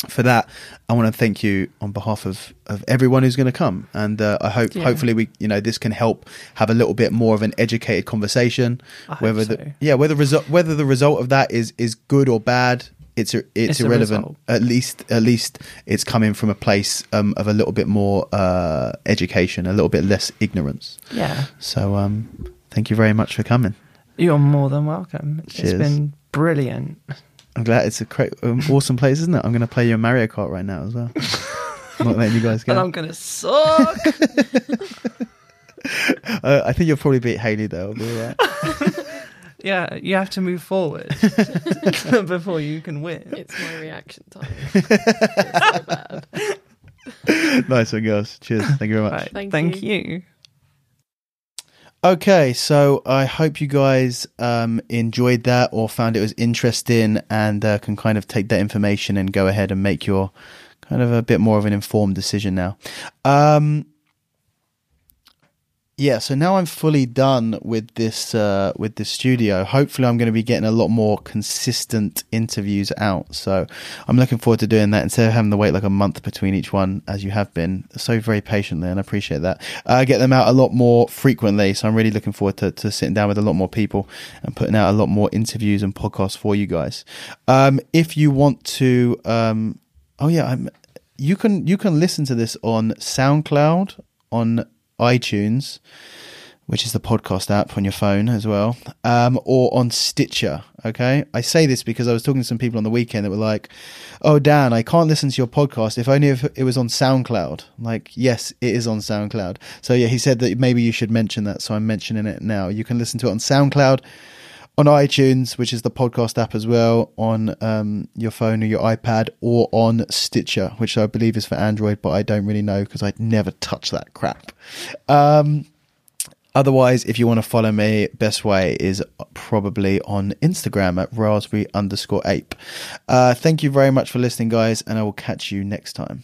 for that, I want to thank you on behalf of, of everyone who's going to come, and uh, I hope Yeah. hopefully we you know this can help have a little bit more of an educated conversation. I hope whether so. the yeah whether result whether the result of that is is good or bad, it's it's, It's irrelevant. At least at least it's coming from a place um, of a little bit more uh, education, a little bit less ignorance. Yeah. So um, thank you very much for coming. You're more than welcome. Cheers. It's been brilliant. I'm glad it's a great, um, awesome place, isn't it? I'm going to play you a Mario Kart right now as well. Not letting you guys go. And I'm going to suck. Uh, I think you'll probably beat Hayley though. I'll be all right. Yeah, you have to move forward before you can win. It's my reaction time. it's so bad. nice one, girls. Cheers. Thank you very much. Right, Thank thank, you. you. Okay, so I hope you guys um, enjoyed that or found it was interesting and uh, can kind of take that information and go ahead and make your kind of a bit more of an informed decision now. Um, yeah, so now I'm fully done with this uh, with this studio. Hopefully, I'm going to be getting a lot more consistent interviews out. So I'm looking forward to doing that instead of having to wait like a month between each one, as you have been so very patiently, and I appreciate that. I uh, get them out a lot more frequently, so I'm really looking forward to, to sitting down with a lot more people and putting out a lot more interviews and podcasts for you guys. Um, if you want to, um, oh yeah, I'm, you can you can listen to this on SoundCloud on iTunes, which is the podcast app on your phone as well, um, or on Stitcher. Okay, I say this because I was talking to some people on the weekend that were like, "Oh, Dan, I can't listen to your podcast if only if it was on SoundCloud." Like, yes, it is on SoundCloud. So yeah, he said that maybe you should mention that, so I'm mentioning it now. You can listen to it on SoundCloud on iTunes, which is the podcast app as well, on um, your phone or your iPad, or on Stitcher, which I believe is for Android, but I don't really know because I'd never touch that crap. Um, otherwise, if you want to follow me, best way is probably on Instagram at raspberry underscore ape. Uh, thank you very much for listening, guys, and I will catch you next time.